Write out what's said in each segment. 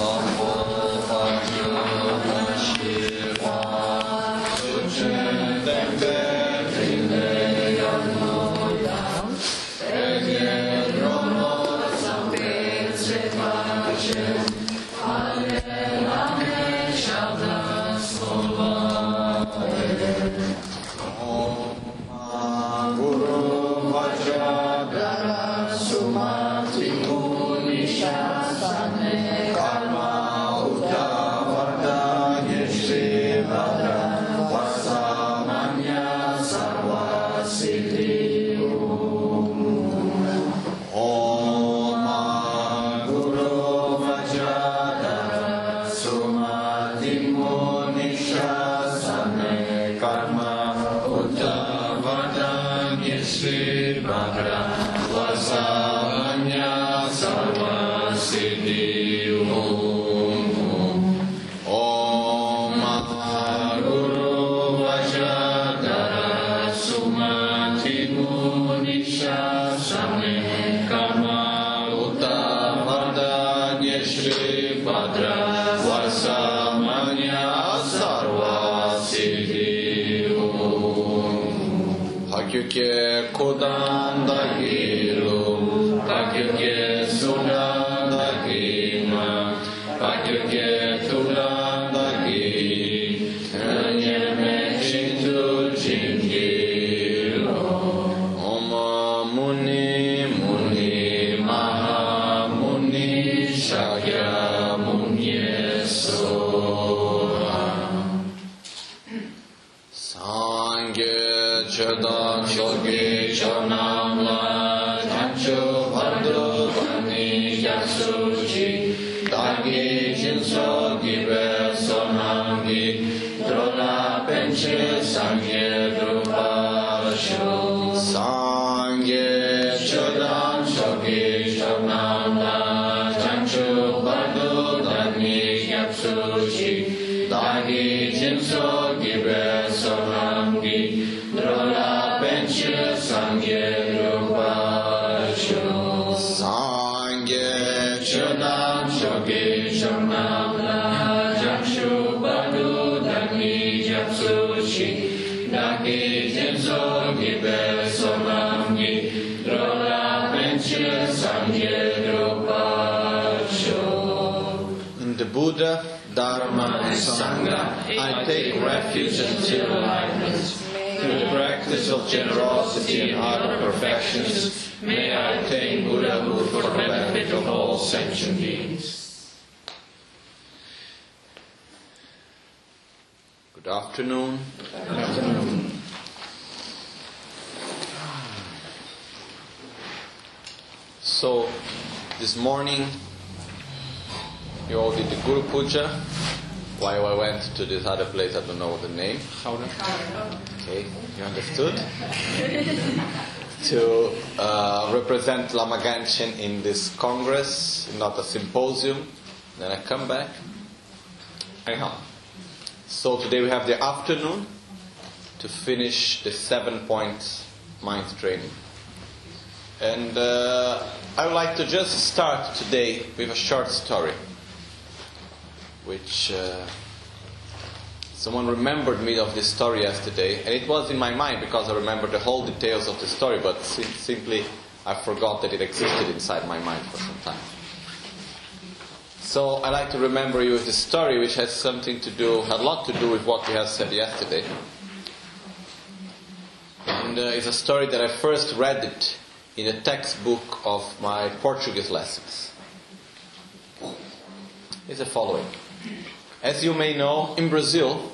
와서 Good afternoon. So, this morning you all did the Guru Puja. While I went to this other place, I don't know the name. Okay, you understood? to uh, represent Lama Gangchen in this congress, not a symposium. Then I come back. Anyhow, so today we have the afternoon to finish the seven point mind training. And uh, I would like to just start today with a short story, which uh, someone remembered me of this story yesterday, and it was in my mind because I remember the whole details of the story, but sim- simply I forgot that it existed inside my mind for some time. So I like to remember you with the story, which has something to do, a lot to do with what we have said yesterday. And uh, it's a story that I first read it in a textbook of my Portuguese lessons. It's the following. As you may know, in Brazil,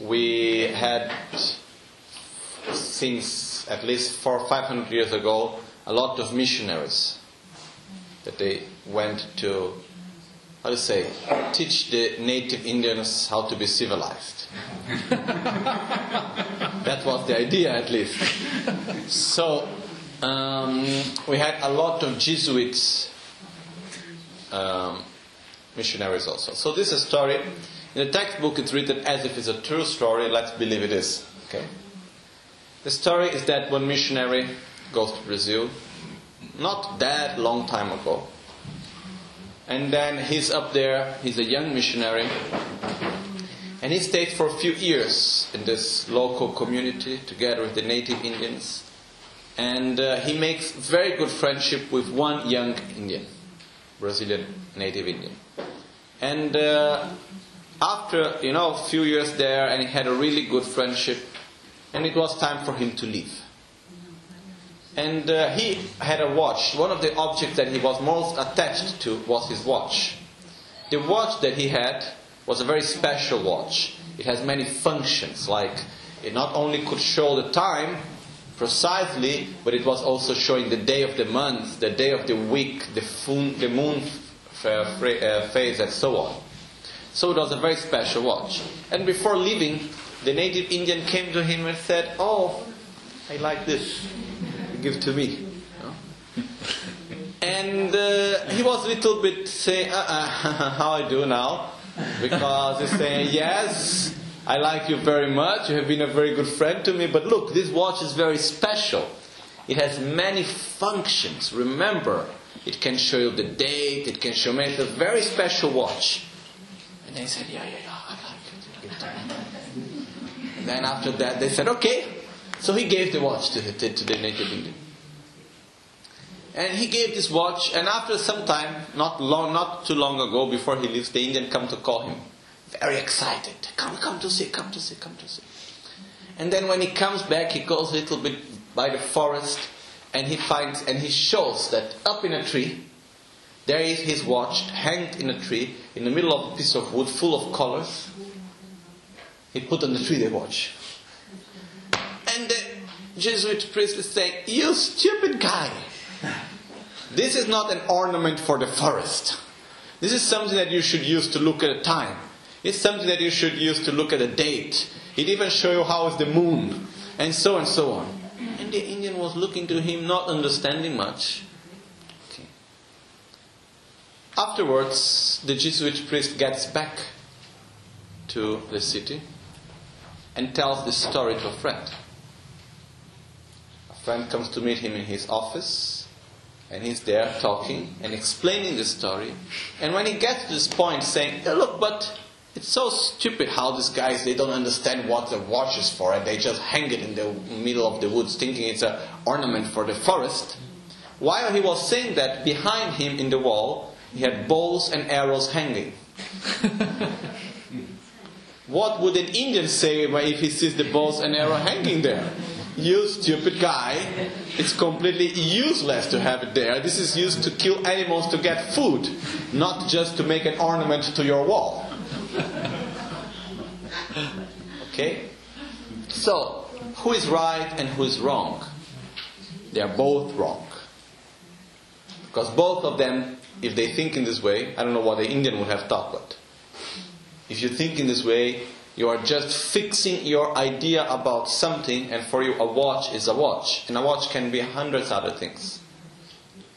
we had, since at least four or five hundred years ago, a lot of missionaries that they went to, how to say, teach the native Indians how to be civilized. that was the idea, at least. So, um, we had a lot of Jesuits um, missionaries also. So this is a story. In the textbook, it's written as if it's a true story. Let's believe it is. Okay. The story is that one missionary goes to Brazil, not that long time ago, And then he's up there, he's a young missionary. And he stayed for a few years in this local community together with the native Indians. And uh, he makes very good friendship with one young Indian, Brazilian native Indian. And uh, after, you know, a few years there, and he had a really good friendship, and it was time for him to leave. And uh, he had a watch. One of the objects that he was most attached to was his watch. The watch that he had was a very special watch. It has many functions, like it not only could show the time precisely, but it was also showing the day of the month, the day of the week, the, fun- the moon f- uh, phase, and so on. So it was a very special watch. And before leaving, the native Indian came to him and said, Oh, I like this give to me. And uh, he was a little bit saying, uh-uh, how I do now? Because he's saying, yes, I like you very much. You have been a very good friend to me. But look, this watch is very special. It has many functions. Remember, it can show you the date. It can show me. It's a very special watch. And they said, yeah, yeah, yeah, I like it. And then after that, they said, okay, so he gave the watch to the, to the native Indian. And he gave this watch, and after some time, not long, not too long ago, before he leaves, the Indian come to call him, very excited. Come, come to see, come to see, come to see. And then when he comes back, he goes a little bit by the forest, and he finds, and he shows that up in a tree, there is his watch hanged in a tree, in the middle of a piece of wood full of colors. He put on the tree the watch. And the Jesuit priest is saying, You stupid guy! This is not an ornament for the forest. This is something that you should use to look at the time. It's something that you should use to look at a date. It even shows you how is the moon, and so and so on. And the Indian was looking to him, not understanding much. Okay. Afterwards, the Jesuit priest gets back to the city and tells this story to a friend friend comes to meet him in his office, and he's there talking and explaining the story. And when he gets to this point, saying, "Look, but it's so stupid how these guys they don't understand what the watch is for, and they just hang it in the middle of the woods, thinking it's an ornament for the forest." While he was saying that, behind him in the wall, he had bows and arrows hanging. what would an Indian say if he sees the bows and arrow hanging there? You stupid guy. It's completely useless to have it there. This is used to kill animals to get food, not just to make an ornament to your wall. Okay? So, who is right and who is wrong? They are both wrong. Because both of them, if they think in this way, I don't know what the Indian would have thought, but if you think in this way, you are just fixing your idea about something, and for you, a watch is a watch. And a watch can be hundreds other things.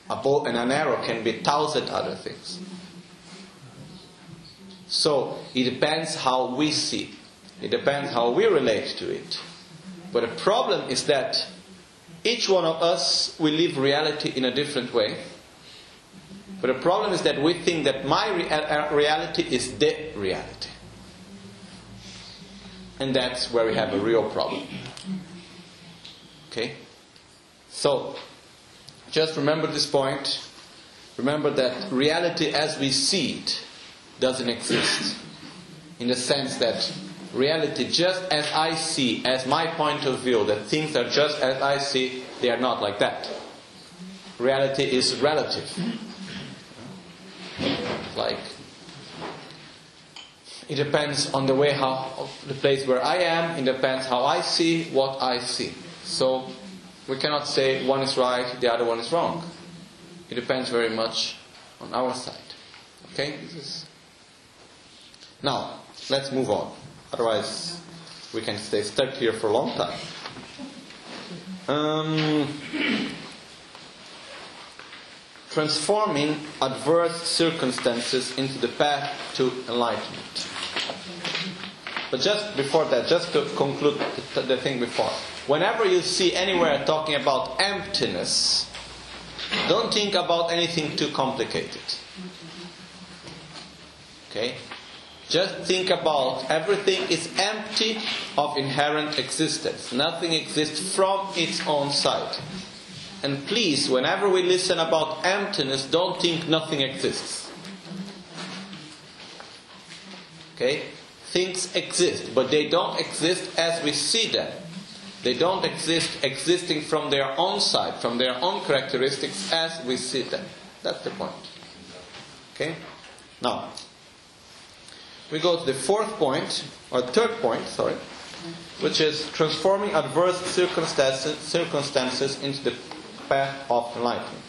A bow and an arrow can be thousand other things. So, it depends how we see. It depends how we relate to it. But the problem is that each one of us will live reality in a different way. But the problem is that we think that my uh, reality is the reality. And that's where we have a real problem. Okay? So, just remember this point. Remember that reality as we see it doesn't exist. In the sense that reality, just as I see, as my point of view, that things are just as I see, they are not like that. Reality is relative. Like it depends on the way how the place where I am. It depends how I see what I see. So we cannot say one is right, the other one is wrong. It depends very much on our side. Okay. Now let's move on. Otherwise, we can stay stuck here for a long time. Um, transforming adverse circumstances into the path to enlightenment. But just before that, just to conclude the, thing before, whenever you see anywhere talking about emptiness, don't think about anything too complicated. Okay? Just think about everything is empty of inherent existence. Nothing exists from its own side. And please, whenever we listen about emptiness, don't think nothing exists. Okay? Things exist, but they don't exist as we see them. They don't exist existing from their own side, from their own characteristics as we see them. That's the point. Okay? Now, we go to the fourth point, or third point, sorry, which is transforming adverse circumstances, circumstances into the path of enlightenment.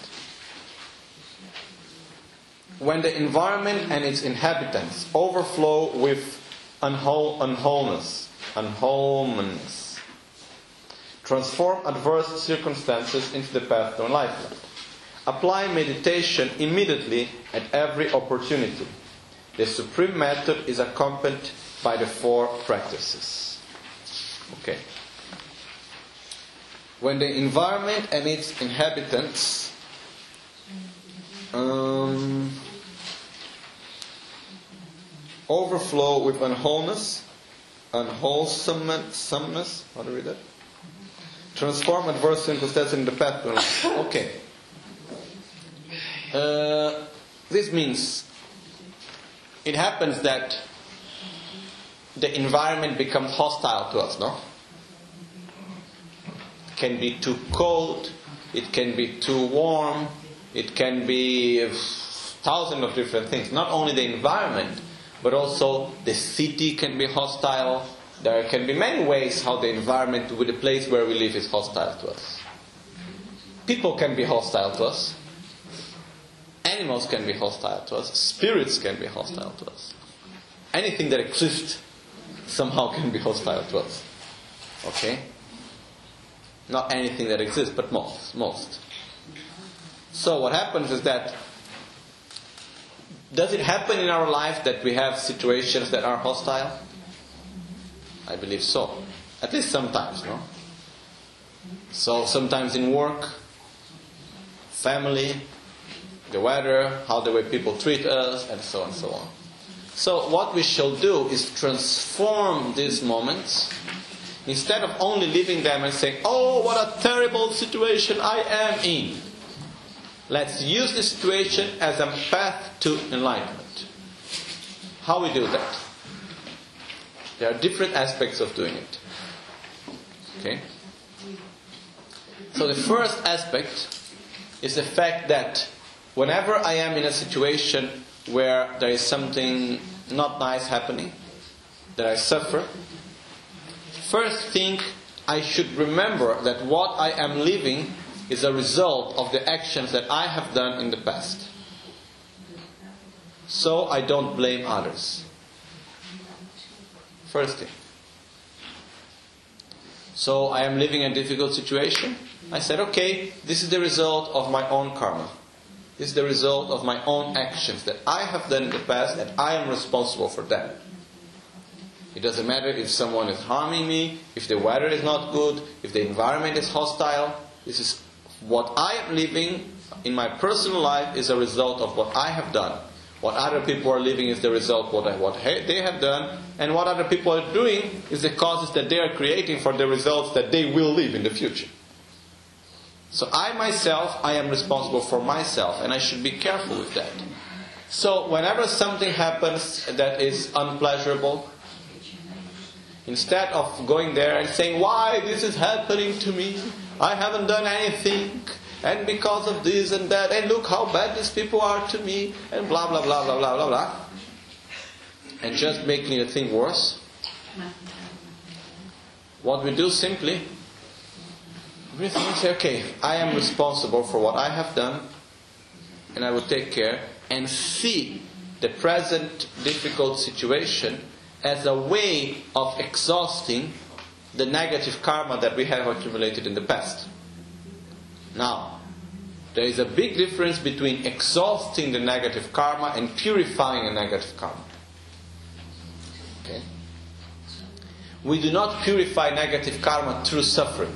When the environment and its inhabitants overflow with unwhole, unwholeness, unwholeness, transform adverse circumstances into the path to enlightenment. Apply meditation immediately at every opportunity. The supreme method is accompanied by the four practices. Okay. When the environment and its inhabitants um, overflow with unwholeness, unwholesomeness, how do you read that? Transform adverse circumstances into the path to life. Okay. Uh, this means it happens that the environment becomes hostile to us, no? It can be too cold, it can be too warm, it can be a thousand of different things. Not only the environment, but also the city can be hostile. There can be many ways how the environment with the place where we live is hostile to us. People can be hostile to us. Animals can be hostile to us. Spirits can be hostile to us. Anything that exists somehow can be hostile to us. Okay? Not anything that exists, but most. Most. So what happens is that does it happen in our life that we have situations that are hostile? I believe so. At least sometimes, no? So sometimes in work, family, the weather, how the way people treat us, and so on and so on. So what we shall do is transform these moments instead of only leaving them and saying, "Oh, what a terrible situation I am in." Let's use the situation as a path to enlightenment. How we do that? There are different aspects of doing it. Okay? So the first aspect is the fact that whenever I am in a situation where there is something not nice happening, that I suffer, first thing I should remember that what I am living is a result of the actions that I have done in the past. So I don't blame others. First thing. So I am living a difficult situation. I said, okay, this is the result of my own karma. This is the result of my own actions that I have done in the past and I am responsible for them. It doesn't matter if someone is harming me, if the weather is not good, if the environment is hostile. This is what I am living in my personal life is a result of what I have done. What other people are living is the result of what, what they have done, and what other people are doing is the causes that they are creating for the results that they will live in the future. So I myself, I am responsible for myself, and I should be careful with that. So whenever something happens that is unpleasurable, instead of going there and saying, Why this is happening to me? I haven't done anything, and because of this and that, and look how bad these people are to me, and blah blah blah blah blah blah blah. And just making the thing worse. What we do simply we say, okay, I am responsible for what I have done, and I will take care, and see the present difficult situation as a way of exhausting the negative karma that we have accumulated in the past. Now, there is a big difference between exhausting the negative karma and purifying a negative karma. Okay? We do not purify negative karma through suffering.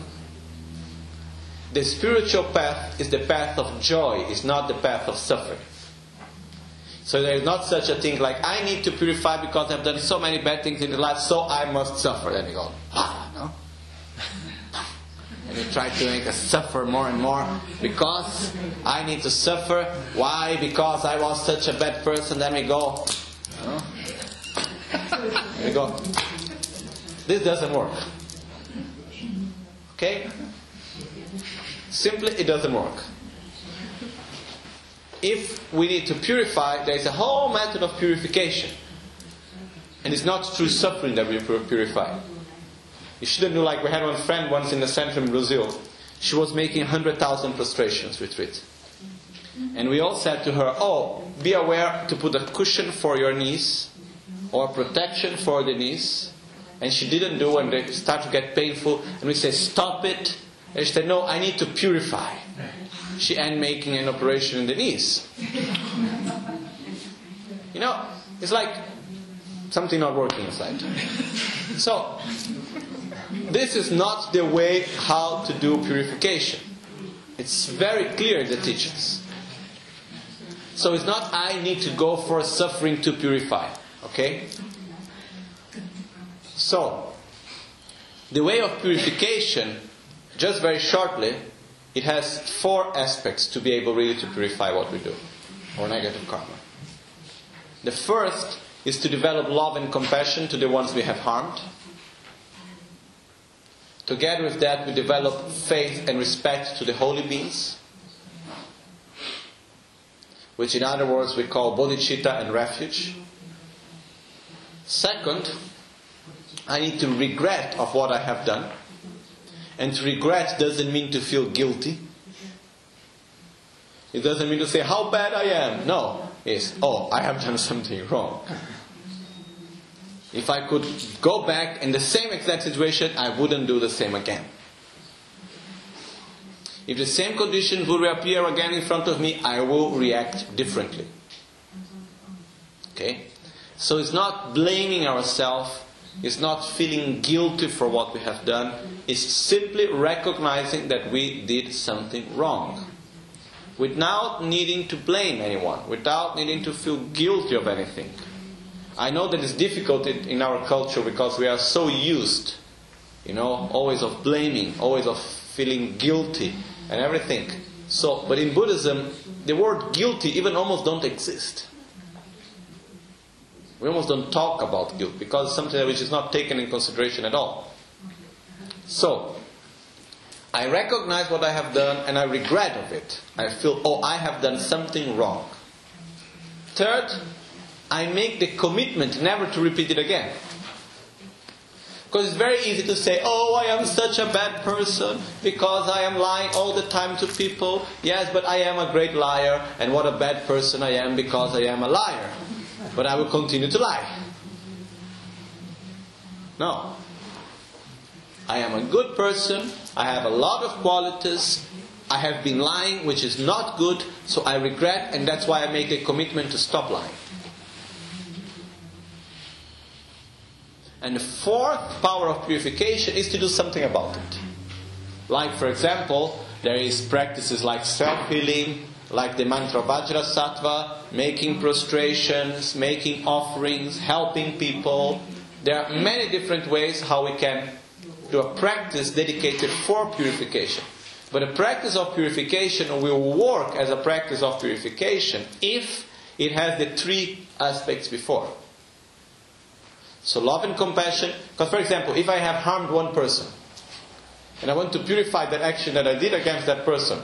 The spiritual path is the path of joy, it's not the path of suffering. So there is not such a thing like I need to purify because I've done so many bad things in the life, so I must suffer. You go, ah. And you try to make us suffer more and more because I need to suffer. Why? Because I was such a bad person. Then we go, we go. This doesn't work. Okay? Simply, it doesn't work. If we need to purify, there is a whole method of purification. And it's not through suffering that we purify. You shouldn't do like we had one friend once in the center in Brazil. She was making 100,000 prostrations retreat. And we all said to her, Oh, be aware to put a cushion for your knees or protection for the knees. And she didn't do and they start to get painful. And we say, Stop it. And she said, No, I need to purify. She ended making an operation in the knees. You know, it's like something not working inside. So, this is not the way how to do purification. It's very clear in the teachings. So it's not I need to go for suffering to purify. Okay? So, the way of purification, just very shortly, it has four aspects to be able really to purify what we do, or negative karma. The first is to develop love and compassion to the ones we have harmed. Together with that, we develop faith and respect to the holy beings, which in other words we call bodhicitta and refuge. Second, I need to regret of what I have done. And to regret doesn't mean to feel guilty. It doesn't mean to say how bad I am. No, it's oh, I have done something wrong. If I could go back in the same exact situation, I wouldn't do the same again. If the same condition would reappear again in front of me, I will react differently. Okay? So it's not blaming ourselves, it's not feeling guilty for what we have done, it's simply recognizing that we did something wrong. Without needing to blame anyone, without needing to feel guilty of anything. I know that it's difficult in our culture because we are so used, you know, always of blaming, always of feeling guilty and everything. So, but in Buddhism, the word guilty even almost don't exist. We almost don't talk about guilt because it's something which is not taken in consideration at all. So, I recognize what I have done and I regret of it. I feel, oh, I have done something wrong. Third, I make the commitment never to repeat it again. Because it's very easy to say, oh, I am such a bad person because I am lying all the time to people. Yes, but I am a great liar, and what a bad person I am because I am a liar. But I will continue to lie. No. I am a good person, I have a lot of qualities, I have been lying, which is not good, so I regret, and that's why I make a commitment to stop lying. And the fourth power of purification is to do something about it. Like, for example, there is practices like self-healing, like the mantra Vajrasattva, making prostrations, making offerings, helping people. There are many different ways how we can do a practice dedicated for purification. But a practice of purification will work as a practice of purification if it has the three aspects before. So love and compassion. Because, for example, if I have harmed one person and I want to purify that action that I did against that person,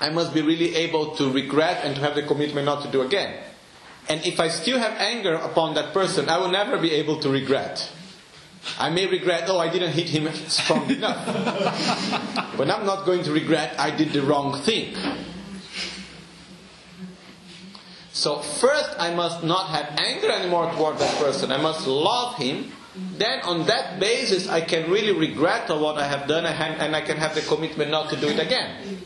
I must be really able to regret and to have the commitment not to do again. And if I still have anger upon that person, I will never be able to regret. I may regret, oh, I didn't hit him strong enough. but I'm not going to regret I did the wrong thing. So first I must not have anger anymore toward that person. I must love him. Then on that basis I can really regret what I have done and I can have the commitment not to do it again.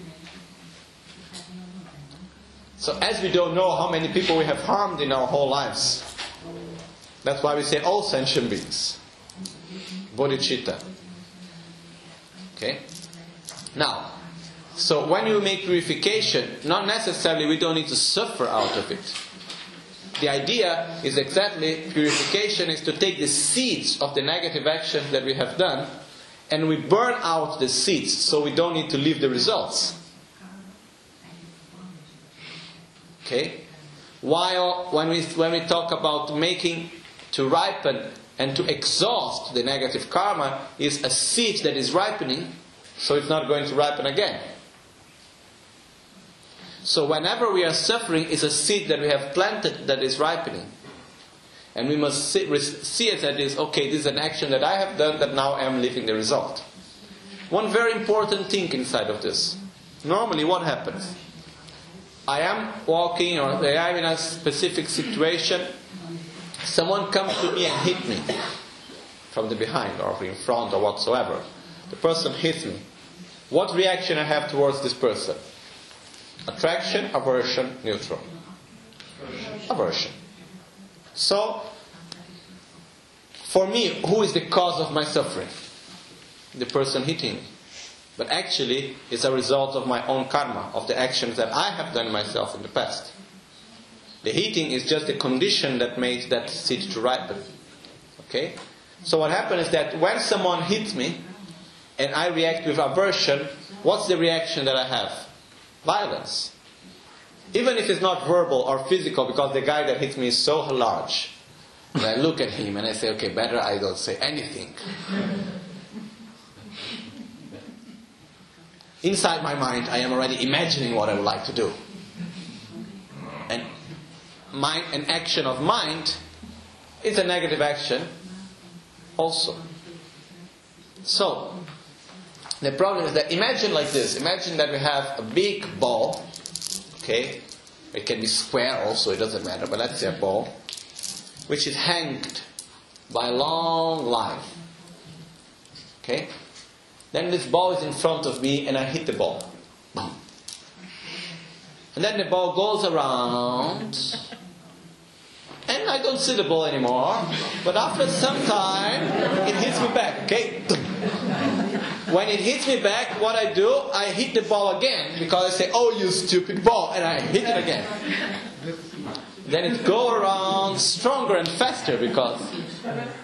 So as we don't know how many people we have harmed in our whole lives. That's why we say all sentient beings. Bodhicitta. Okay? Now, so when you make purification, not necessarily we don't need to suffer out of it. the idea is exactly purification is to take the seeds of the negative action that we have done and we burn out the seeds so we don't need to leave the results. Okay? While when we, when we talk about making to ripen and to exhaust the negative karma is a seed that is ripening, so it's not going to ripen again. So whenever we are suffering it's a seed that we have planted that is ripening. And we must see, see it as okay, this is an action that I have done that now I am living the result. One very important thing inside of this. Normally what happens? I am walking or I am in a specific situation. Someone comes to me and hit me from the behind or in front or whatsoever. The person hits me. What reaction I have towards this person? Attraction, aversion, neutral. Aversion. So, for me, who is the cause of my suffering? The person hitting me. But actually, it's a result of my own karma, of the actions that I have done myself in the past. The heating is just the condition that makes that seed to ripen. Okay? So what happens is that when someone hits me and I react with aversion, what's the reaction that I have? Violence. Even if it's not verbal or physical, because the guy that hits me is so large. And I look at him and I say, okay, better I don't say anything. Inside my mind, I am already imagining what I would like to do. And an action of mind is a negative action also. So, the problem is that imagine like this imagine that we have a big ball, okay? It can be square also, it doesn't matter, but let's say a ball, which is hanged by a long line. Okay? Then this ball is in front of me and I hit the ball. Boom. And then the ball goes around and I don't see the ball anymore. But after some time, it hits me back. Okay? When it hits me back, what I do, I hit the ball again because I say, "Oh, you stupid ball," and I hit it again. Then it go around stronger and faster because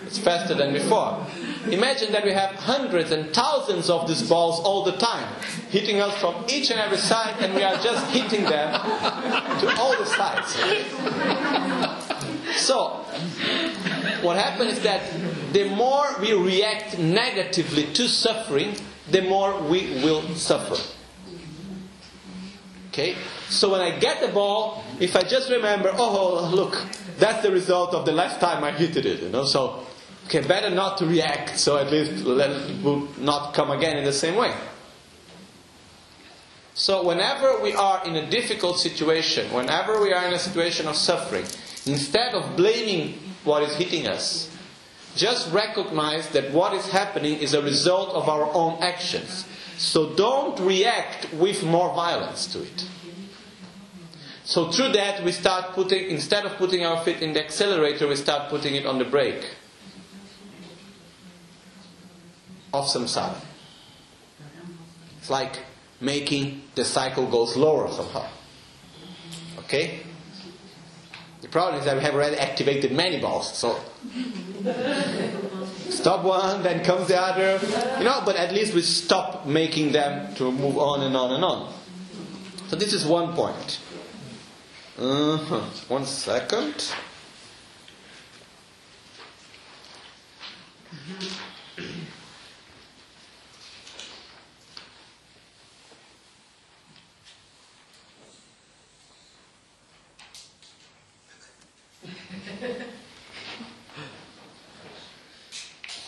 it's faster than before. Imagine that we have hundreds and thousands of these balls all the time, hitting us from each and every side, and we are just hitting them to all the sides. So, what happens is that the more we react negatively to suffering, the more we will suffer. Okay? So when I get the ball, if I just remember, oh, look, that's the result of the last time I hit it, you know, so, okay, better not to react, so at least it will not come again in the same way. So whenever we are in a difficult situation, whenever we are in a situation of suffering, instead of blaming what is hitting us, just recognize that what is happening is a result of our own actions. So don't react with more violence to it. So through that, we start putting, instead of putting our foot in the accelerator, we start putting it on the brake of samsara. It's like making the cycle go slower somehow. Okay? Problem is that we have already activated many balls, so stop one, then comes the other, you know, but at least we stop making them to move on and on and on. So this is one point. Uh-huh. One second.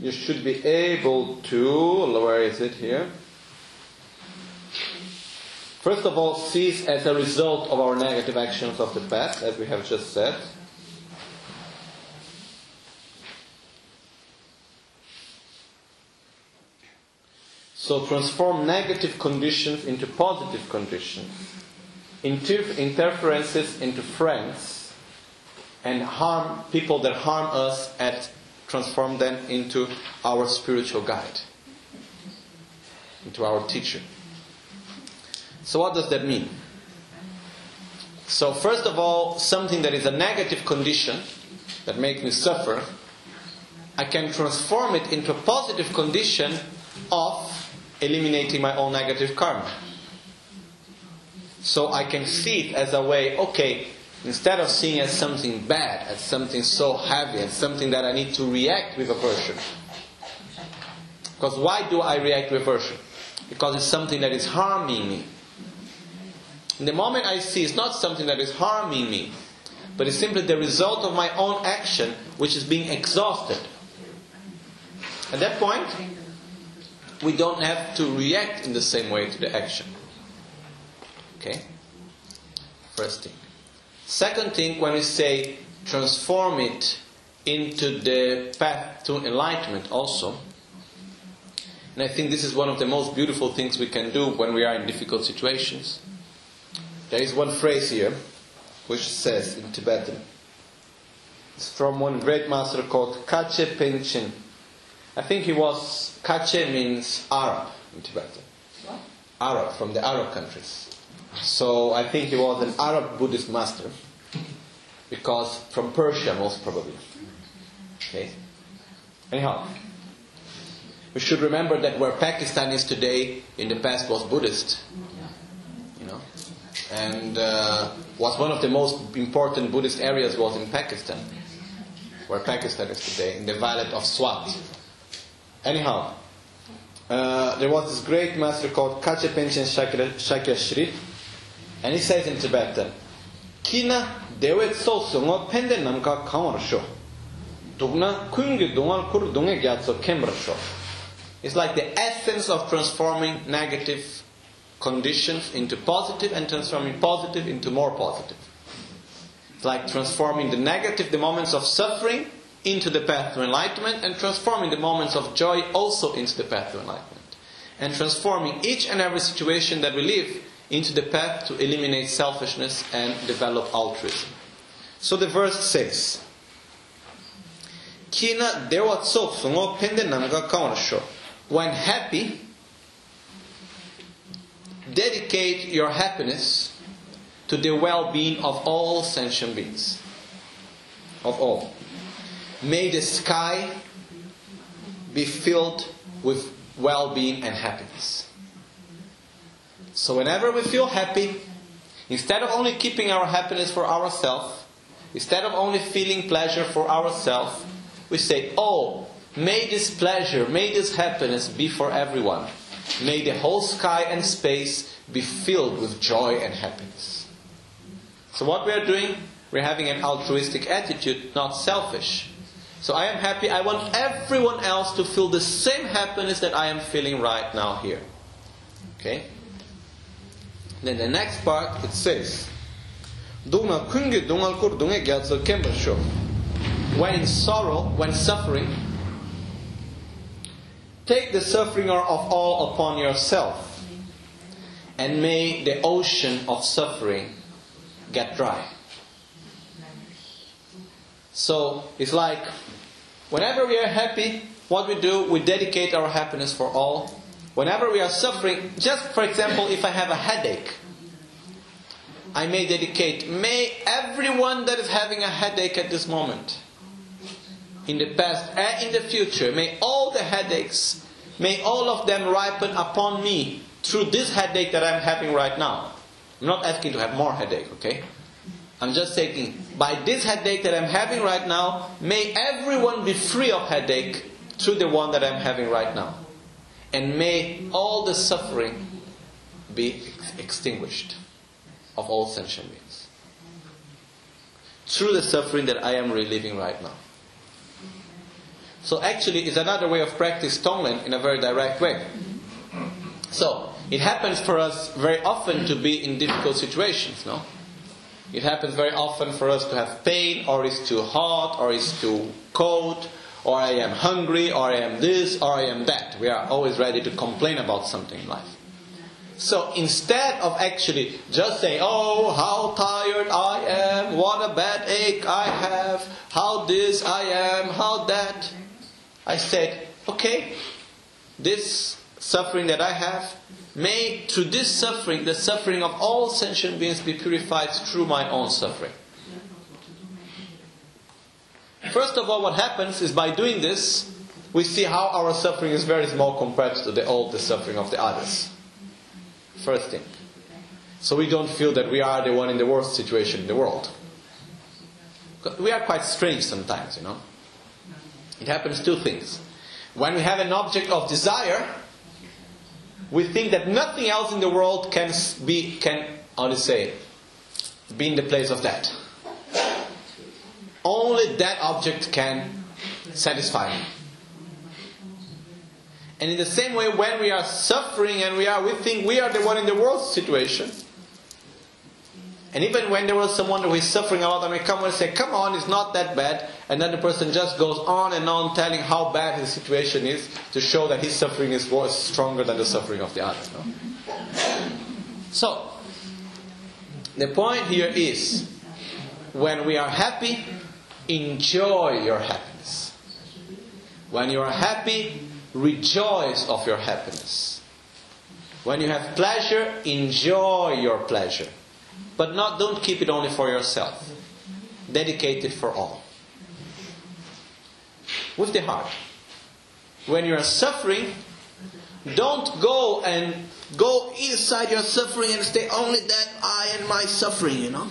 you should be able to, where is it here? First of all, cease as a result of our negative actions of the past, as we have just said. So transform negative conditions into positive conditions. Inter- interferences into friends and harm people that harm us and transform them into our spiritual guide, into our teacher. So what does that mean? So first of all, something that is a negative condition that makes me suffer, I can transform it into a positive condition of eliminating my own negative karma. So I can see it as a way, okay, instead of seeing as something bad, as something so heavy, as something that I need to react with aversion. Because why do I react with aversion? Because it's something that is harming me. In the moment I see it's not something that is harming me, but it's simply the result of my own action which is being exhausted. At that point, we don't have to react in the same way to the action. Okay? First thing. Second thing, when we say transform it into the path to enlightenment, also, and I think this is one of the most beautiful things we can do when we are in difficult situations. There is one phrase here which says in Tibetan. It's from one great master called Kache Panchen. I think he was, Kache means Arab in Tibetan. What? Arab, from the Arab countries. So I think he was an Arab Buddhist master. Because from Persia, most probably. Okay? Anyhow, we should remember that where Pakistan is today, in the past was Buddhist. You know? And uh, was one of the most important Buddhist areas was in Pakistan, where Pakistan is today, in the valley of Swat. Anyhow, uh, there was this great master called Kache Panchen Shakya Shri, and he says in Tibetan, Kina dewet so sungo pende namka kawar sho. Dugna kungi dungal kur dunge gyatso kemra sho. It's like the essence of transforming negative conditions into positive and transforming positive into more positive. It's like transforming the negative, the moments of suffering, into the path to enlightenment and transforming the moments of joy also into the path to enlightenment. And transforming each and every situation that we live into the path to eliminate selfishness and develop altruism. So the verse says, Kina. When happy, dedicate your happiness to the well-being of all sentient beings. Of all. May the sky be filled with well being and happiness. So, whenever we feel happy, instead of only keeping our happiness for ourselves, instead of only feeling pleasure for ourselves, we say, Oh, may this pleasure, may this happiness be for everyone. May the whole sky and space be filled with joy and happiness. So, what we are doing, we're having an altruistic attitude, not selfish. So I am happy. I want everyone else to feel the same happiness that I am feeling right now here. Okay? Then the next part it says, When in sorrow, when suffering, take the suffering of all upon yourself, and may the ocean of suffering get dry. So it's like whenever we are happy, what we do, we dedicate our happiness for all. Whenever we are suffering, just for example, if I have a headache, I may dedicate, may everyone that is having a headache at this moment, in the past and in the future, may all the headaches, may all of them ripen upon me through this headache that I'm having right now. I'm not asking to have more headache, okay? I'm just saying, by this headache that I'm having right now, may everyone be free of headache through the one that I'm having right now. And may all the suffering be extinguished of all sentient beings. Through the suffering that I am reliving right now. So actually, it's another way of practice Tonglen in a very direct way. So, It happens for us very often to be in difficult situations, no? It happens very often for us to have pain, or it's too hot, or it's too cold, or I am hungry, or I am this, or I am that. We are always ready to complain about something in life. So instead of actually just saying, oh, how tired I am, what a bad ache I have, how this I am, how that, I said, okay, this suffering that I have, may through this suffering, the suffering of all sentient beings be purified through my own suffering. First of all, what happens is by doing this, we see how our suffering is very small compared to the all the suffering of the others. First thing. So we don't feel that we are the one in the worst situation in the world. We are quite strange sometimes, you know. It happens two things. When we have an object of desire, we think that nothing else in the world can be can how to say be in the place of that. Only that object can satisfy me. And in the same way, when we are suffering and we are, we think we are the one in the worst situation. And even when there was someone who is suffering a lot, and we come and say, "Come on, it's not that bad," and then the person just goes on and on telling how bad his situation is to show that his suffering is worse, stronger than the suffering of the other. No? So, the point here is, when we are happy, enjoy your happiness. When you are happy, rejoice of your happiness. When you have pleasure, enjoy your pleasure. But not don't keep it only for yourself. Dedicate it for all. With the heart. When you are suffering, don't go and go inside your suffering and stay only that I and my suffering, you know.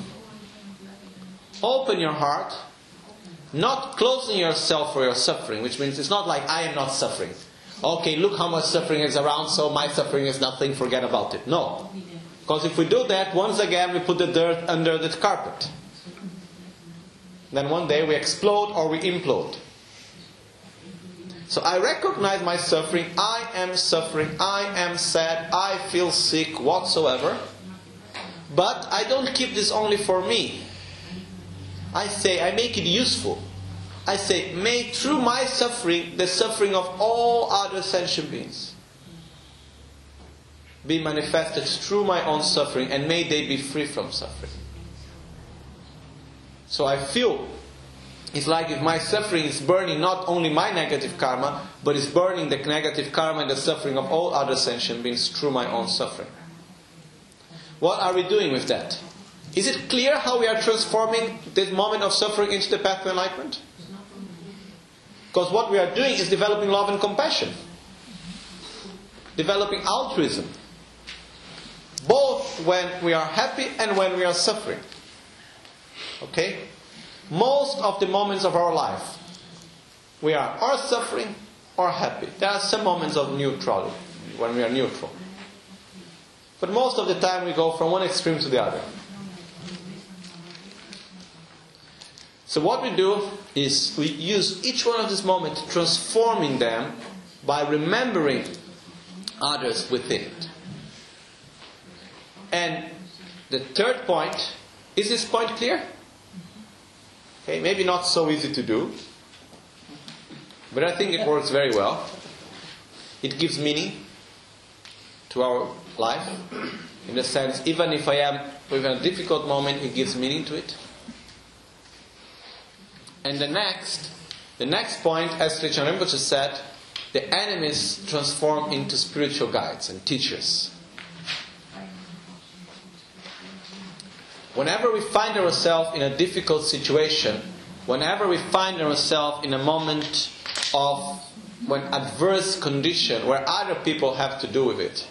Open your heart, not closing yourself for your suffering, which means it's not like I am not suffering okay, look how much suffering is around, so my suffering is nothing, forget about it. No. Because if we do that, once again we put the dirt under the carpet. Then one day we explode or we implode. So I recognize my suffering. I am suffering. I am sad. I feel sick, whatsoever. But I don't keep this only for me. I say, I make it useful. I say, may through my suffering, the suffering of all other sentient beings, be manifested through my own suffering, and may they be free from suffering. So I feel it's like if my suffering is burning not only my negative karma, but is burning the negative karma and the suffering of all other sentient beings through my own suffering. What are we doing with that? Is it clear how we are transforming this moment of suffering into the path to enlightenment? Because what we are doing is developing love and compassion, developing altruism, both when we are happy and when we are suffering. Okay? Most of the moments of our life, we are or suffering or happy. There are some moments of neutrality when we are neutral. But most of the time we go from one extreme to the other. So what we do is we use each one of these moments, transforming them by remembering others within it. And the third point, is this point clear? Okay, maybe not so easy to do, but I think it works very well. It gives meaning to our life, in the sense, even if I am with a difficult moment, it gives meaning to it. And the next, the next point, as Rinpoche Rinpoche said, the enemies transform into spiritual guides and teachers. Whenever we find ourselves in a difficult situation, whenever we find ourselves in a moment of when adverse condition where other people have to do with it,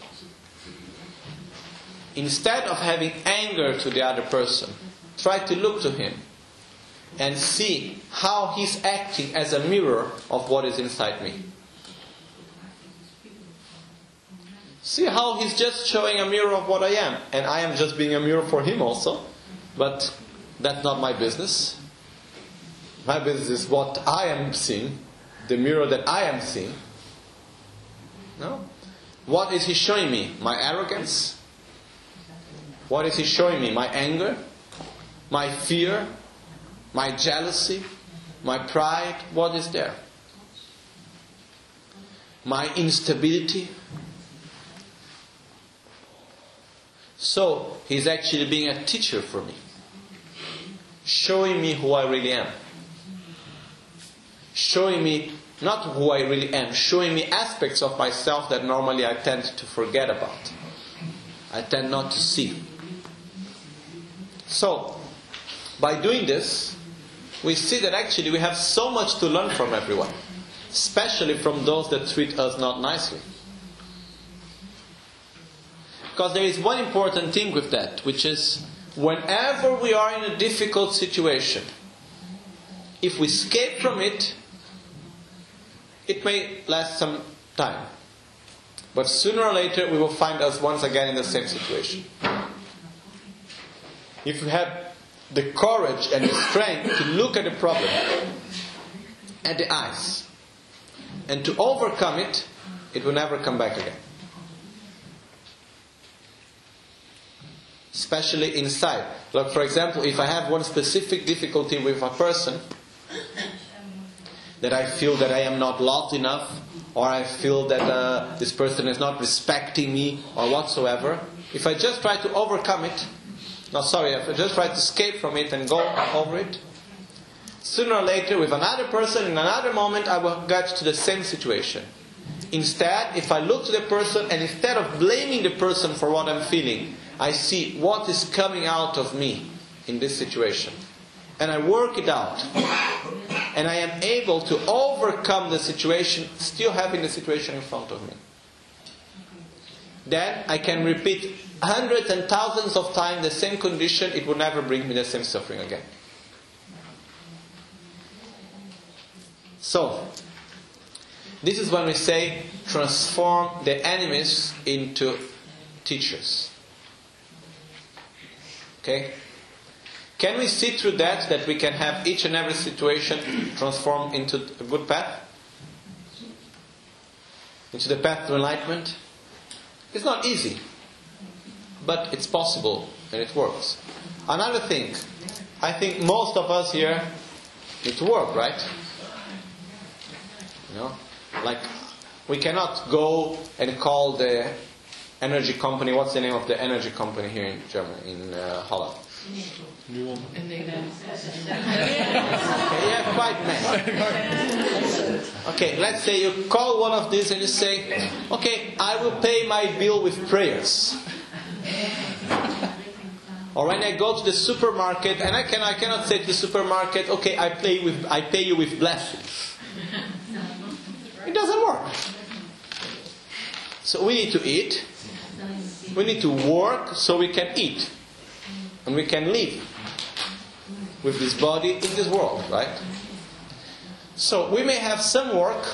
instead of having anger to the other person, try to look to him and see how he's acting as a mirror of what is inside me. See how he's just showing a mirror of what I am, and I am just being a mirror for him also, but that's not my business. My business is what I am seeing, the mirror that I am seeing. No? What is he showing me? My arrogance? What is he showing me? My anger? My fear? My jealousy? My pride? What is there? My instability? So, he's actually being a teacher for me, showing me who I really am, showing me not who I really am, showing me aspects of myself that normally I tend to forget about. I tend not to see. So, by doing this, we see that actually we have so much to learn from everyone, especially from those that treat us not nicely. Because there is one important thing with that, which is whenever we are in a difficult situation, if we escape from it, it may last some time. But sooner or later, we will find us once again in the same situation. If we have the courage and the strength to look at the problem at the eyes and to overcome it, it will never come back again. Especially inside. Like, for example, if I have one specific difficulty with a person, that I feel that I am not loved enough, or I feel that uh, this person is not respecting me, or whatsoever, if I just try to overcome it, no, sorry, I just try to escape from it and go over it, sooner or later, with another person, in another moment, I will get to the same situation. Instead, if I look to the person and instead of blaming the person for what I'm feeling, I see what is coming out of me in this situation. And I work it out and I am able to overcome the situation, still having the situation in front of me. Then I can repeat hundreds and thousands of times the same condition, it will never bring me the same suffering again. So, this is when we say transform the enemies into teachers. Okay? Can we see through that that we can have each and every situation transformed into a good path? Into the path to enlightenment? It's not easy, but it's possible and it works. Another thing, I think most of us here need to work, right? You know, like we cannot go and call the energy company. What's the name of the energy company here in Germany, in uh, Holland? Nuon. yeah, quite many. Okay, let's say you call one of these and you say, okay, I will pay my bill with prayers. Or when I go to the supermarket and I can I cannot say to the supermarket, okay, I pay with I pay you with blessings. It doesn't work. So we need to eat. We need to work so we can eat. And we can live with this body in this world, right? So we may have some work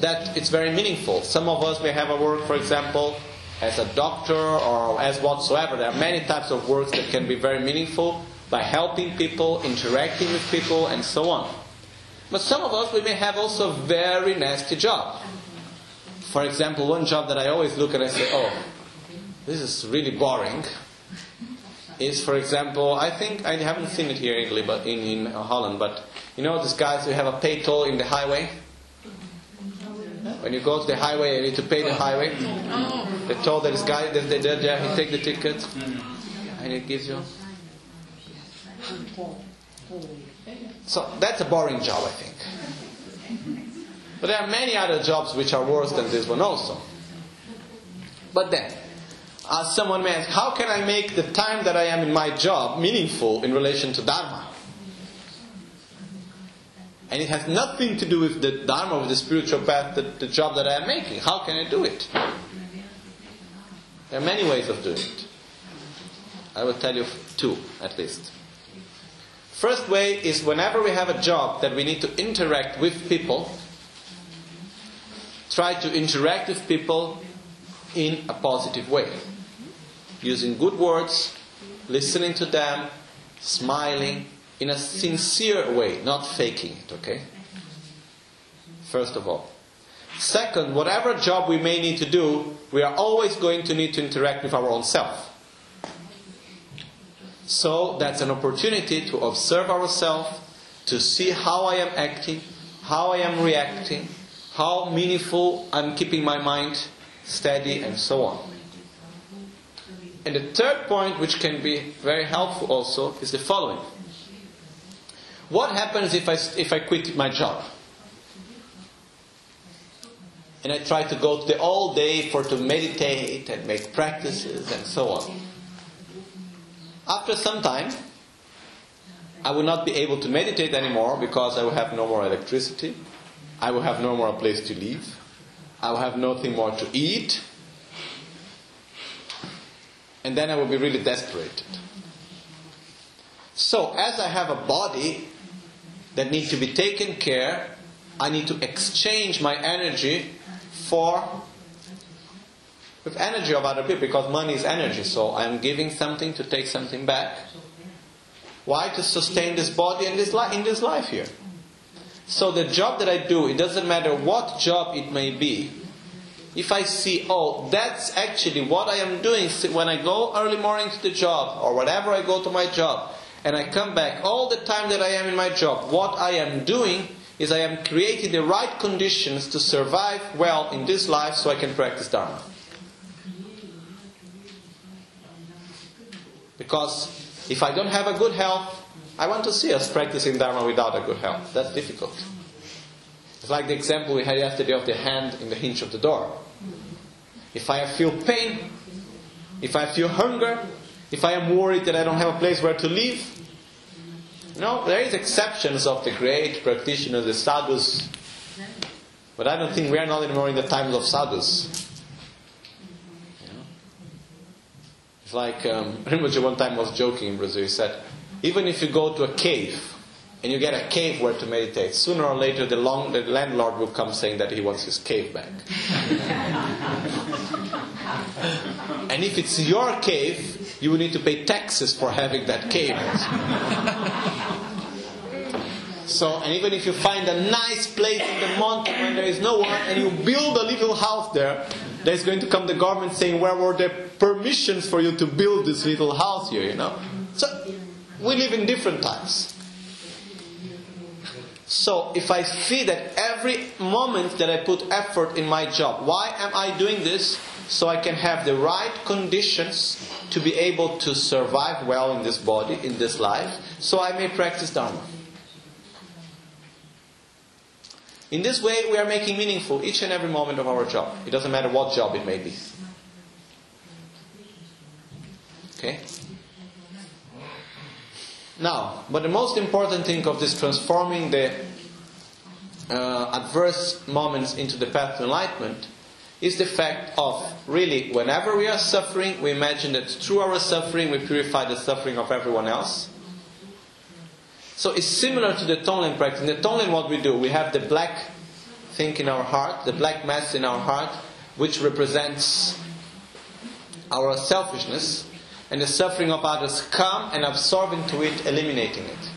that it's very meaningful. Some of us may have a work, for example, as a doctor or as whatsoever. There are many types of works that can be very meaningful by helping people, interacting with people, and so on. But some of us, we may have also a very nasty job. For example, one job that I always look at and say, oh, this is really boring is, for example, I think I haven't seen it here in in, in Holland. But you know, these guys who have a pay toll in the highway. When you go to the highway, you need to pay the highway. The toll that this guy, that they did there, he take the ticket, and it gives you. So that's a boring job, I think. But there are many other jobs which are worse than this one also. But then, uh, someone may ask, how can I make the time that I am in my job meaningful in relation to Dharma? And it has nothing to do with the Dharma, with the spiritual path, the, the job that I am making. How can I do it? There are many ways of doing it. I will tell you two at least. First way is whenever we have a job that we need to interact with people, try to interact with people in a positive way using good words, listening to them, smiling in a sincere way, not faking it, okay? First of all. Second, whatever job we may need to do, we are always going to need to interact with our own self. So that's an opportunity to observe ourselves, to see how I am acting, how I am reacting, how meaningful I'm keeping my mind steady, and so on. And the third point, which can be very helpful also, is the following. What happens if I, if I quit my job? And I try to go to the all day for to meditate and make practices and so on. After some time, I will not be able to meditate anymore because I will have no more electricity. I will have no more place to live. I will have nothing more to eat. And then I will be really desperate. So, as I have a body that needs to be taken care, I need to exchange my energy for with energy of other people because money is energy. So I'm giving something to take something back. Why? To sustain this body and this li- in this life here. So the job that I do, it doesn't matter what job it may be. If I see, oh, that's actually what I am doing when I go early morning to the job or whatever I go to my job and I come back all the time that I am in my job, what I am doing is I am creating the right conditions to survive well in this life so I can practice Dharma. Because if I don't have a good health, I want to see us practicing Dharma without a good health. That's difficult. It's like the example we had yesterday of the hand in the hinge of the door. If I feel pain, if I feel hunger, if I am worried that I don't have a place where to live, no, there is exceptions of the great practitioners, the sadhus, but I don't think we are not anymore in the times of sadhus. It's like um, Rinpoche one time was joking in Brazil. He said, even if you go to a cave and you get a cave where to meditate, sooner or later the, long, the landlord will come saying that he wants his cave back. and if it's your cave, you will need to pay taxes for having that cave. So, and even if you find a nice place in the mountain where there is no one and you build a little house there, there's going to come the government saying, where were the permissions for you to build this little house here, you know? So, we live in different times. So, if I see that every moment that I put effort in my job, why am I doing this? So I can have the right conditions to be able to survive well in this body, in this life, so I may practice Dharma. In this way, we are making meaningful each and every moment of our job. It doesn't matter what job it may be. Okay? Now, but the most important thing of this transforming the uh, adverse moments into the path to enlightenment is the fact of really, whenever we are suffering, we imagine that through our suffering we purify the suffering of everyone else. So it's similar to the Tonglen practice. In the Tonglen, what we do, we have the black thing in our heart, the black mass in our heart, which represents our selfishness, and the suffering of others come and absorb into it, eliminating it.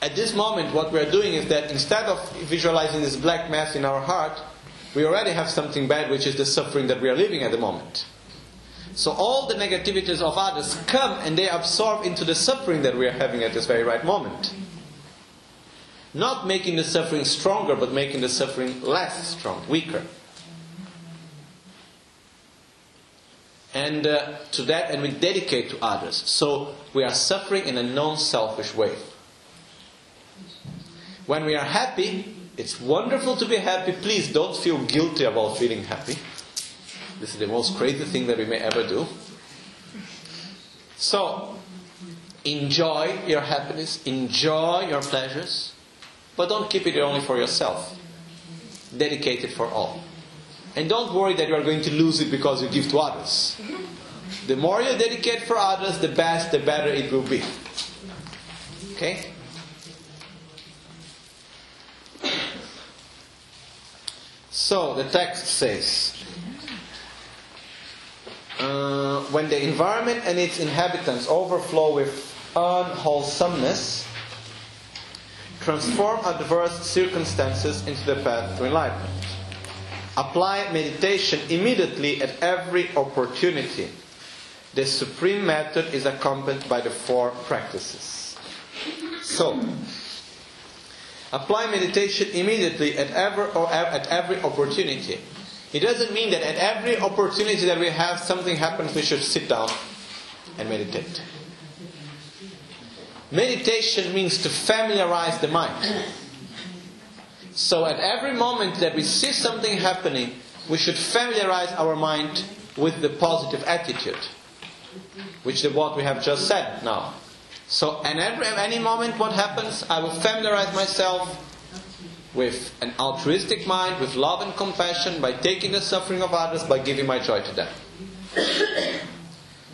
At this moment, what we are doing is that instead of visualizing this black mass in our heart, we already have something bad, which is the suffering that we are living at the moment. So all the negativities of others come and they absorb into the suffering that we are having at this very right moment. Not making the suffering stronger, but making the suffering less strong, weaker. And uh, to that, and we dedicate to others. So we are suffering in a non selfish way. When we are happy, it's wonderful to be happy. Please don't feel guilty about feeling happy. This is the most crazy thing that we may ever do. So, enjoy your happiness, enjoy your pleasures, but don't keep it only for yourself. Dedicate it for all. And don't worry that you are going to lose it because you give to others. The more you dedicate for others, the best, the better it will be. Okay? So the text says uh, when the environment and its inhabitants overflow with unwholesomeness, transform adverse circumstances into the path to enlightenment. Apply meditation immediately at every opportunity. The supreme method is accompanied by the four practices. So, apply meditation immediately at every, at every opportunity. It doesn't mean that at every opportunity that we have something happens, we should sit down and meditate. Meditation means to familiarize the mind. So at every moment that we see something happening, we should familiarize our mind with the positive attitude, which is what we have just said now. So at every any moment what happens, I will familiarize myself with an altruistic mind, with love and compassion, by taking the suffering of others, by giving my joy to them.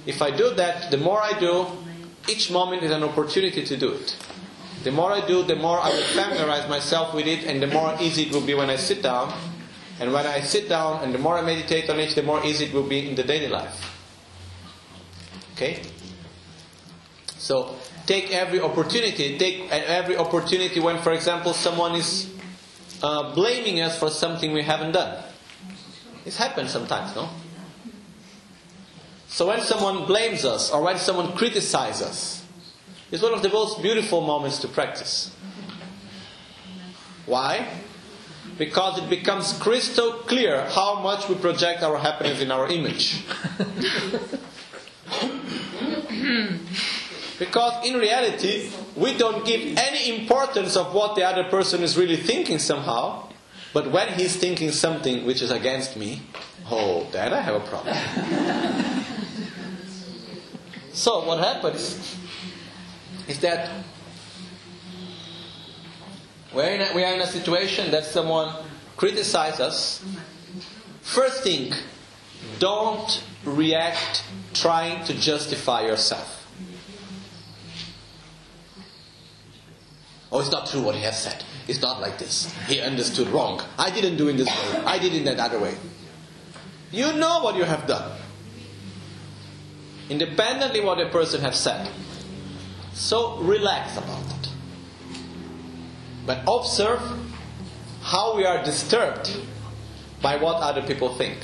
if I do that, the more I do, each moment is an opportunity to do it. The more I do, the more I will familiarize myself with it, and the more easy it will be when I sit down. And when I sit down, and the more I meditate on it, the more easy it will be in the daily life. Okay? So, take every opportunity. Take every opportunity when, for example, someone is uh, blaming us for something we haven't done. This happens sometimes, no? So when someone blames us or when someone criticizes us, it's one of the most beautiful moments to practice. Why? Because it becomes crystal clear how much we project our happiness in our image. because in reality, we don't give any importance of what the other person is really thinking somehow. But when he's thinking something which is against me, oh, then I have a problem. so what happens is that we're in a, we are in a situation that someone criticizes us. First thing, don't react trying to justify yourself. Oh, it's not true what he has said. It's not like this. He understood wrong. I didn't do it this way. I did it that other way. You know what you have done. Independently what a person has said. So relax about it. But observe how we are disturbed by what other people think.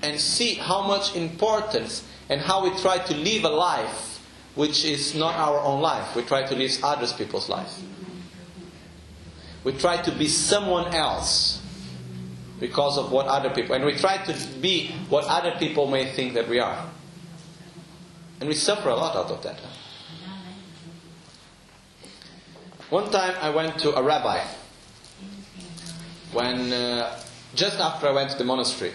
And see how much importance and how we try to live a life which is not our own life. We try to live other people's life. We try to be someone else because of what other people, and we try to be what other people may think that we are. And we suffer a lot out of that. One time I went to a rabbi when uh, just after I went to the monastery.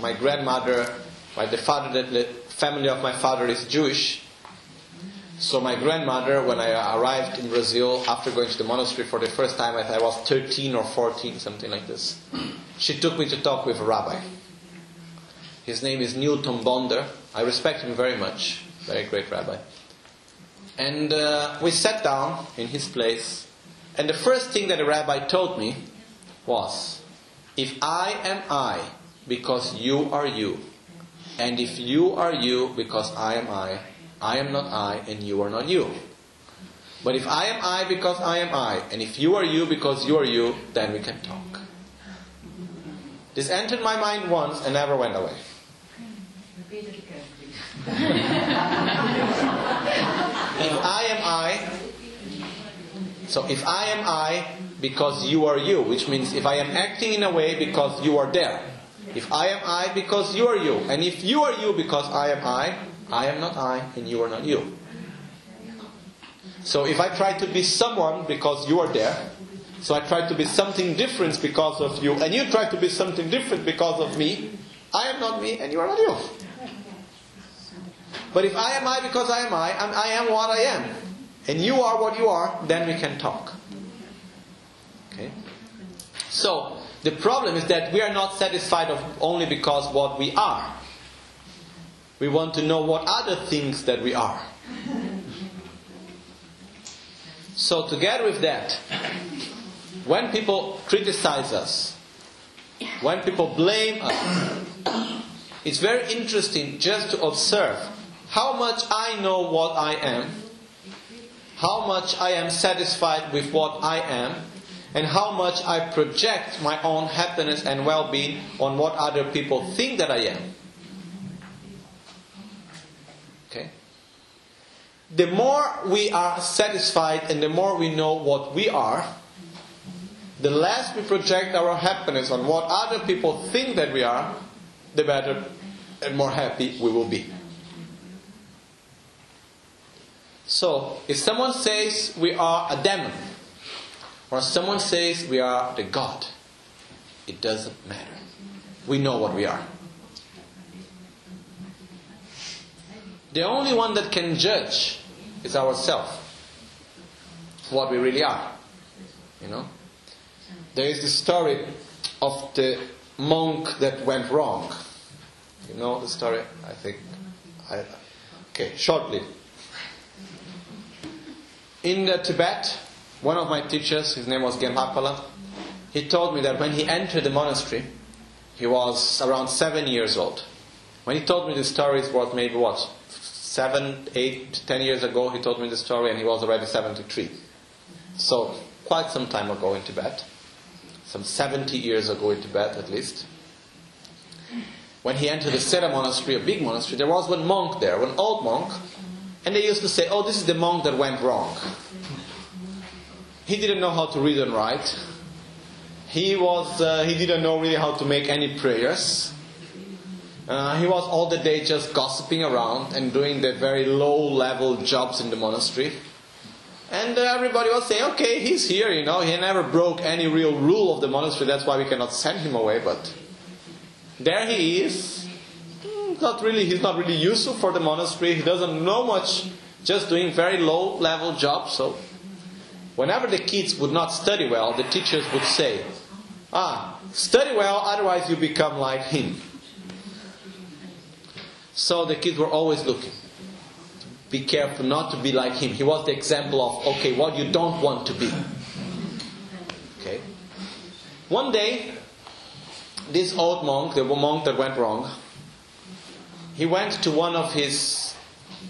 My grandmother, my the father, the family of my father is Jewish, so my grandmother, when I arrived in Brazil after going to the monastery for the first time, I was 13 or 14, something like this. She took me to talk with a rabbi. His name is Nilton Bonder. I respect him very much. Very great rabbi. And uh, we sat down in his place, and the first thing that the rabbi told me was, If I am I, because you are you, and if you are you, because I am I, I am not I and you are not you. But if I am I because I am I, and if you are you because you are you, then we can talk. This entered my mind once and never went away. if I am I, so if I am I because you are you, which means if I am acting in a way because you are there. If I am I because you are you, and if you are you because I am I, I am not I and you are not you. So if I try to be someone because you are there, so I try to be something different because of you, and you try to be something different because of me, I am not me and you are not you. But if I am I because I am I, and I am what I am, and you are what you are, then we can talk. Okay? So, the problem is that we are not satisfied of only because what we are. We want to know what other things that we are. So, together with that, when people criticize us, when people blame us, it's very interesting just to observe how much I know what I am how much I am satisfied with what I am, and how much I project my own happiness and well being on what other people think that I am. Okay? The more we are satisfied and the more we know what we are, the less we project our happiness on what other people think that we are, the better and more happy we will be. So, if someone says we are a demon, or someone says we are the God, it doesn't matter. We know what we are. The only one that can judge is ourselves, what we really are. You know? There is the story of the monk that went wrong. You know the story? I think. I, okay, shortly. In Tibet, one of my teachers, his name was Genpapala, he told me that when he entered the monastery, he was around seven years old. When he told me the story, it was maybe what? Seven, eight, ten years ago, he told me the story, and he was already 73. So, quite some time ago in Tibet. Some 70 years ago in Tibet, at least. When he entered the Sera monastery, a big monastery, there was one monk there, one old monk, and they used to say, Oh, this is the monk that went wrong. He didn't know how to read and write. He, was, uh, he didn't know really how to make any prayers. Uh, he was all the day just gossiping around and doing the very low level jobs in the monastery. And uh, everybody was saying, okay, he's here, you know, he never broke any real rule of the monastery, that's why we cannot send him away, but there he is. Hmm, not really, he's not really useful for the monastery, he doesn't know much, just doing very low level jobs, so whenever the kids would not study well, the teachers would say, Ah, study well, otherwise you become like him. So the kids were always looking. Be careful not to be like him. He was the example of, okay, what you don't want to be. Okay. One day, this old monk, the monk that went wrong, he went to one of his.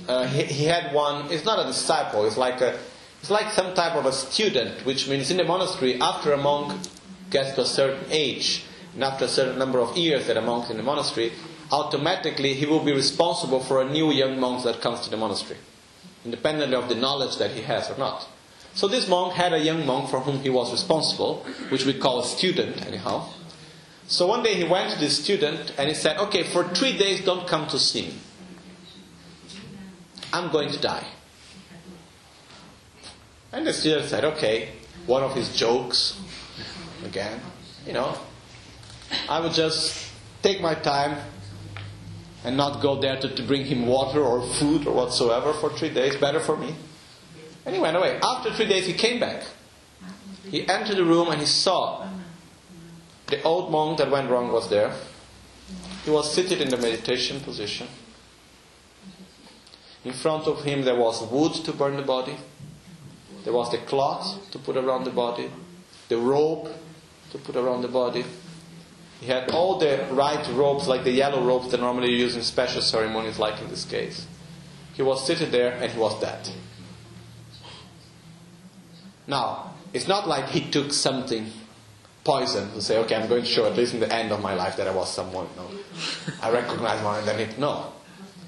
Uh, he, he had one. It's not a disciple. It's like a. It's like some type of a student, which means in the monastery, after a monk gets to a certain age, and after a certain number of years that a monk in the monastery, automatically he will be responsible for a new young monk that comes to the monastery, independently of the knowledge that he has or not. So this monk had a young monk for whom he was responsible, which we call a student, anyhow. So one day he went to the student and he said, Okay, for three days don't come to see me. I'm going to die. And the student said, Okay, one of his jokes, again, you know, I will just take my time and not go there to, to bring him water or food or whatsoever for three days. Better for me. And he went away. After three days, he came back. He entered the room and he saw the old monk that went wrong was there. He was seated in the meditation position. In front of him, there was wood to burn the body. There was the cloth to put around the body, the rope to put around the body. He had all the right ropes, like the yellow ropes that normally you use in special ceremonies, like in this case. He was sitting there and he was dead. Now, it's not like he took something poison to say, okay, I'm going to show at least in the end of my life that I was someone. I recognize one and then it. No.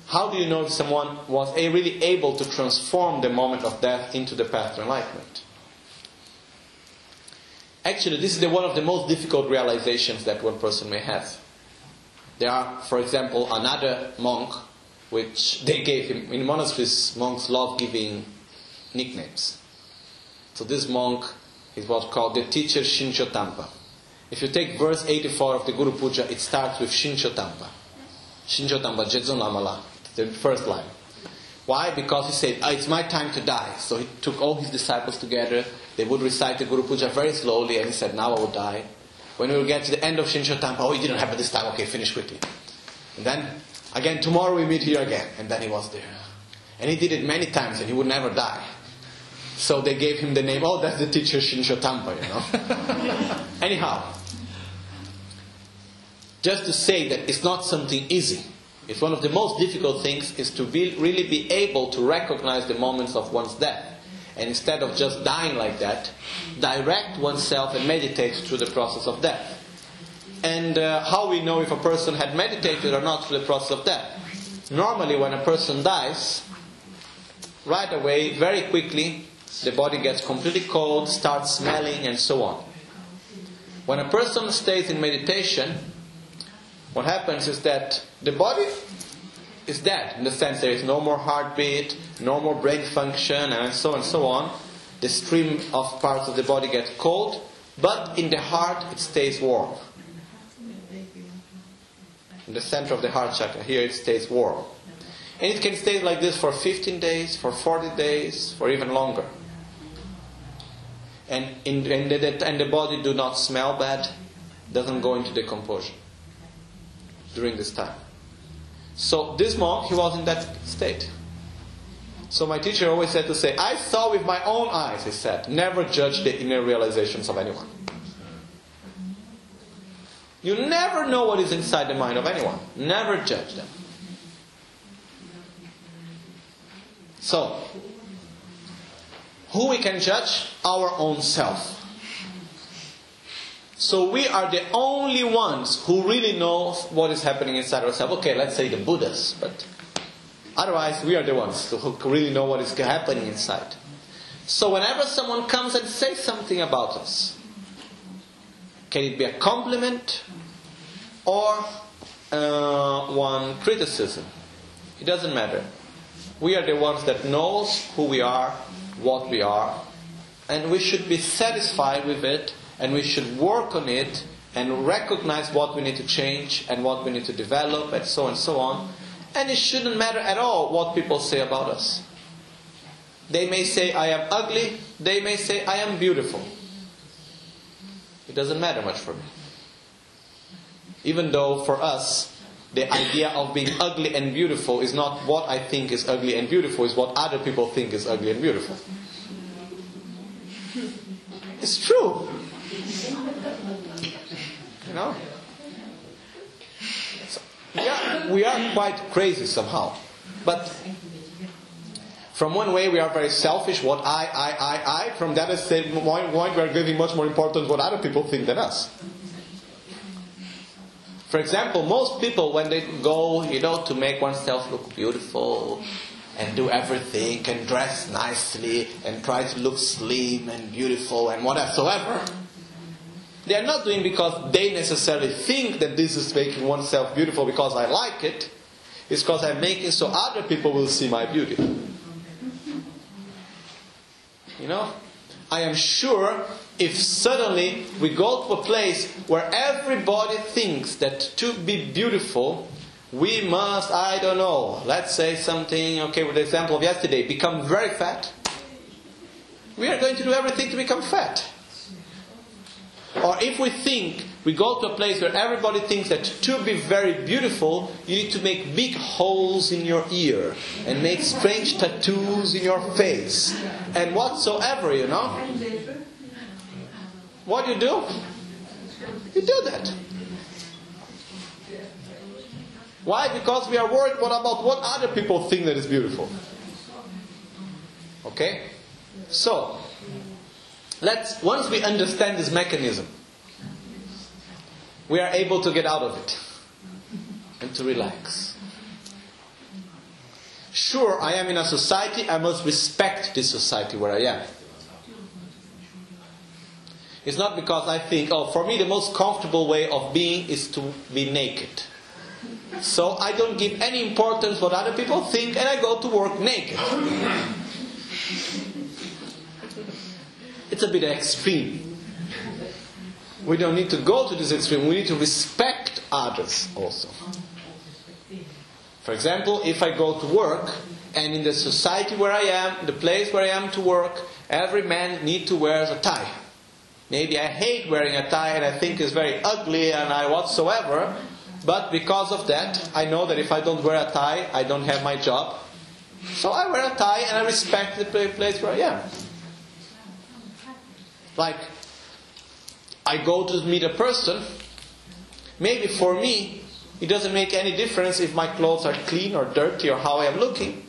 How do you know if someone was really able to transform the moment of death into the path to enlightenment? Actually, this is the, one of the most difficult realizations that one person may have. There are, for example, another monk, which they gave him. In monasteries, monks love giving nicknames. So this monk is what's called the teacher Shincho Tampa. If you take verse 84 of the Guru Puja, it starts with Shincho Tampa. Shincho Tampa, Jedzon Lamala, the first line. Why? Because he said, oh, it's my time to die. So he took all his disciples together. They would recite the Guru Puja very slowly, and he said, now I will die. When we will get to the end of Shincho Tampa, oh, he didn't have it this time. Okay, finish quickly. And then, again, tomorrow we meet here again. And then he was there. And he did it many times, and he would never die. So they gave him the name, oh, that's the teacher Shincho Tampa, you know. Anyhow, just to say that it's not something easy. It's one of the most difficult things is to be, really be able to recognize the moments of one's death. and instead of just dying like that, direct oneself and meditate through the process of death. And uh, how we know if a person had meditated or not through the process of death? Normally, when a person dies, right away, very quickly, the body gets completely cold, starts smelling, and so on. When a person stays in meditation, what happens is that the body is dead in the sense there is no more heartbeat, no more brain function, and so on and so on. The stream of parts of the body get cold, but in the heart it stays warm. In the center of the heart chakra, here it stays warm. And it can stay like this for 15 days, for 40 days, for even longer. And, in, the, and the body do not smell bad, doesn't go into decomposition during this time. So this monk, he was in that state. So my teacher always said to say, I saw with my own eyes, he said, never judge the inner realizations of anyone. You never know what is inside the mind of anyone. Never judge them. So, who we can judge? Our own self. So we are the only ones who really know what is happening inside ourselves. Okay, let's say the Buddhas, but otherwise we are the ones who really know what is happening inside. So whenever someone comes and says something about us, can it be a compliment or uh, one criticism? It doesn't matter. We are the ones that knows who we are, what we are, and we should be satisfied with it and we should work on it and recognize what we need to change and what we need to develop and so on and so on. And it shouldn't matter at all what people say about us. They may say I am ugly, they may say I am beautiful. It doesn't matter much for me. Even though for us, the idea of being ugly and beautiful is not what I think is ugly and beautiful, is what other people think is ugly and beautiful. It's true. You know? So, yeah, we are quite crazy somehow. But from one way we are very selfish, what I, I, I, I. From that point, we are giving much more importance what other people think than us. For example, most people when they go, you know, to make oneself look beautiful and do everything and dress nicely and try to look slim and beautiful and whatsoever, they are not doing because they necessarily think that this is making oneself beautiful because I like it. It's because I'm making so other people will see my beauty. You know? I am sure if suddenly we go to a place where everybody thinks that to be beautiful, we must, I don't know, let's say something, okay, with the example of yesterday, become very fat. We are going to do everything to become fat. Or if we think we go to a place where everybody thinks that to be very beautiful, you need to make big holes in your ear and make strange tattoos in your face and whatsoever, you know. What do you do? You do that. Why? Because we are worried what about what other people think that is beautiful. Okay? So, Let's, once we understand this mechanism, we are able to get out of it and to relax. Sure, I am in a society, I must respect this society where I am. It's not because I think, oh, for me the most comfortable way of being is to be naked. So I don't give any importance what other people think and I go to work naked. It's a bit extreme. We don't need to go to this extreme. We need to respect others also. For example, if I go to work and in the society where I am, the place where I am to work, every man need to wear a tie. Maybe I hate wearing a tie and I think it's very ugly and I whatsoever, but because of that, I know that if I don't wear a tie, I don't have my job. So I wear a tie and I respect the place where I am. Like, I go to meet a person, maybe for me, it doesn't make any difference if my clothes are clean or dirty or how I am looking,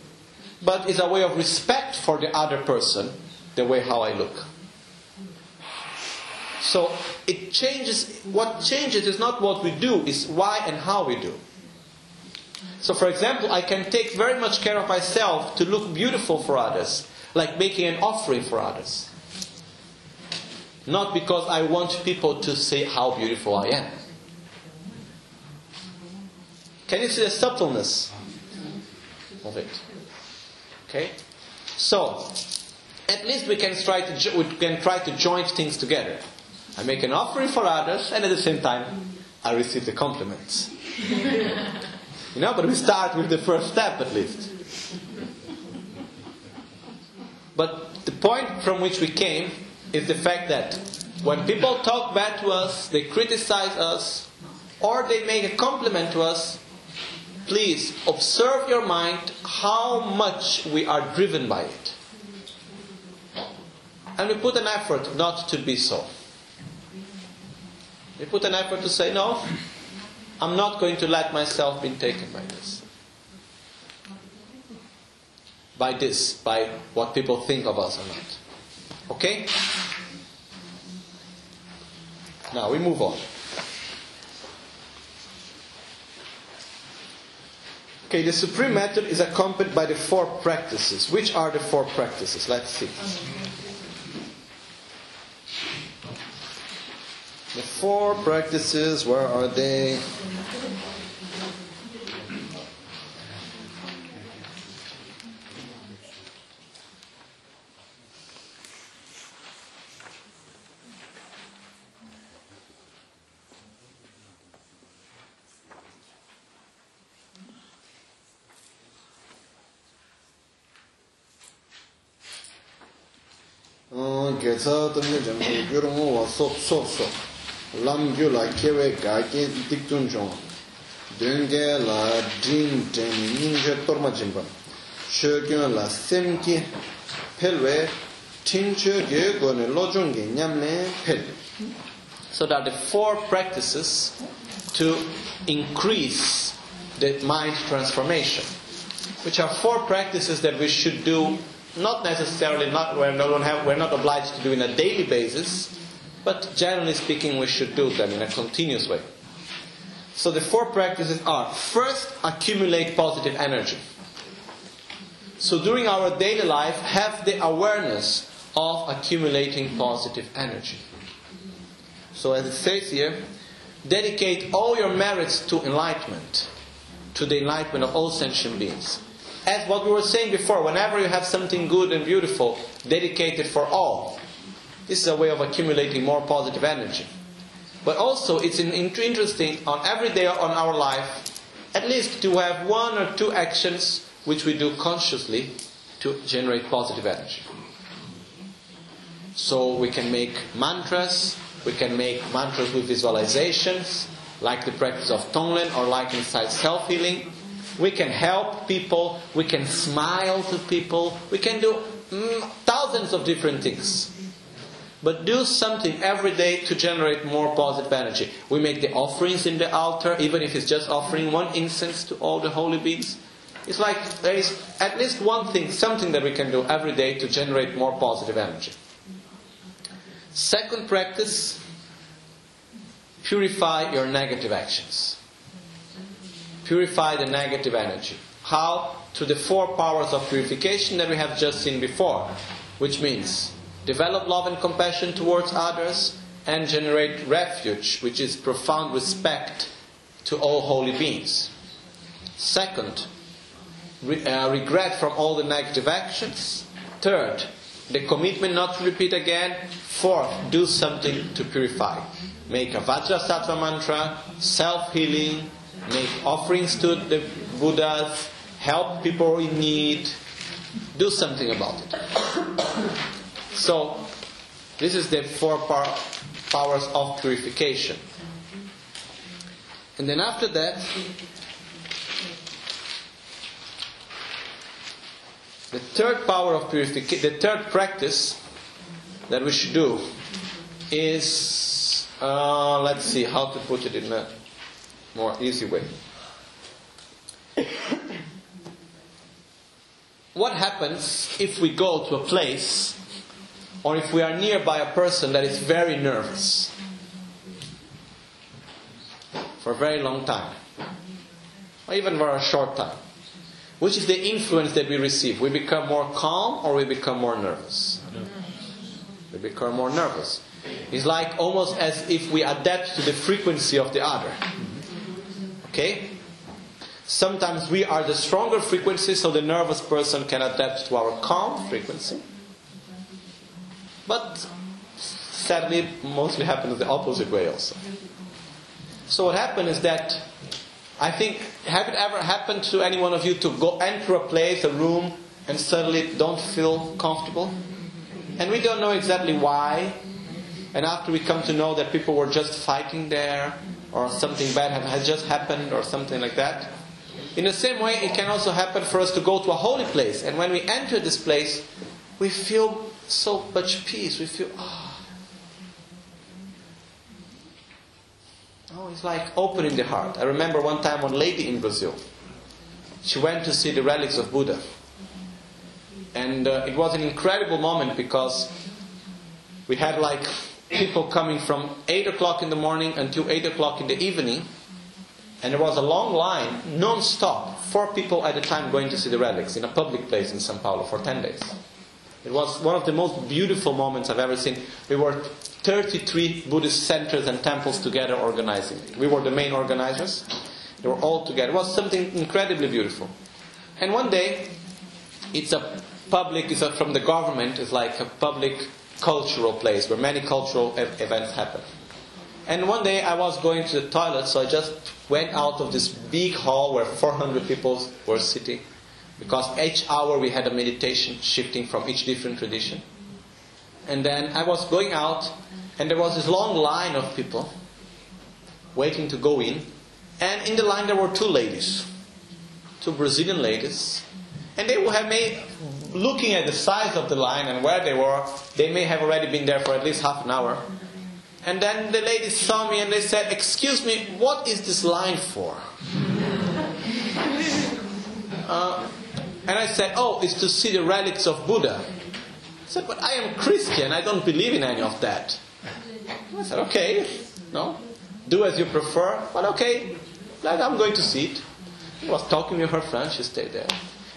but it's a way of respect for the other person the way how I look. So it changes, what changes is not what we do, is why and how we do. So, for example, I can take very much care of myself to look beautiful for others, like making an offering for others. Not because I want people to say how beautiful I am. Can you see the subtleness of it? Okay? So, at least we can try to, we can try to join things together. I make an offering for others, and at the same time, I receive the compliments. you know, but we start with the first step at least. But the point from which we came is the fact that when people talk bad to us, they criticize us, or they make a compliment to us, please observe your mind how much we are driven by it. And we put an effort not to be so. We put an effort to say, no, I'm not going to let myself be taken by this. By this, by what people think of us or not. Okay? Now we move on. Okay, the supreme method is accompanied by the four practices. Which are the four practices? Let's see. The four practices, where are they? gecha tamne jambu gyurungu wa sok sok sok lam gyu la dik tun jong denge la je la sem ki tin ge go ne lo jong ge nyam ne pel. So that the four practices to increase the mind transformation which are four practices that we should do not necessarily not we're not, we're not obliged to do in a daily basis, but generally speaking, we should do them in a continuous way. So the four practices are first, accumulate positive energy. So during our daily life, have the awareness of accumulating positive energy. So as it says here, dedicate all your merits to enlightenment, to the enlightenment of all sentient beings as what we were saying before, whenever you have something good and beautiful, dedicated for all, this is a way of accumulating more positive energy. But also, it's interesting on every day on our life, at least to have one or two actions which we do consciously to generate positive energy. So we can make mantras, we can make mantras with visualizations, like the practice of Tonglen or like inside self healing we can help people, we can smile to people, we can do mm, thousands of different things. But do something every day to generate more positive energy. We make the offerings in the altar, even if it's just offering one incense to all the holy beings. It's like there is at least one thing, something that we can do every day to generate more positive energy. Second practice purify your negative actions purify the negative energy. How? To the four powers of purification that we have just seen before, which means develop love and compassion towards others and generate refuge, which is profound respect to all holy beings. Second, re- uh, regret from all the negative actions. Third, the commitment not to repeat again. Fourth, do something to purify. Make a Vajrasattva mantra, self healing, make offerings to the Buddhas, help people in need, do something about it. So, this is the four par- powers of purification. And then after that, the third power of purification, the third practice that we should do is, uh, let's see how to put it in a more easy way. what happens if we go to a place or if we are nearby a person that is very nervous for a very long time, or even for a short time. Which is the influence that we receive? We become more calm or we become more nervous? We become more nervous. It's like almost as if we adapt to the frequency of the other. Okay? Sometimes we are the stronger frequency, so the nervous person can adapt to our calm frequency. But sadly, mostly happens the opposite way also. So what happened is that I think, have it ever happened to any one of you to go enter a place, a room, and suddenly don't feel comfortable? And we don't know exactly why. And after we come to know that people were just fighting there, or something bad has just happened, or something like that. In the same way, it can also happen for us to go to a holy place. And when we enter this place, we feel so much peace. We feel, oh, Oh, it's like opening the heart. I remember one time one lady in Brazil. She went to see the relics of Buddha. And uh, it was an incredible moment because we had like people coming from 8 o'clock in the morning until 8 o'clock in the evening. And there was a long line, non stop, four people at a time going to see the relics in a public place in Sao Paulo for 10 days. It was one of the most beautiful moments I've ever seen. We were 33 Buddhist centers and temples together organizing. We were the main organizers. They were all together. It was something incredibly beautiful. And one day, it's a public, it's a, from the government, it's like a public cultural place where many cultural events happen. And one day I was going to the toilet, so I just went out of this big hall where 400 people were sitting because each hour we had a meditation shifting from each different tradition. And then I was going out, and there was this long line of people waiting to go in. And in the line there were two ladies, two Brazilian ladies. And they would have made, looking at the size of the line and where they were, they may have already been there for at least half an hour. And then the ladies saw me and they said, Excuse me, what is this line for? Uh, and I said, Oh, it's to see the relics of Buddha. I said, But I am Christian. I don't believe in any of that. I said, Okay, no, do as you prefer, but okay, like I'm going to see it. She was talking with her friend, she stayed there.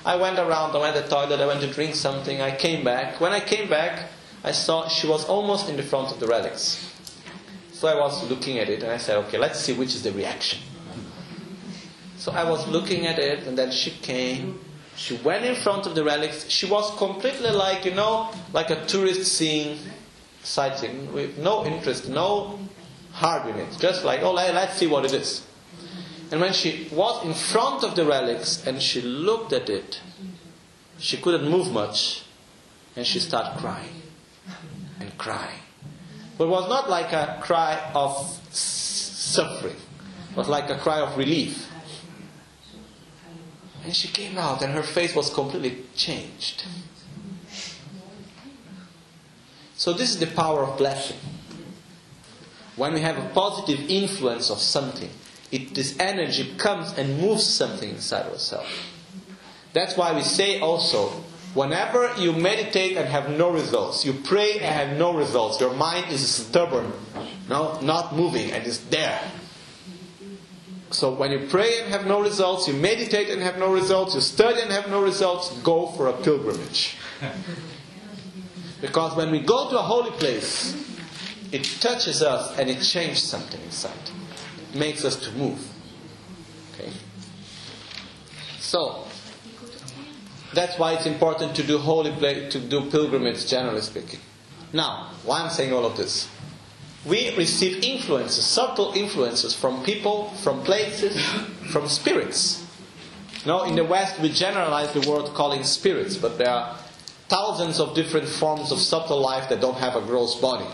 I went around, I went to the toilet, I went to drink something, I came back. When I came back, I saw she was almost in the front of the relics. So I was looking at it and I said, okay, let's see which is the reaction. So I was looking at it and then she came she went in front of the relics. She was completely like, you know, like a tourist seeing sighting with no interest, no heart in it. Just like, oh, let's see what it is. And when she was in front of the relics and she looked at it, she couldn't move much. And she started crying and crying. But it was not like a cry of suffering, it was like a cry of relief. And she came out and her face was completely changed. So, this is the power of blessing. When we have a positive influence of something, it, this energy comes and moves something inside ourselves. That's why we say also, whenever you meditate and have no results, you pray and have no results, your mind is stubborn, no, not moving, and is there. So when you pray and have no results, you meditate and have no results, you study and have no results, go for a pilgrimage. Because when we go to a holy place, it touches us and it changes something inside. It makes us to move. Okay? So that's why it's important to do holy place, to do pilgrimage generally speaking. Now, why I'm saying all of this? We receive influences, subtle influences from people, from places, from spirits. Now, in the West, we generalize the word calling spirits, but there are thousands of different forms of subtle life that don't have a gross body.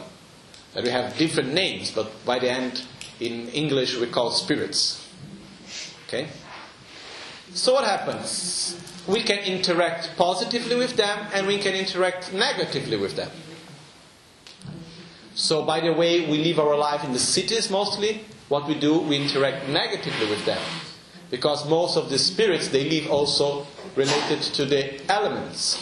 That we have different names, but by the end, in English, we call spirits. Okay? So, what happens? We can interact positively with them, and we can interact negatively with them. So, by the way we live our life in the cities mostly, what we do, we interact negatively with them. Because most of the spirits they live also related to the elements.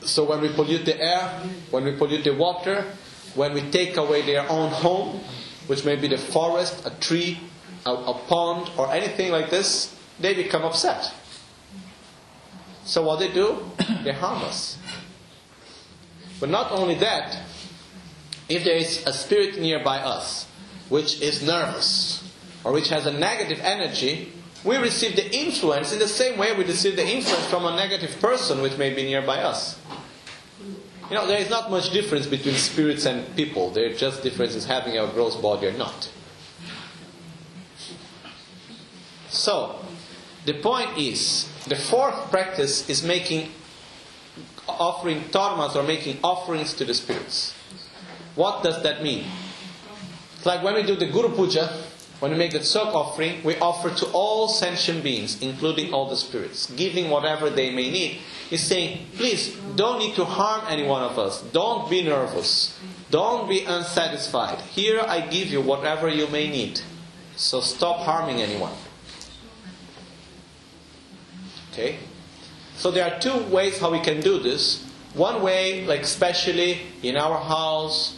So when we pollute the air, when we pollute the water, when we take away their own home, which may be the forest, a tree, a, a pond, or anything like this, they become upset. So what they do, they harm us. But not only that, if there is a spirit nearby us, which is nervous, or which has a negative energy, we receive the influence in the same way we receive the influence from a negative person which may be nearby us. You know, there is not much difference between spirits and people. There is just differences having a gross body or not. So, the point is, the fourth practice is making offering tormas or making offerings to the spirits. What does that mean? It's like when we do the Guru Puja, when we make the Tsok offering, we offer to all sentient beings, including all the spirits, giving whatever they may need. He's saying, please, don't need to harm any one of us. Don't be nervous. Don't be unsatisfied. Here I give you whatever you may need. So stop harming anyone. Okay? So there are two ways how we can do this. One way, like especially in our house,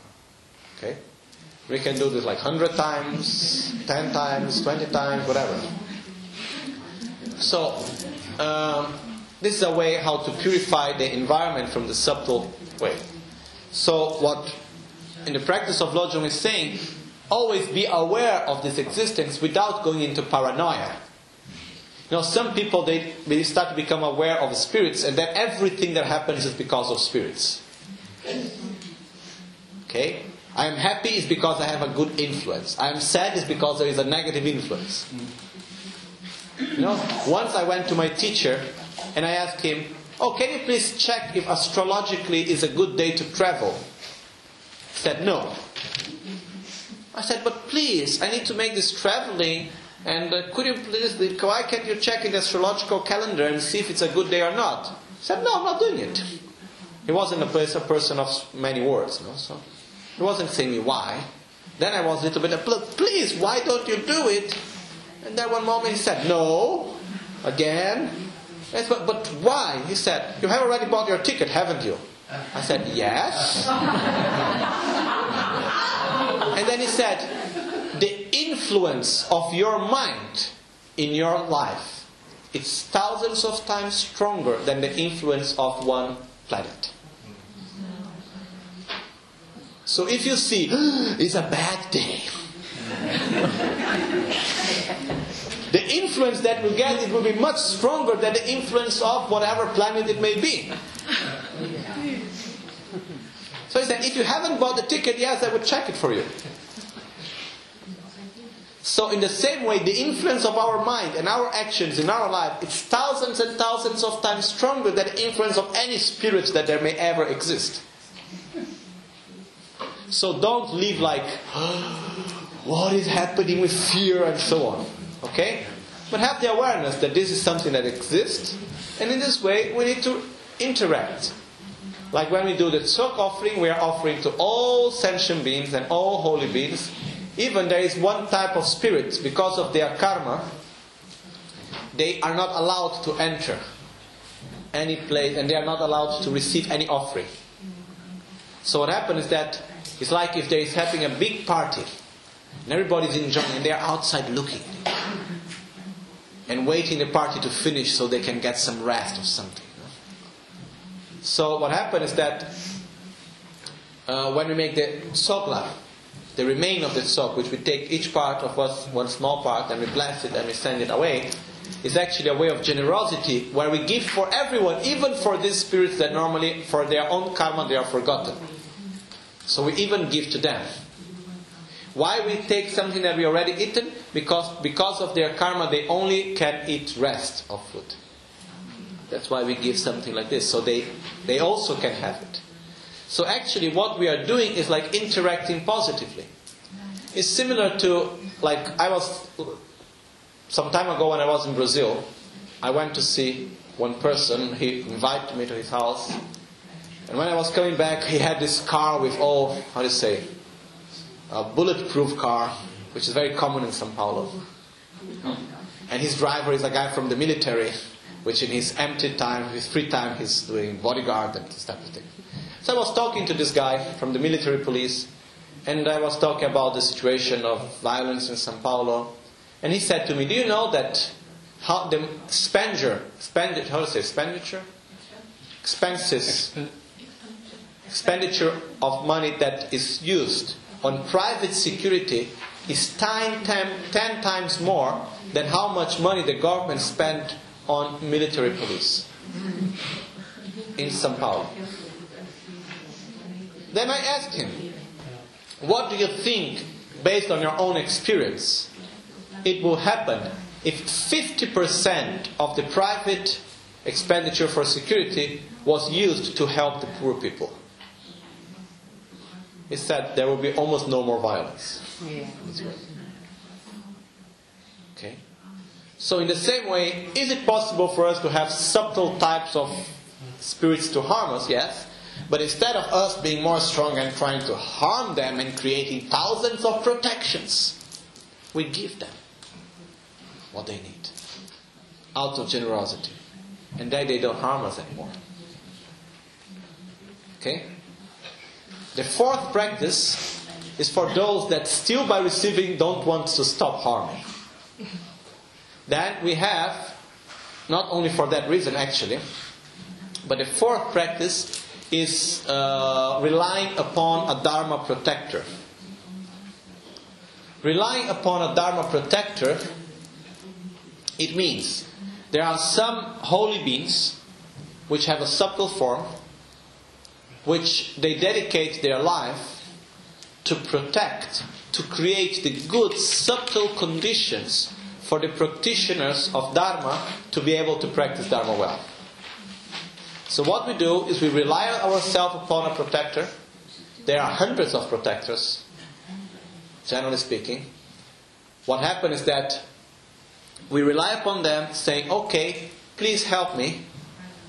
Okay? We can do this like 100 times, 10 times, 20 times, whatever. So, um, this is a way how to purify the environment from the subtle way. So, what in the practice of Lojong is saying, always be aware of this existence without going into paranoia. You know, some people they, they start to become aware of spirits, and then everything that happens is because of spirits. Okay? I am happy is because I have a good influence. I am sad is because there is a negative influence. You know, once I went to my teacher and I asked him, "Oh, can you please check if astrologically is a good day to travel?" He said, "No." I said, "But please, I need to make this traveling, and uh, could you please? Why can't you check in the astrological calendar and see if it's a good day or not?" He said, "No, I'm not doing it." He wasn't a person of many words, no, so. He wasn't saying me why. Then I was a little bit, please, why don't you do it? And then one moment he said, no. Again. But, but why? He said, you have already bought your ticket, haven't you? I said, yes. and then he said, the influence of your mind in your life, it's thousands of times stronger than the influence of one planet. So if you see, it's a bad day. the influence that we get, it will be much stronger than the influence of whatever planet it may be. So he said, if you haven't bought the ticket, yes, I would check it for you. So in the same way, the influence of our mind and our actions in our life, it's thousands and thousands of times stronger than the influence of any spirit that there may ever exist. So don't live like, what is happening with fear and so on. Okay? But have the awareness that this is something that exists, and in this way we need to interact. Like when we do the Tsok offering, we are offering to all sentient beings and all holy beings. Even there is one type of spirits, because of their karma, they are not allowed to enter any place and they are not allowed to receive any offering. So what happens is that it's like if there is having a big party and everybody's enjoying and they're outside looking and waiting the party to finish so they can get some rest or something. So what happens is that uh, when we make the sokla, the remain of the Tsok, which we take each part of us, one small part, and we bless it and we send it away, is actually a way of generosity where we give for everyone, even for these spirits that normally, for their own karma, they are forgotten. So we even give to them. Why we take something that we already eaten? Because because of their karma they only can eat rest of food. That's why we give something like this. So they they also can have it. So actually, what we are doing is like interacting positively. It's similar to like I was some time ago when I was in Brazil. I went to see one person. He invited me to his house, and when I was coming back, he had this car with all how do you say a bulletproof car, which is very common in São Paulo. And his driver is a guy from the military, which in his empty time, his free time, he's doing bodyguard and this type of thing. So I was talking to this guy from the military police, and I was talking about the situation of violence in São Paulo. And he said to me, Do you know that how the expenditure, expenditure how to say expenditure? Expenses, expenditure of money that is used on private security is ten times more than how much money the government spent on military police in São Paulo. Then I asked him, What do you think, based on your own experience, it will happen if 50% of the private expenditure for security was used to help the poor people? He said there will be almost no more violence. Yeah. Okay? So, in the same way, is it possible for us to have subtle types of spirits to harm us? Yes. But instead of us being more strong and trying to harm them and creating thousands of protections, we give them what they need out of generosity. And then they don't harm us anymore. Okay? The fourth practice is for those that still by receiving don't want to stop harming. Then we have, not only for that reason actually, but the fourth practice is uh, relying upon a Dharma protector. Relying upon a Dharma protector, it means there are some holy beings which have a subtle form, which they dedicate their life to protect, to create the good, subtle conditions for the practitioners of Dharma to be able to practice Dharma well. So what we do is we rely ourselves upon a protector. There are hundreds of protectors, generally speaking. What happens is that we rely upon them saying, okay, please help me.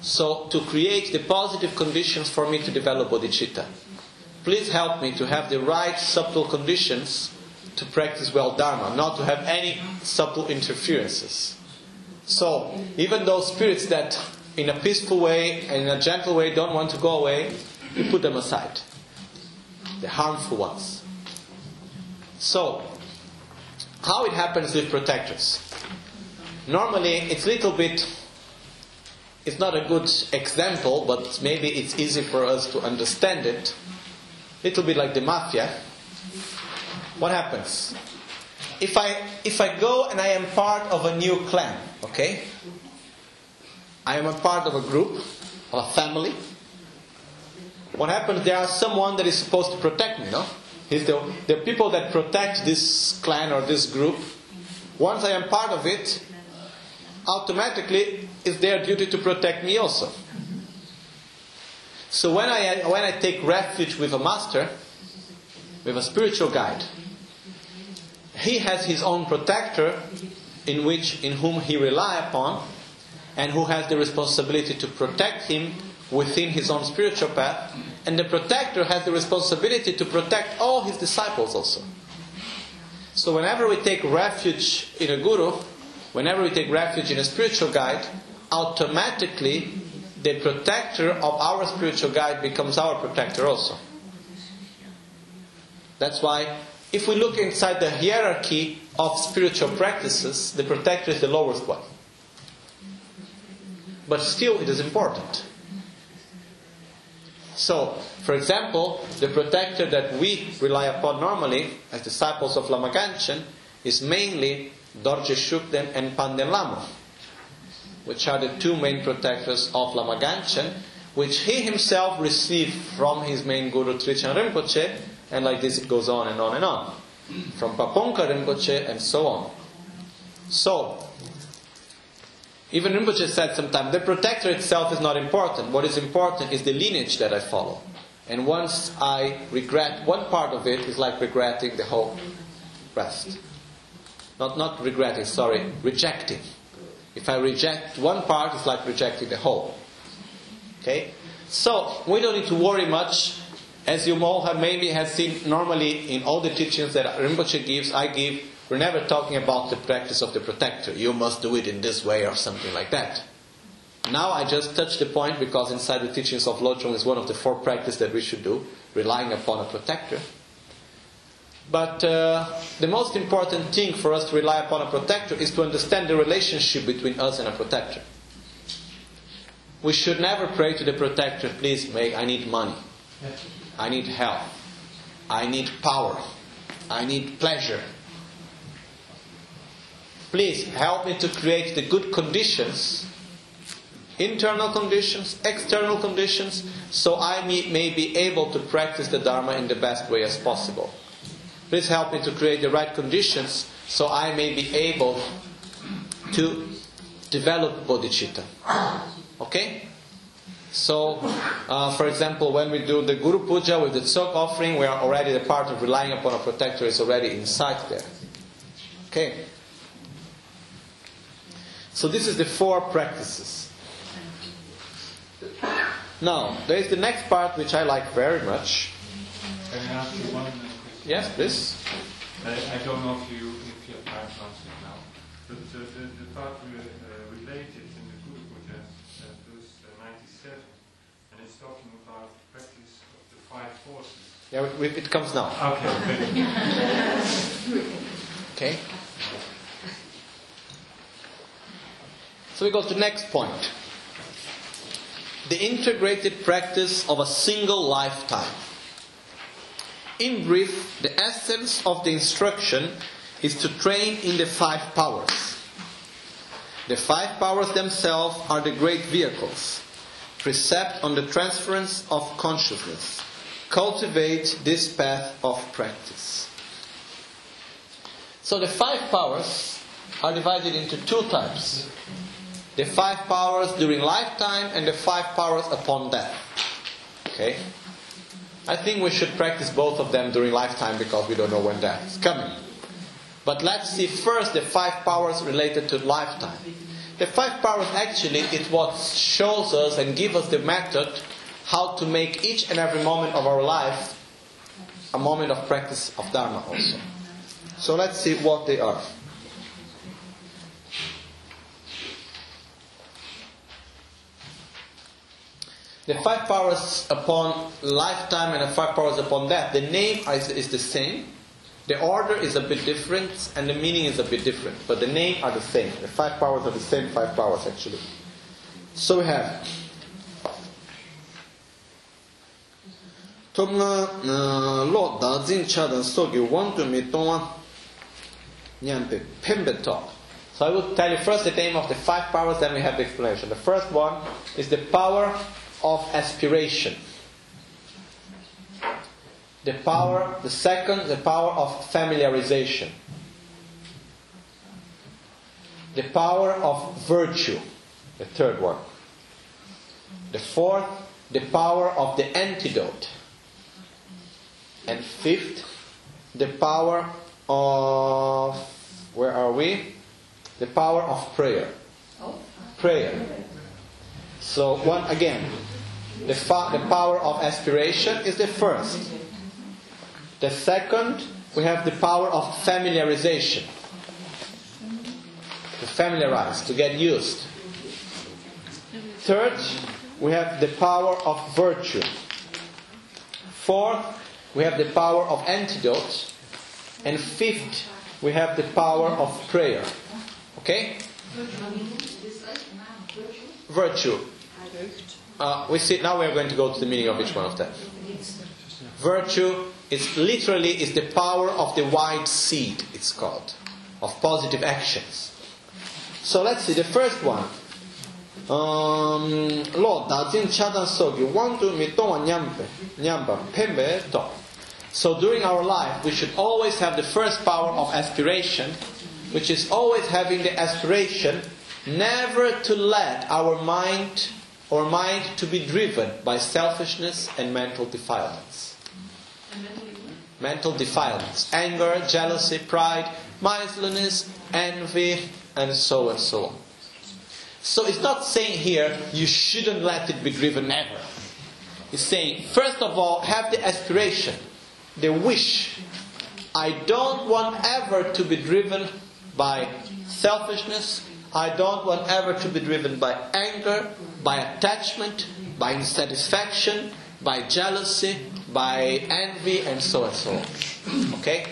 So to create the positive conditions for me to develop bodhicitta. Please help me to have the right subtle conditions to practice well Dharma, not to have any subtle interferences. So, even those spirits that in a peaceful way and in a gentle way don't want to go away, you put them aside. The harmful ones. So, how it happens with protectors? Normally, it's a little bit, it's not a good example, but maybe it's easy for us to understand it. Little bit like the mafia. What happens? If I if I go and I am part of a new clan, okay? I am a part of a group, of a family. What happens? There are someone that is supposed to protect me, no? He's the, the people that protect this clan or this group. Once I am part of it, automatically it's their duty to protect me also. So when I when I take refuge with a master, with a spiritual guide, he has his own protector in which in whom he rely upon and who has the responsibility to protect him within his own spiritual path and the protector has the responsibility to protect all his disciples also so whenever we take refuge in a guru whenever we take refuge in a spiritual guide automatically the protector of our spiritual guide becomes our protector also. That's why if we look inside the hierarchy of spiritual practices the protector is the lowest one. But still it is important. So, for example, the protector that we rely upon normally as disciples of Lama Gangchen is mainly Dorje Shukden and Palden Lhamo, which are the two main protectors of Lama Gangchen, which he himself received from his main guru Trijang Rinpoche, and like this it goes on and on and on. From Pabongka Rinpoche and so on. So, even Rinpoche said sometimes, the protector itself is not important. What is important is the lineage that I follow. And once I regret one part of it, it's like regretting the whole rest. Not, not regretting, sorry, rejecting. If I reject one part, it's like rejecting the whole. Okay? So, we don't need to worry much. As you all have maybe have seen normally in all the teachings that Rinpoche gives, I give, we're never talking about the practice of the protector. You must do it in this way or something like that. Now I just touched the point because inside the teachings of Lojong is one of the four practices that we should do, relying upon a protector. But uh, the most important thing for us to rely upon a protector is to understand the relationship between us and a protector. We should never pray to the protector, please make, I need money. I need help. I need power. I need pleasure. Please help me to create the good conditions, internal conditions, external conditions, so I may, may be able to practice the Dharma in the best way as possible. Please help me to create the right conditions so I may be able to develop bodhicitta. Okay? So, uh, for example, when we do the Guru Puja with the Tsok offering, we are already the part of relying upon a protector is already inside there. Okay? So this is the four practices. Now, there is the next part which I like very much. Can I ask you one question? Yes, please. I, I don't know if you if you have time to answer it now, but uh, the, the part re, uh, related in the Guru Puja, uh, verse uh, 97, and it's talking about the practice of the five forces. Yeah, we, we, it comes now. Okay, okay. Okay? So we go to the next point. The integrated practice of a single lifetime. In brief, the essence of the instruction is to train in the five powers. The five powers themselves are the great vehicles. Precept on the transference of consciousness. Cultivate this path of practice. So the five powers are divided into two types. The five powers during lifetime and the five powers upon death. Okay? I think we should practice both of them during lifetime because we don't know when death is coming. But let's see first the five powers related to lifetime. The five powers actually is what shows us and gives us the method how to make each and every moment of our life a moment of practice of Dharma also. So let's see what they are. The five powers upon lifetime and the five powers upon death, the name is, is the same. The order is a bit different and the meaning is a bit different, but the name are the same. The five powers are the same five powers actually. So we have Tomna uh, lo da jin cha dan so gi tu mi tong wa pe pembe talk. So I will tell you first the name of the five powers, then we have the explanation. The first one is the power of aspiration. The power, the second, the power of familiarization. The power of virtue, the third one. The fourth, the power of the antidote. And fifth, the power of, where are we? The power of prayer. Oh. Prayer. So, one again, the, fa- the power of aspiration is the first. The second, we have the power of familiarization. To familiarize, to get used. Third, we have the power of virtue. Fourth, we have the power of antidote. And fifth, we have the power of prayer. Okay? Virtue. Uh, we see now we are going to go to the meaning of each one of them. Virtue is literally is the power of the white seed. It's called of positive actions. So let's see the first one. Um, lo da jin cha dan so gi wan tu mi tong nyampe nyamba pembe to. So during our life, we should always have the first power of aspiration, which is always having the aspiration never to let our mind our mind to be driven by selfishness and mental defilements. Mental defilements, anger, jealousy, pride, mindfulness, envy, and so and so on. So it's not saying here you shouldn't let it be driven ever. It's saying, first of all, have the aspiration, the wish. I don't want ever to be driven by selfishness. I don't want ever to be driven by anger, by attachment, by insatisfaction, by jealousy, by envy, and so and so on. Okay?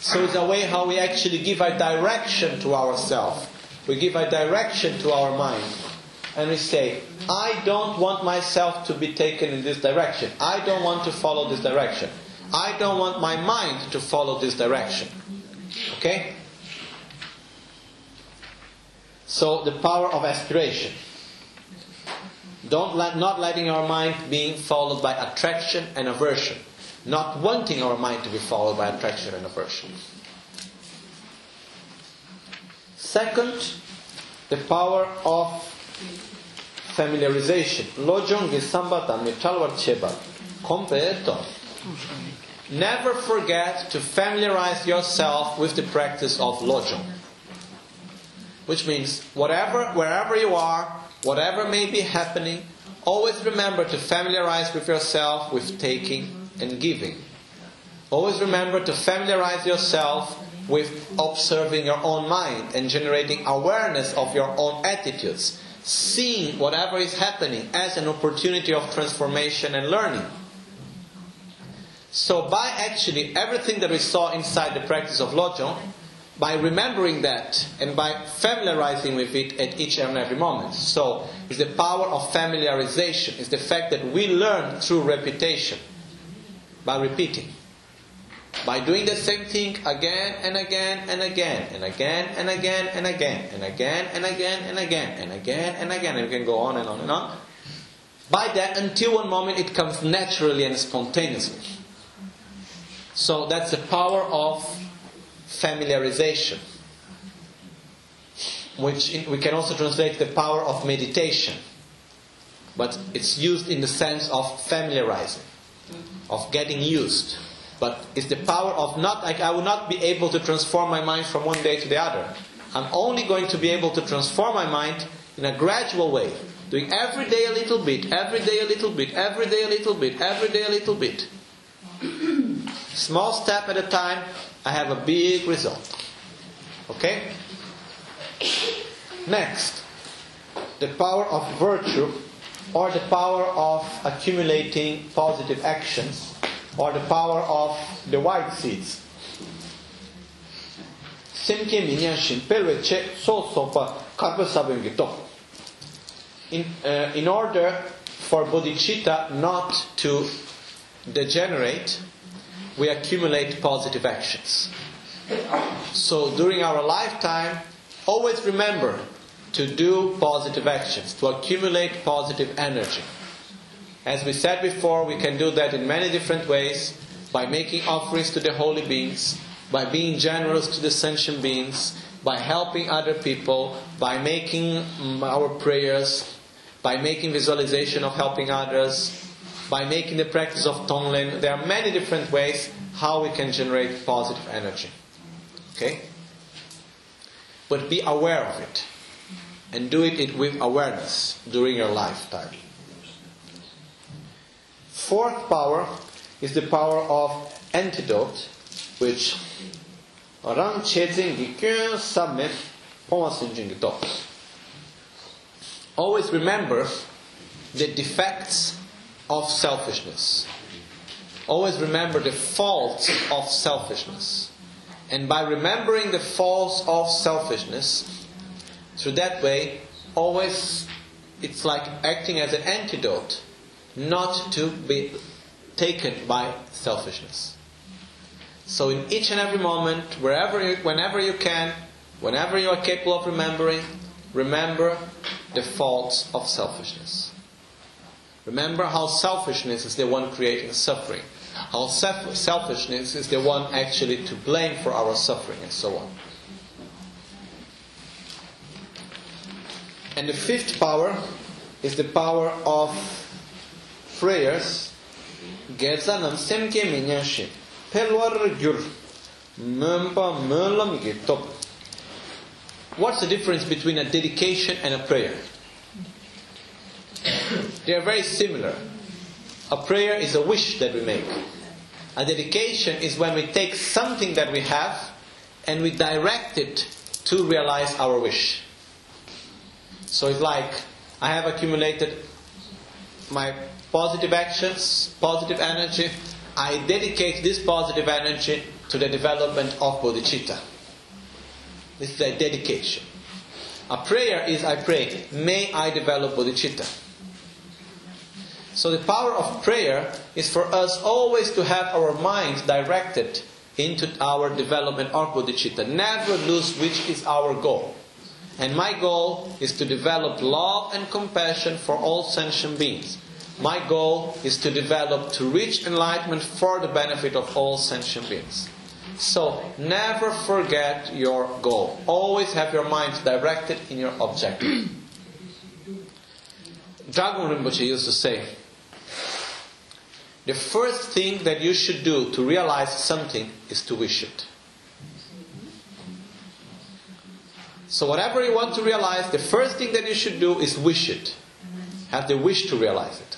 So it's a way how we actually give a direction to ourselves. We give a direction to our mind. And we say, I don't want myself to be taken in this direction. I don't want to follow this direction. I don't want my mind to follow this direction. Okay? So the power of aspiration. Don't let, not letting our mind being followed by attraction and aversion. Not wanting our mind to be followed by attraction and aversion. Second, the power of familiarization. Lojong. Never forget to familiarize yourself with the practice of lojong. Which means whatever wherever you are, whatever may be happening, always remember to familiarize with yourself with taking and giving. Always remember to familiarize yourself with observing your own mind and generating awareness of your own attitudes, seeing whatever is happening as an opportunity of transformation and learning. So, by actually everything that we saw inside the practice of Lojong, by remembering that and by familiarizing with it at each and every moment. So, it's the power of familiarization, it's the fact that we learn through repetition, by repeating. By doing the same thing again and again and again and again and again and again and again and again and again and again and again and we can go on and on and on. By that until one moment it comes naturally and spontaneously. So that's the power of familiarization, which we can also translate the power of meditation, but it's used in the sense of familiarizing, of getting used. But it's the power of not, like I will not be able to transform my mind from one day to the other. I'm only going to be able to transform my mind in a gradual way, doing every day a little bit, every day a little bit, every day a little bit, every day a little bit. Small step at a time, I have a big result. Okay? Next, the power of virtue or the power of accumulating positive actions or the power of the white seeds. Semke minyan shin pelwe che so. In, uh, in order for bodhicitta not to degenerate, we accumulate positive actions. So during our lifetime, always remember to do positive actions, to accumulate positive energy. As we said before, we can do that in many different ways by making offerings to the holy beings, by being generous to the sentient beings, by helping other people, by making mm, our prayers, by making visualization of helping others, by making the practice of Tonglen. There are many different ways how we can generate positive energy. Okay? But be aware of it. And do it with awareness during your lifetime. Fourth power is the power of antidote, which rang Always remember the defects of selfishness. Always remember the faults of selfishness. And by remembering the faults of selfishness, through that way, always it's like acting as an antidote not to be taken by selfishness. So in each and every moment, wherever you, whenever you can, whenever you are capable of remembering, remember the faults of selfishness. Remember how selfishness is the one creating suffering. How self- selfishness is the one actually to blame for our suffering and so on. And the fifth power is the power of prayers. Pelwar gyur. What's the difference between a dedication and a prayer? They are very similar. A prayer is a wish that we make. A dedication is when we take something that we have and we direct it to realize our wish. So it's like I have accumulated my positive actions, positive energy. I dedicate this positive energy to the development of bodhicitta. This is a dedication. A prayer is I pray, may I develop bodhicitta. So the power of prayer is for us always to have our minds directed into our development of bodhicitta. Never lose which is our goal. And my goal is to develop love and compassion for all sentient beings. My goal is to develop to reach enlightenment for the benefit of all sentient beings. So never forget your goal. Always have your mind directed in your objective. Trijang Rinpoche used to say, the first thing that you should do to realize something is to wish it. So, whatever you want to realize, the first thing that you should do is wish it. Have the wish to realize it.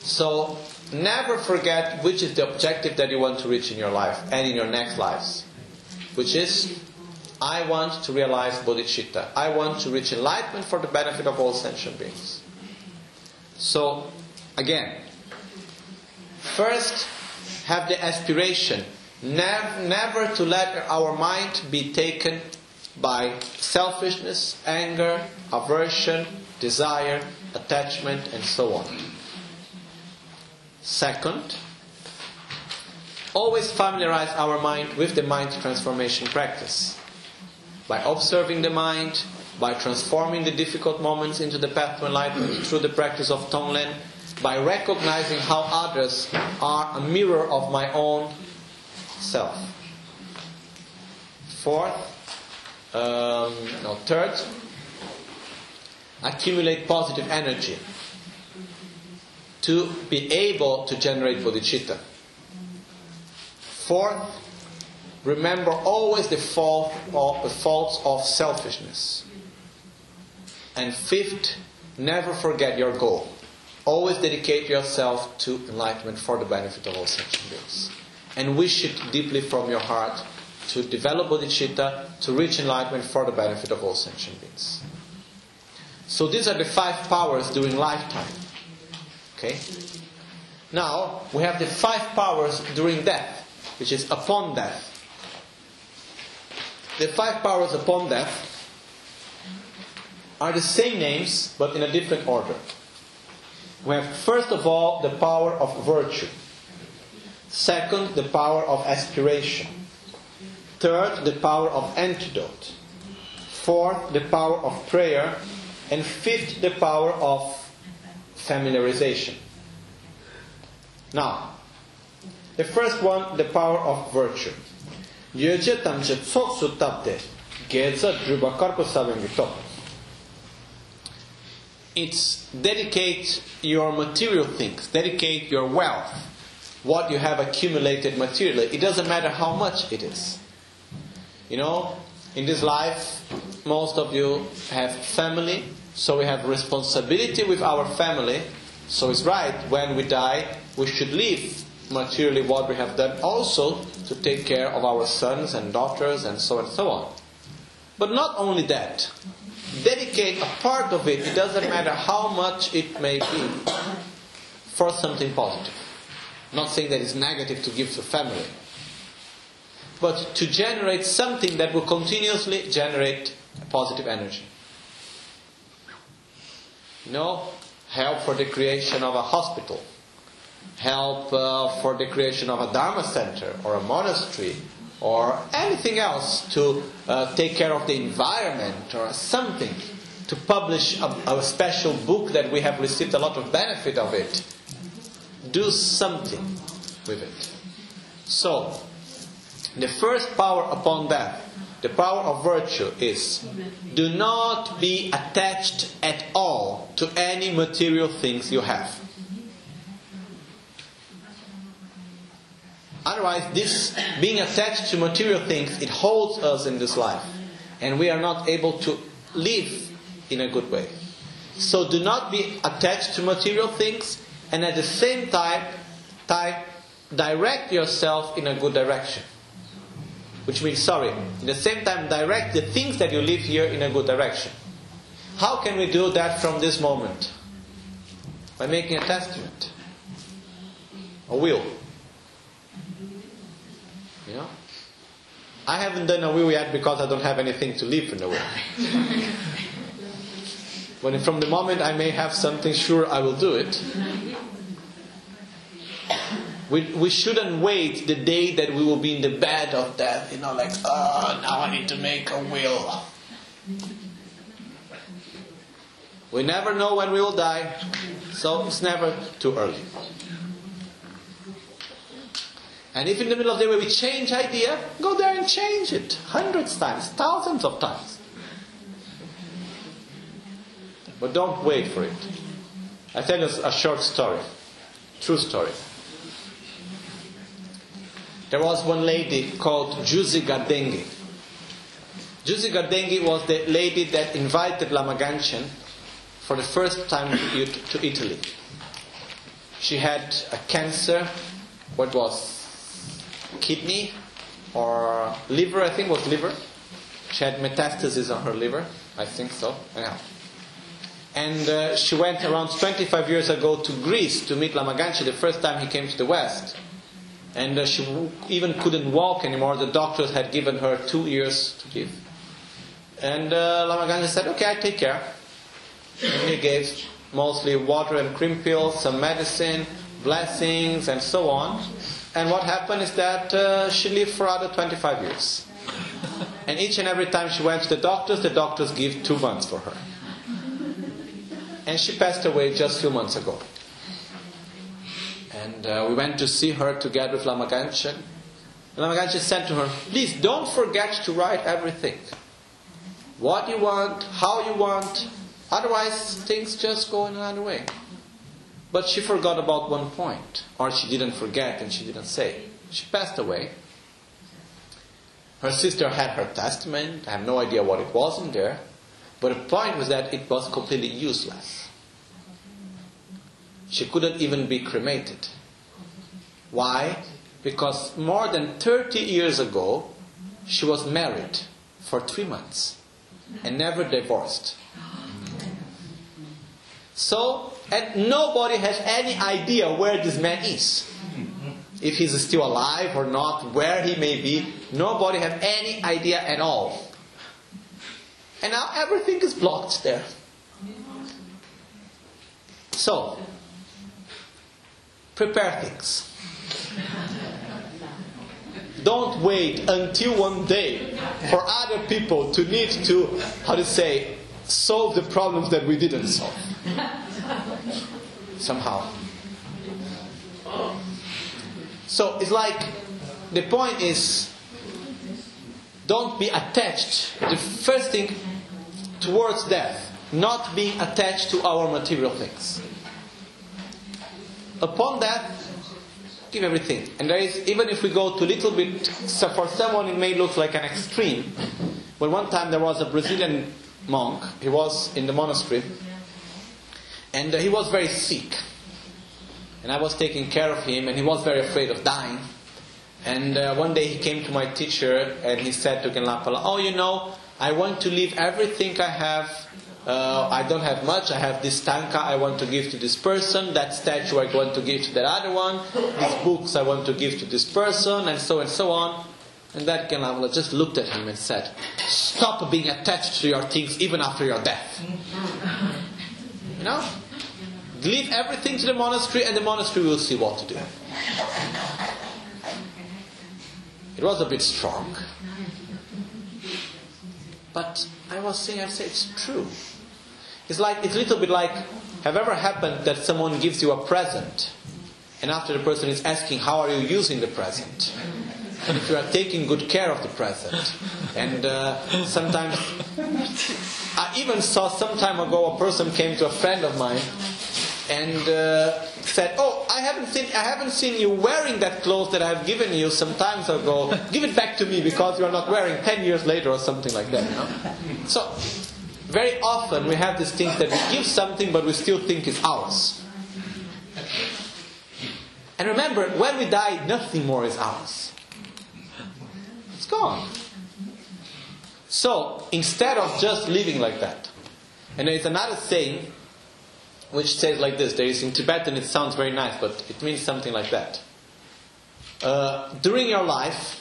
So, never forget which is the objective that you want to reach in your life and in your next lives. Which is, I want to realize bodhicitta. I want to reach enlightenment for the benefit of all sentient beings. So, again, first have the aspiration never, never to let our mind be taken by selfishness, anger, aversion, desire, attachment, and so on. Second, always familiarize our mind with the mind transformation practice. By observing the mind, by transforming the difficult moments into the path to enlightenment through the practice of Tonglen, by recognizing how others are a mirror of my own self. Fourth, um, no, third, accumulate positive energy to be able to generate bodhicitta. Fourth, remember always the fault of the faults of selfishness. And fifth, never forget your goal. Always dedicate yourself to enlightenment for the benefit of all sentient beings. And wish it deeply from your heart to develop bodhicitta, to reach enlightenment for the benefit of all sentient beings. So these are the five powers during lifetime. Okay? Now, we have the five powers during death, which is upon death. The five powers upon death are the same names, but in a different order. We have, first of all, the power of virtue. Second, the power of aspiration. Third, the power of antidote. Fourth, the power of prayer. And fifth, the power of familiarization. Now, the first one, the power of virtue. Yöje tamche tsok su tapte, geza druba karpo top. It's dedicate your material things, dedicate your wealth, what you have accumulated materially. It doesn't matter how much it is. You know, in this life, most of you have family, so we have responsibility with our family. So it's right when we die, we should leave materially what we have done also to take care of our sons and daughters and so on and so on. But not only that, dedicate a part of it, it doesn't matter how much it may be, for something positive. not saying that it's negative to give to family, but to generate something that will continuously generate positive energy. You know, help for the creation of a hospital, help uh, for the creation of a Dharma center or a monastery or anything else to uh, take care of the environment or something, to publish a, a special book that we have received a lot of benefit of it. Do something with it. So, the first power upon death the power of virtue is do not be attached at all to any material things you have. Otherwise, this being attached to material things, it holds us in this life. And we are not able to live in a good way. So do not be attached to material things and at the same time, time direct yourself in a good direction. Which means, sorry, at the same time, direct the things that you live here in a good direction. How can we do that from this moment? By making a testament, a will. You know? I haven't done a will yet because I don't have anything to leave in the will. when from the moment I may have something sure I will do it. We, we shouldn't wait the day that we will be in the bed of death, you know, like, oh, now I need to make a will. We never know when we will die, so it's never too early. And if in the middle of the day we change idea, go there and change it hundreds times, thousands of times. But don't wait for it. I tell you a short story, true story. There was one lady called Juzi Gardenghi. Juzi Gardenghi was the lady that invited Lama Gangchen for the first time to Italy. She had a cancer, what was kidney or liver, I think was liver. She had metastasis on her liver, I think so. Anyhow. And uh, she went around 25 years ago to Greece to meet Lama Gangchen the first time he came to the West. And uh, she even couldn't walk anymore. The doctors had given her two years to live. And uh, Lama Gangchen said, Okay, I take care. And he gave mostly water and cream pills, some medicine, blessings, and so on. And what happened is that uh, she lived for other 25 years. And each and every time she went to the doctors, the doctors give two months for her. And she passed away just a few months ago. And uh, we went to see her together with Lama Gangchen. Lama Gangchen said to her, Please don't forget to write everything. What you want, how you want. Otherwise, things just go in another way. But she forgot about one point, or she didn't forget and she didn't say. She passed away. Her sister had her testament. I have no idea what it was in there. But the point was that it was completely useless. She couldn't even be cremated. Why? Because more than 30 years ago, she was married for three months and never divorced. So, and nobody has any idea where this man is. If he's still alive or not, where he may be, nobody has any idea at all. And now everything is blocked there. So, prepare things. Don't wait until one day for other people to need to, how to say, solve the problems that we didn't solve. Somehow. So it's like the point is don't be attached. The first thing towards death, not being attached to our material things. Upon that, give everything. And there is, even if we go to little bit, so for someone it may look like an extreme. But one time there was a Brazilian monk, he was in the monastery, and uh, he was very sick. And I was taking care of him, and he was very afraid of dying. And uh, one day he came to my teacher and he said to Genlapala, Oh, you know, I want to leave everything I have. Uh, I don't have much. I have this tanka I want to give to this person. That statue I want to give to that other one. These books I want to give to this person, and so and so on. And that Genlapala just looked at him and said, Stop being attached to your things even after your death. You know? Leave everything to the monastery, and the monastery will see what to do. It was a bit strong. But I was saying, I say it's true. It's like it's a little bit like have ever happened that someone gives you a present and after the person is asking how are you using the present? If you are taking good care of the present, And uh, sometimes, I even saw some time ago a person came to a friend of mine and uh, said, "Oh, I haven't seen I haven't seen you wearing that clothes that I've given you some times ago. Give it back to me because you're not wearing ten years later or something like that." You know? So very often we have these things that we give something but we still think it's ours. And remember, when we die, nothing more is ours. Gone. So instead of just living like that, and there is another saying which says like this. There is in Tibetan, it sounds very nice, but it means something like that. Uh, during your life,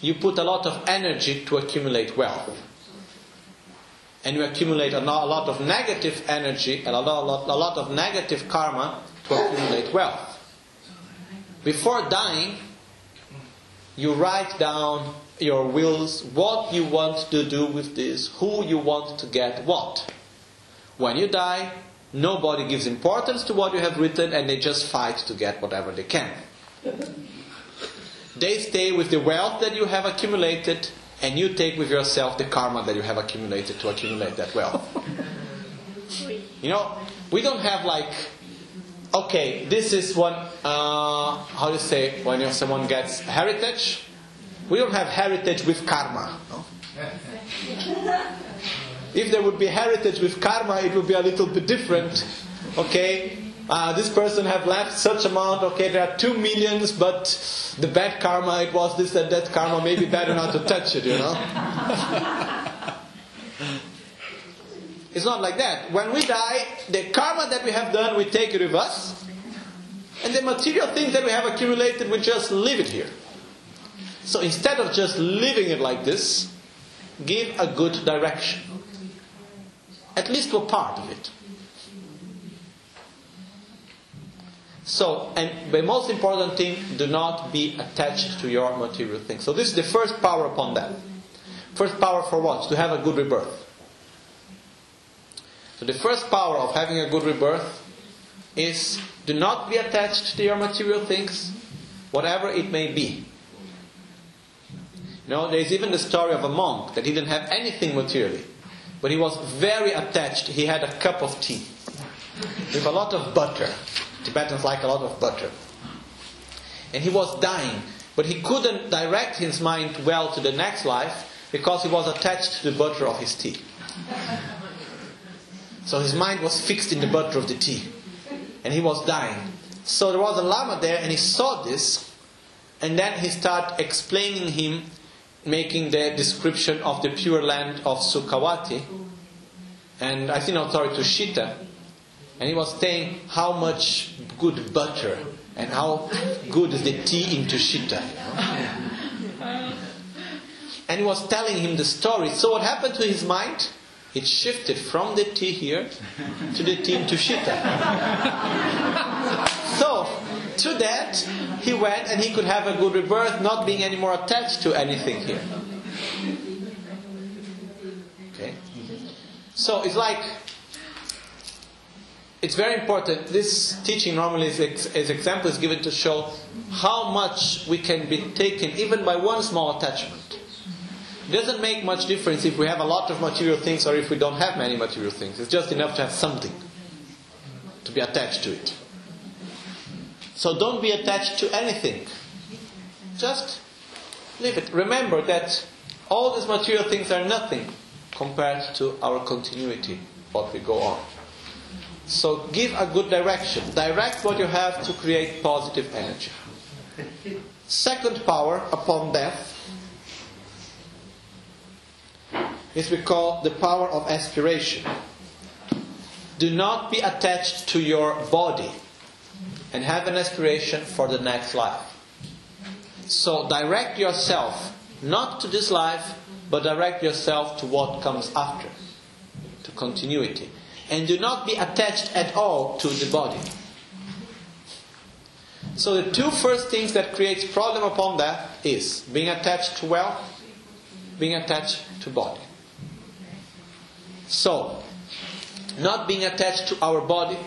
you put a lot of energy to accumulate wealth. And you accumulate a lot of negative energy and a lot, a lot of negative karma to accumulate wealth. Before dying, you write down your wills, what you want to do with this, who you want to get what. When you die, Nobody gives importance to what you have written and they just fight to get whatever they can. They stay with the wealth that you have accumulated and you take with yourself the karma that you have accumulated to accumulate that wealth. You know, we don't have like, okay, this is one, uh, how do you say, when someone gets heritage? We don't have heritage with karma. No? If there would be heritage with karma, it would be a little bit different. Okay, uh, this person have left such amount. Okay, there are two millions, but the bad karma, it was this and that karma. Maybe better not to touch it. You know. it's not like that. When we die, the karma that we have done, we take it with us, and the material things that we have accumulated, we just leave it here. So instead of just leaving it like this, give a good direction at least a part of it. So, and the most important thing, do not be attached to your material things. So, this is the first power upon that. First power for what? To have a good rebirth. So, the first power of having a good rebirth is do not be attached to your material things, whatever it may be. You know, there is even the story of a monk that he didn't have anything materially. But he was very attached. He had a cup of tea with a lot of butter. Tibetans like a lot of butter. And he was dying, but he couldn't direct his mind well to the next life because he was attached to the butter of his tea. So his mind was fixed in the butter of the tea. And he was dying. So there was a Lama there and he saw this. And then he started explaining him making the description of the pure land of Sukhavati. And I think sorry Tushita. And he was saying how much good butter and how good is the tea in Tushita. And he was telling him the story. So what happened to his mind? It shifted from the tea here to the tea in Tushita. so to that, he went and he could have a good rebirth, not being any more attached to anything here. Okay? So it's like, it's very important. This teaching normally is, as example is given to show how much we can be taken even by one small attachment. It doesn't make much difference if we have a lot of material things or if we don't have many material things. It's just enough to have something to be attached to it. So don't be attached to anything. Just leave it. Remember that all these material things are nothing compared to our continuity, what we go on. So give a good direction. Direct what you have to create positive energy. Second power upon death is we call the power of aspiration. Do not be attached to your body and have an aspiration for the next life. So direct yourself not to this life, but direct yourself to what comes after, to continuity. And do not be attached at all to the body. So the two first things that creates problem upon that is being attached to wealth, being attached to body. So, not being attached to our body,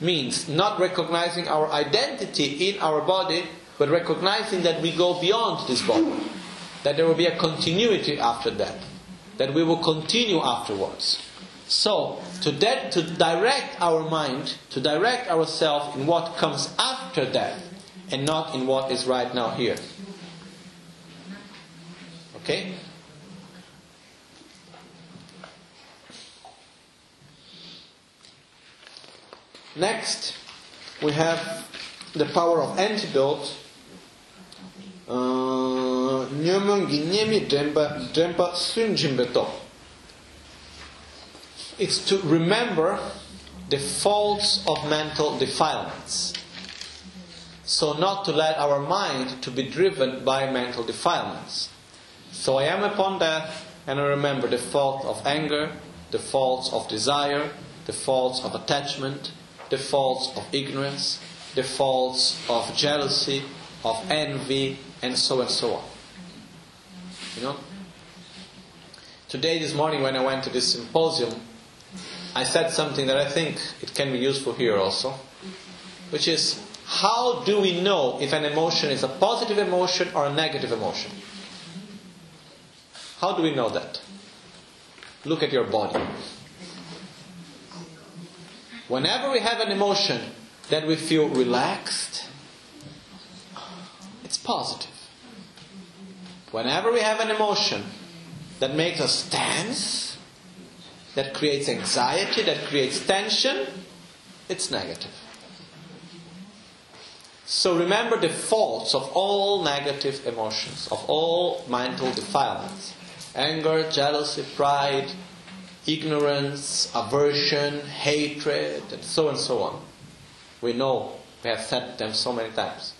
means not recognizing our identity in our body, but recognizing that we go beyond this body. that there will be a continuity after that, that we will continue afterwards. So, to, to direct our mind, to direct ourselves in what comes after that, and not in what is right now here. Okay? Next, we have the power of antidote. Uh, it's to remember the faults of mental defilements. So not to let our mind to be driven by mental defilements. So I am upon death and I remember the fault of anger, the faults of desire, the faults of attachment, the faults of ignorance, the faults of jealousy, of envy, and so and so on. You know? Today, this morning, when I went to this symposium, I said something that I think it can be useful here also, which is how do we know if an emotion is a positive emotion or a negative emotion? How do we know that? Look at your body. Whenever we have an emotion that we feel relaxed, it's positive. Whenever we have an emotion that makes us tense, that creates anxiety, that creates tension, it's negative. So remember the faults of all negative emotions, of all mental defilements anger, jealousy, pride, ignorance, aversion, hatred, and so and so on. We know, we have said them so many times.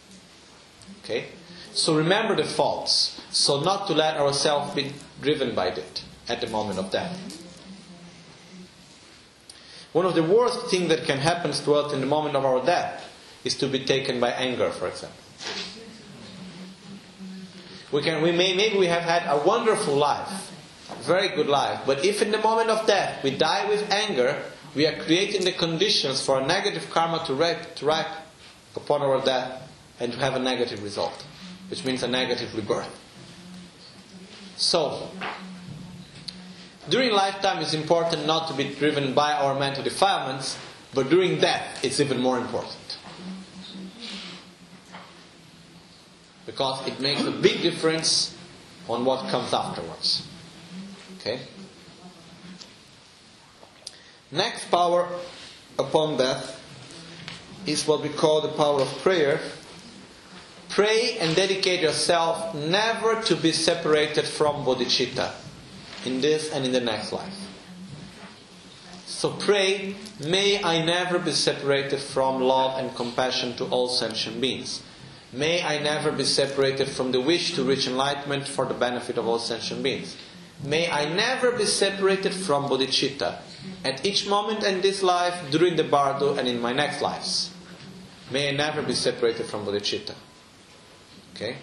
Okay? So remember the faults, so not to let ourselves be driven by it at the moment of death. One of the worst things that can happen to us in the moment of our death is to be taken by anger, for example. We can, we may, maybe we have had a wonderful life, very good life. But if in the moment of death we die with anger, we are creating the conditions for a negative karma to ripe, to upon our death and to have a negative result, which means a negative rebirth. So, during lifetime it's important not to be driven by our mental defilements, but during death it's even more important. Because it makes a big difference on what comes afterwards. Okay? Next power upon death is what we call the power of prayer. Pray and dedicate yourself never to be separated from bodhicitta in this and in the next life. So pray, may I never be separated from love and compassion to all sentient beings. May I never be separated from the wish to reach enlightenment for the benefit of all sentient beings. May I never be separated from bodhicitta at each moment in this life, during the bardo, and in my next lives. May I never be separated from bodhicitta. Okay?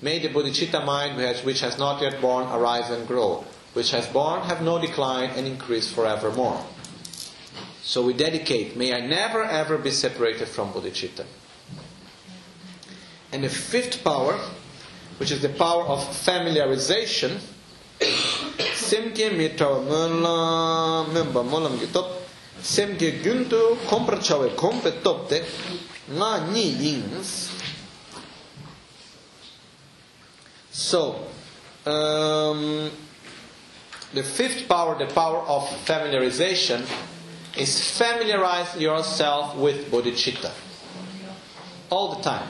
May the bodhicitta mind, which has not yet born, arise and grow. Which has born, have no decline, and increase forevermore. So we dedicate, may I never ever be separated from bodhicitta. And the fifth power, which is the power of familiarization, semke memba molam top. Semke gyuntu kompra chawe kompe topte. Nga ni so um, the fifth power the power of familiarization is familiarize yourself with bodhicitta. All the time.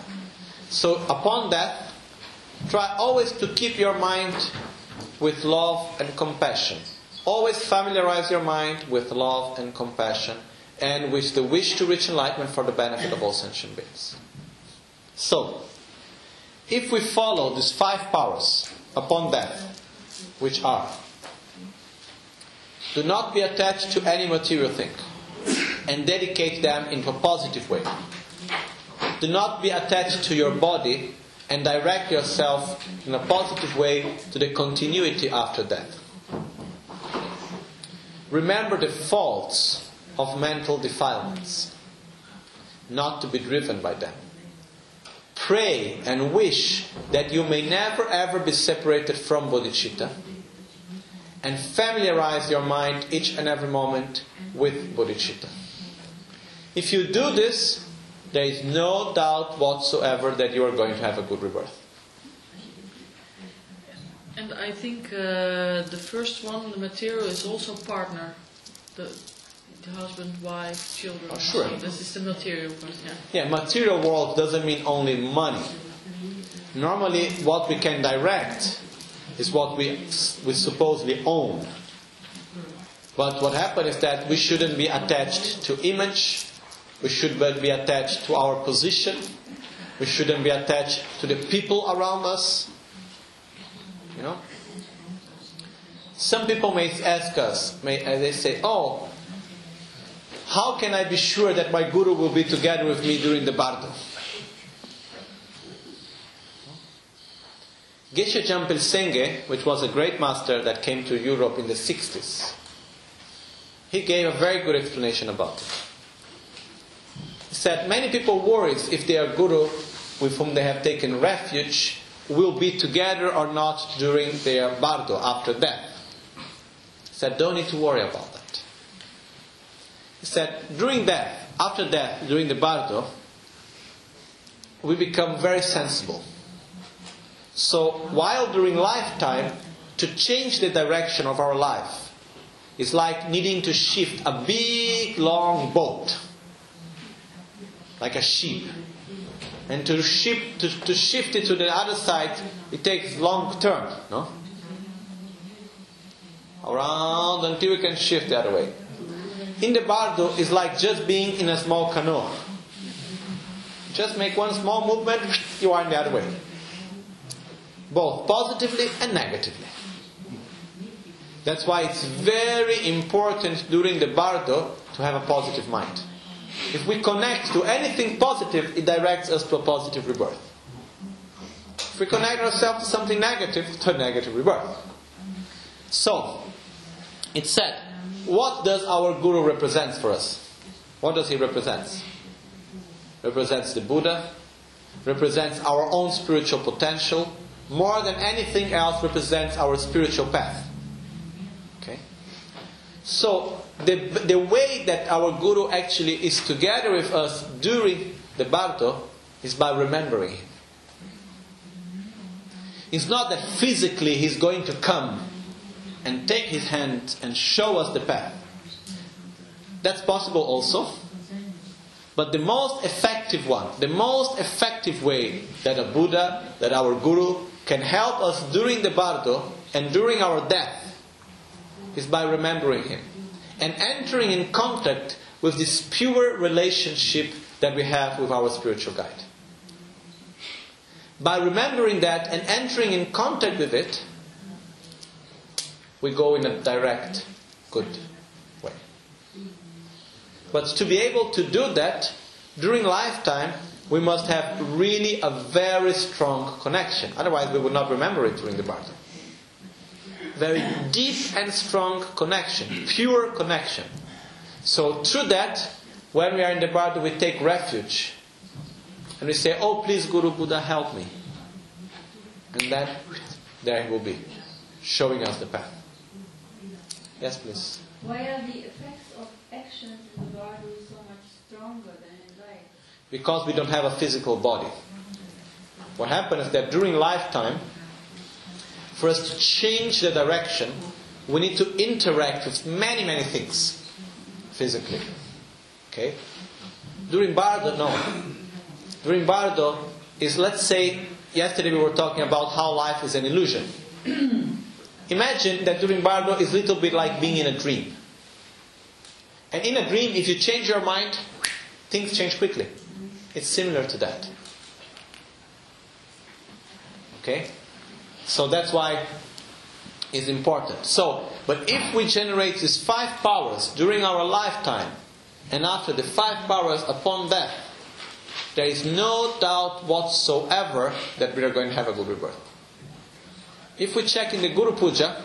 So upon that try always to keep your mind with love and compassion. Always familiarize your mind with love and compassion and with the wish to reach enlightenment for the benefit of all sentient beings. So, if we follow these five powers upon death, which are do not be attached to any material thing and dedicate them into a positive way. Do not be attached to your body and direct yourself in a positive way to the continuity after death. Remember the faults of mental defilements, not to be driven by them. pray and wish that you may never ever be separated from bodhicitta and familiarize your mind each and every moment with bodhicitta. If you do this, there is no doubt whatsoever that you are going to have a good rebirth. And I think uh, the first one, the material, is also partner. The, the husband, wife, children. Oh, sure. This is the material part, yeah. Yeah, material world doesn't mean only money. Normally, what we can direct is what we, we supposedly own. But what happens is that we shouldn't be attached to image, we should not be attached to our position, we shouldn't be attached to the people around us. You know? Some people may ask us, may, uh, they say, Oh, how can I be sure that my guru will be together with me during the bardo? Geshe Jampil Senge, which was a great master that came to Europe in the 60s, he gave a very good explanation about it. Said, Many people worry if their guru with whom they have taken refuge will be together or not during their bardo, after death. He said, Don't need to worry about that. He said, During death, after death, during the bardo, we become very sensible so, while during lifetime, to change the direction of our life is like needing to shift a big long boat, like a ship. And to shift, to, to shift it to the other side, it takes long turn, no? Around until we can shift the other way. In the bardo, is like just being in a small canoe. Just make one small movement, you are in the other way both positively and negatively. That's why it's very important during the bardo to have a positive mind. If we connect to anything positive, it directs us to a positive rebirth. If we connect ourselves to something negative, to a negative rebirth. So, it said, what does our guru represent for us? What does he represent? Represents the Buddha, represents our own spiritual potential, more than anything else represents our spiritual path. Okay? So, the, the way that our Guru actually is together with us during the Bardo is by remembering him. It's not that physically he's going to come and take his hand and show us the path. That's possible also. But the most effective one, the most effective way that a Buddha, that our Guru can help us during the bardo and during our death is by remembering Him and entering in contact with this pure relationship that we have with our spiritual guide. By remembering that and entering in contact with it, we go in a direct, good way. But to be able to do that during lifetime, we must have really a very strong connection. Otherwise, we would not remember it during the bardo. Very deep and strong connection, hmm. pure connection. So, through that, when we are in the bardo, we take refuge. And we say, Oh, please, Guru Buddha, help me. And then, there he will be, showing us the path. Yes, please. Why are the effects of actions in the bardo so much stronger than in life? because we don't have a physical body. What happens is that during lifetime, for us to change the direction, we need to interact with many, many things physically. Okay? During Bardo, no. During Bardo is, let's say, yesterday we were talking about how life is an illusion. Imagine that during Bardo is a little bit like being in a dream. And in a dream, if you change your mind, things change quickly. It's similar to that. Okay? So that's why it's important. So, but if we generate these five powers during our lifetime, and after the five powers upon death, there is no doubt whatsoever that we are going to have a good rebirth. If we check in the Guru Puja,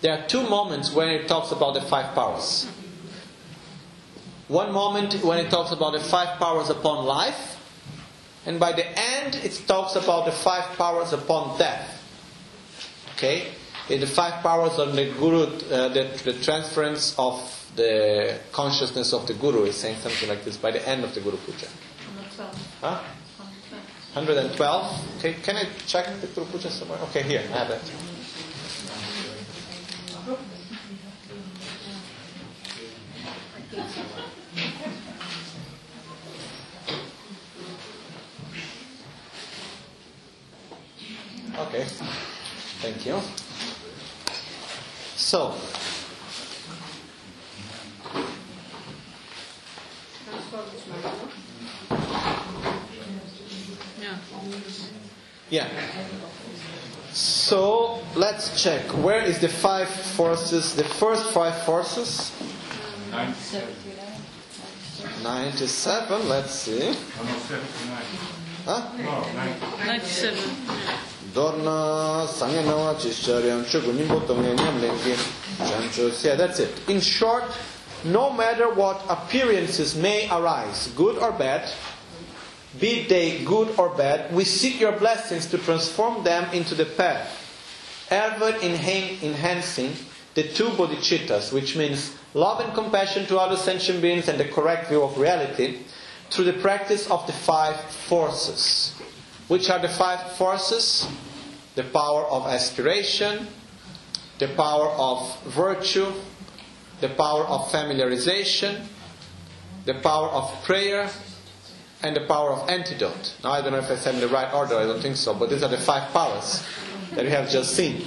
there are two moments when it talks about the five powers. One moment when it talks about the five powers upon life, And by the end, it talks about the five powers upon death. Okay? In the five powers on the Guru, uh, the, the transference of the consciousness of the Guru is saying something like this by the end of the Guru Puja. 112. Huh? 112. 112. Okay, can I check the Guru Puja somewhere? Okay, here, I have it. Okay, thank you. So, Yeah. Yeah. So let's check. Where is the five forces? The first five forces? 97. 97. Let's see. No, 79. Huh? No, 97. Dorna that's it. In short, no matter what appearances may arise, good or bad, be they good or bad, we seek your blessings to transform them into the path, ever enhancing the two bodhicittas, which means love and compassion to other sentient beings and the correct view of reality, through the practice of the five forces. Which are the five forces? The power of aspiration, the power of virtue, the power of familiarization, the power of prayer, and the power of antidote. Now, I don't know if I said in the right order, I don't think so, but these are the five powers that we have just seen.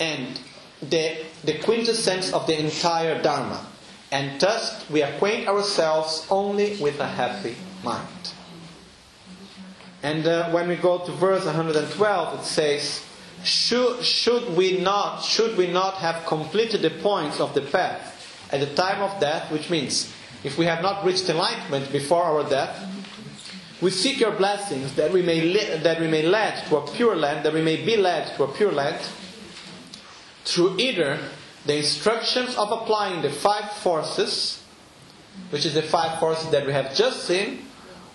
And the, the quintessence of the entire Dharma. And thus, we acquaint ourselves only with a happy mind. And uh, when we go to verse 112, it says, should, should, we not, should we not have completed the points of the path at the time of death, which means if we have not reached enlightenment before our death, we seek your blessings that we may li- that we may lead to a pure land, that we may be led to a pure land through either the instructions of applying the five forces, which is the five forces that we have just seen,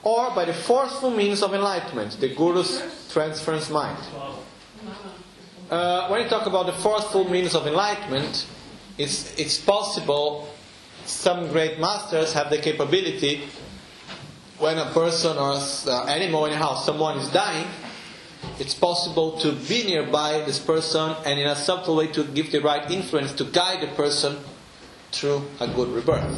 or by the forceful means of enlightenment, the Guru's transference mind. Uh, when you talk about the forceful means of enlightenment, it's, it's possible some great masters have the capability when a person or uh, animal in a house, someone is dying, it's possible to be nearby this person and in a subtle way to give the right influence to guide the person through a good rebirth.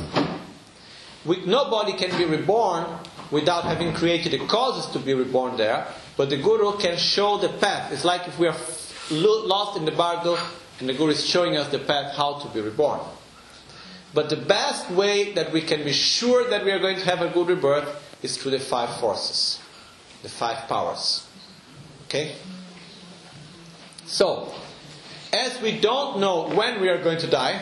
We, nobody can be reborn without having created the causes to be reborn there, but the Guru can show the path. It's like if we are lost in the bardo and the Guru is showing us the path how to be reborn. But the best way that we can be sure that we are going to have a good rebirth is through the five forces, the five powers. Okay? So, as we don't know when we are going to die,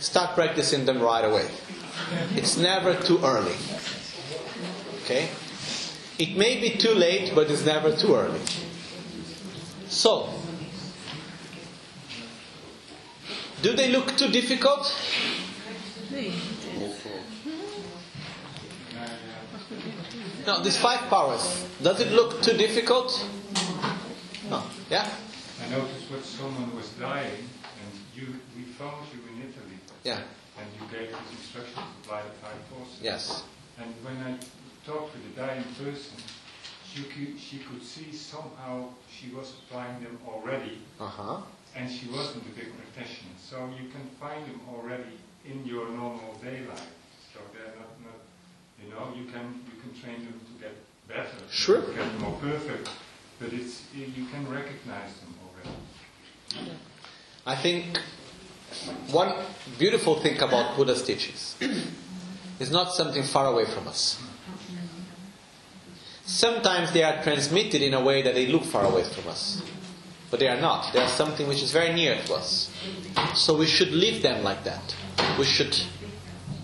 start practicing them right away. It's never too early. Okay? It may be too late, but it's never too early. So, do they look too difficult? No, these five powers. Does it look too difficult? No. Yeah? I noticed when someone was dying, and you, we found you in Italy, Yeah. and you gave us instructions to apply the five forces. Yes. And when I talked with the dying person, she could, she could see somehow she was applying them already, Uh huh. and she wasn't a big practitioner. So you can find them already in your normal day life. So they're not, not you know, you can you can train them to get better, Sure. to get more perfect, but it's you can recognize them already. I think one beautiful thing about Buddha's teachings is not something far away from us. Sometimes they are transmitted in a way that they look far away from us. But they are not. They are something which is very near to us. So we should live them like that. We should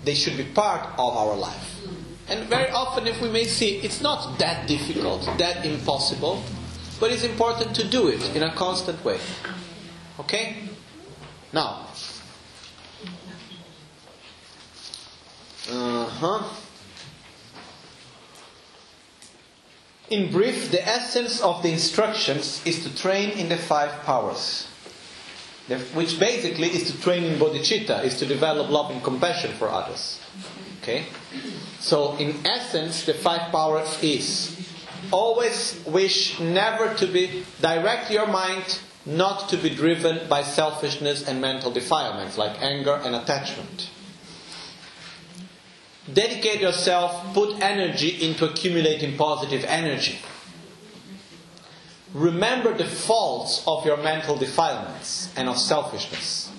they should be part of our life. And very often if we may see it's not that difficult, that impossible, but it's important to do it in a constant way. Okay? Now. Uh huh. In brief, the essence of the instructions is to train in the five powers, which basically is to train in bodhicitta, is to develop love and compassion for others. Okay? So, in essence, the five powers is always wish never to be, direct your mind not to be driven by selfishness and mental defilements like anger and attachment. Dedicate yourself, put energy into accumulating positive energy. Remember the faults of your mental defilements and of selfishness.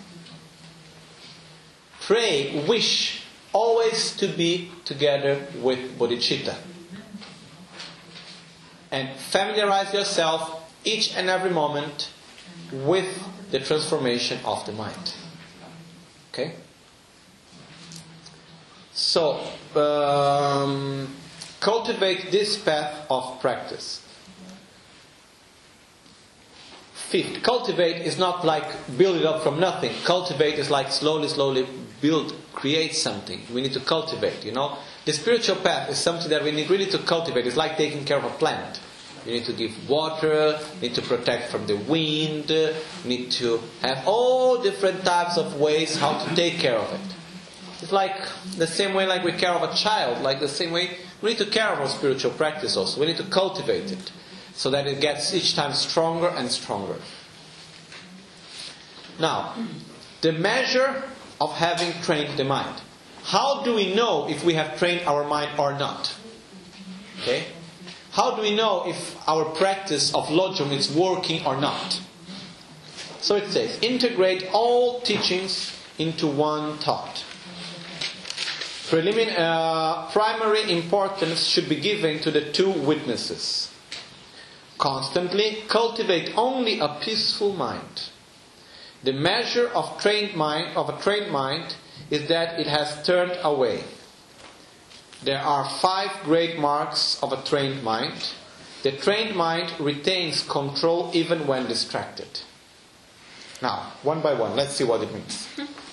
Pray, wish always to be together with bodhicitta. And familiarize yourself each and every moment with the transformation of the mind. Okay? So, um, cultivate this path of practice. Fifth, cultivate is not like build it up from nothing. Cultivate is like slowly, slowly build, create something. We need to cultivate, you know. The spiritual path is something that we need really to cultivate. It's like taking care of a plant. You need to give water, you need to protect from the wind, you need to have all different types of ways how to take care of it. It's like the same way like we care of a child, like the same way we need to care of our spiritual practice also. We need to cultivate it so that it gets each time stronger and stronger. Now, the measure of having trained the mind. How do we know if we have trained our mind or not? Okay? How do we know if our practice of lojong is working or not? So it says, integrate all teachings into one thought. Prelimin- uh, primary importance should be given to the two witnesses. Constantly cultivate only a peaceful mind. The measure of trained mind of a trained mind is that it has turned away. There are five great marks of a trained mind. The trained mind retains control even when distracted. Now, one by one, let's see what it means.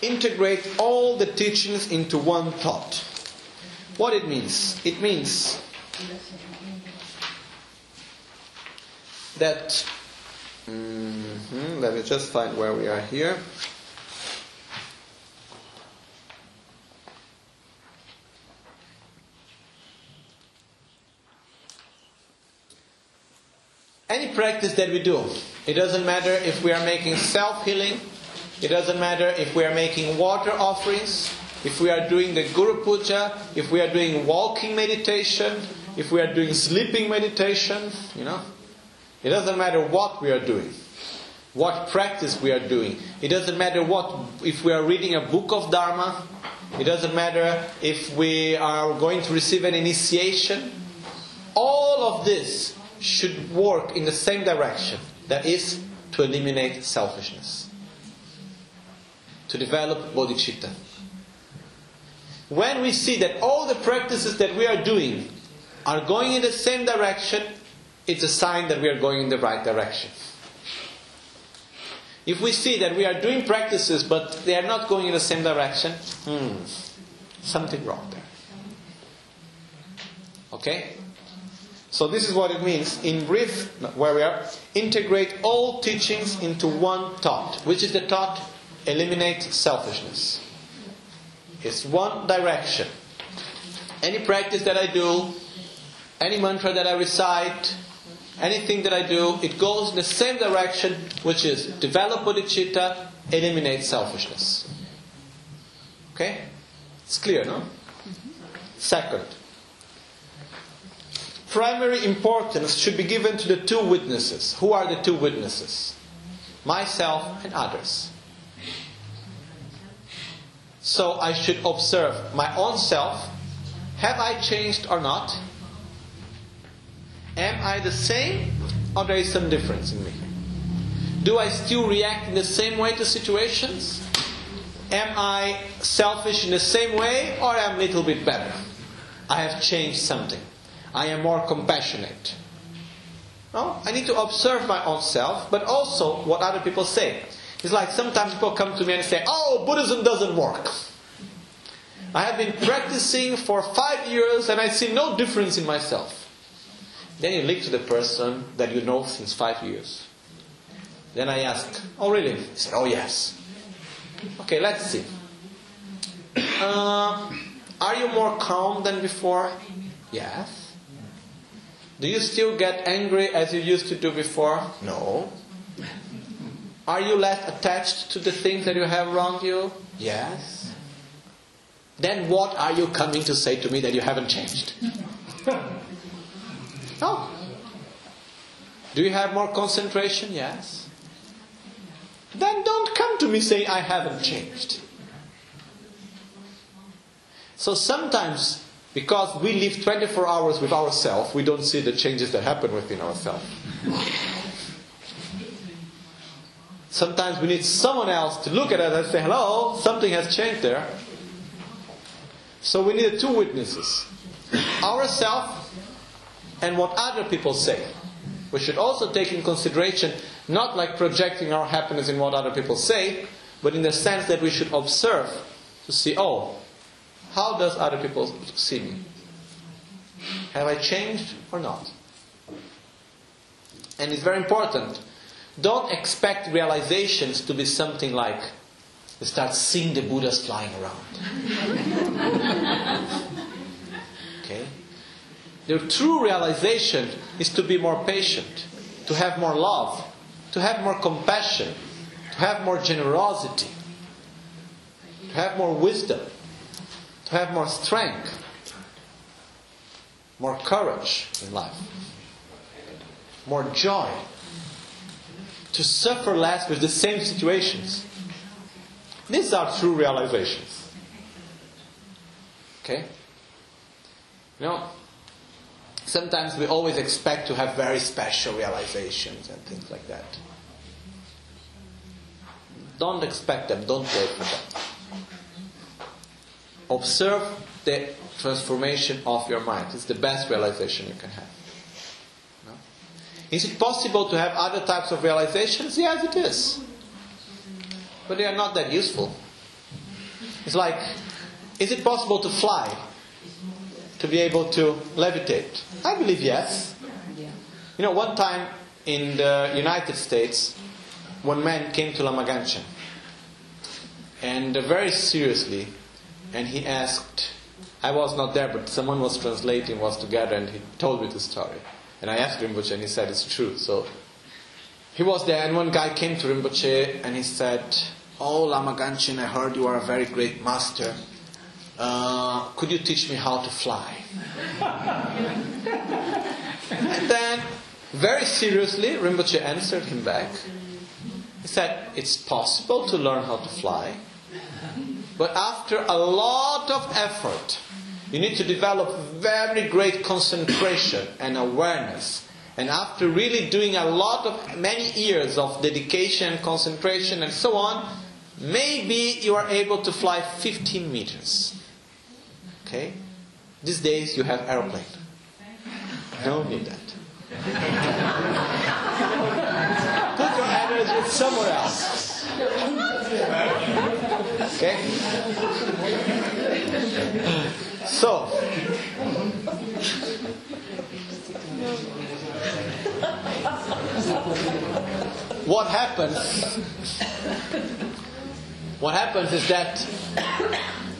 Integrate all the teachings into one thought. What it means? It means that. Mhm, let me just find where we are here. Any practice that we do, it doesn't matter if we are making self healing, it doesn't matter if we are making water offerings, if we are doing the Guru Puja, if we are doing walking meditation, if we are doing sleeping meditation, you know. It doesn't matter what we are doing, what practice we are doing. It doesn't matter what, if we are reading a book of Dharma, it doesn't matter if we are going to receive an initiation. All of this should work in the same direction that is, to eliminate selfishness, to develop bodhicitta. When we see that all the practices that we are doing are going in the same direction, it's a sign that we are going in the right direction. If we see that we are doing practices but they are not going in the same direction, hmm, something wrong there. Okay? So this is what it means in brief, where we are. Integrate all teachings into one thought. Which is the thought? Eliminate selfishness. It's one direction. Any practice that I do, any mantra that I recite, anything that I do, it goes in the same direction, which is develop bodhicitta, eliminate selfishness. Okay? It's clear, no? Second, primary importance should be given to the two witnesses. Who are the two witnesses? Myself and others. So I should observe my own self. Have I changed or not? Am I the same or there is some difference in me? Do I still react in the same way to situations? Am I selfish in the same way or am I a little bit better? I have changed something. I am more compassionate. No, I need to observe my own self, but also what other people say. It's like sometimes people come to me and say, Oh, Buddhism doesn't work. I have been practicing for five years and I see no difference in myself. Then you look to the person that you know since five years. Then I ask, Oh, really? He said, Oh, yes. Okay, let's see. Uh, are you more calm than before? Yes. Do you still get angry as you used to do before? No. Are you less attached to the things that you have around you? Yes. Then what are you coming to say to me that you haven't changed? no. Do you have more concentration? Yes. Then don't come to me saying I haven't changed. So sometimes, because we live 24 hours with ourselves, we don't see the changes that happen within ourselves. Sometimes we need someone else to look at us and say, hello, something has changed there. So we need two witnesses ourselves and what other people say. We should also take in consideration not like projecting our happiness in what other people say, but in the sense that we should observe to see, oh, how does other people see me? Have I changed or not? And it's very important. Don't expect realizations to be something like you start seeing the Buddhas flying around. okay? The true realization is to be more patient, to have more love, to have more compassion, to have more generosity, to have more wisdom, to have more strength, more courage in life, more joy, to suffer less with the same situations. These are true realizations. Okay? You know, sometimes we always expect to have very special realizations and things like that. Don't expect them, don't wait for them. Observe the transformation of your mind. It's the best realization you can have. Is it possible to have other types of realizations? Yes, it is. But they are not that useful. It's like, is it possible to fly? To be able to levitate? I believe yes. You know, one time in the United States, one man came to Lama Gangchen and very seriously, and he asked, I was not there, but someone was translating, was together, and he told me the story. And I asked Rinpoche, and he said it's true. So he was there, and one guy came to Rinpoche, and he said, Oh, Lama Gangchen, I heard you are a very great master. Uh, could you teach me how to fly? and then, very seriously, Rinpoche answered him back. He said, It's possible to learn how to fly, but after a lot of effort, you need to develop very great concentration and awareness. And after really doing a lot of many years of dedication, concentration, and so on, maybe you are able to fly 15 meters. Okay? These days you have aeroplane. Don't need that. Put your energy somewhere else. Okay? So, what happens? What happens is that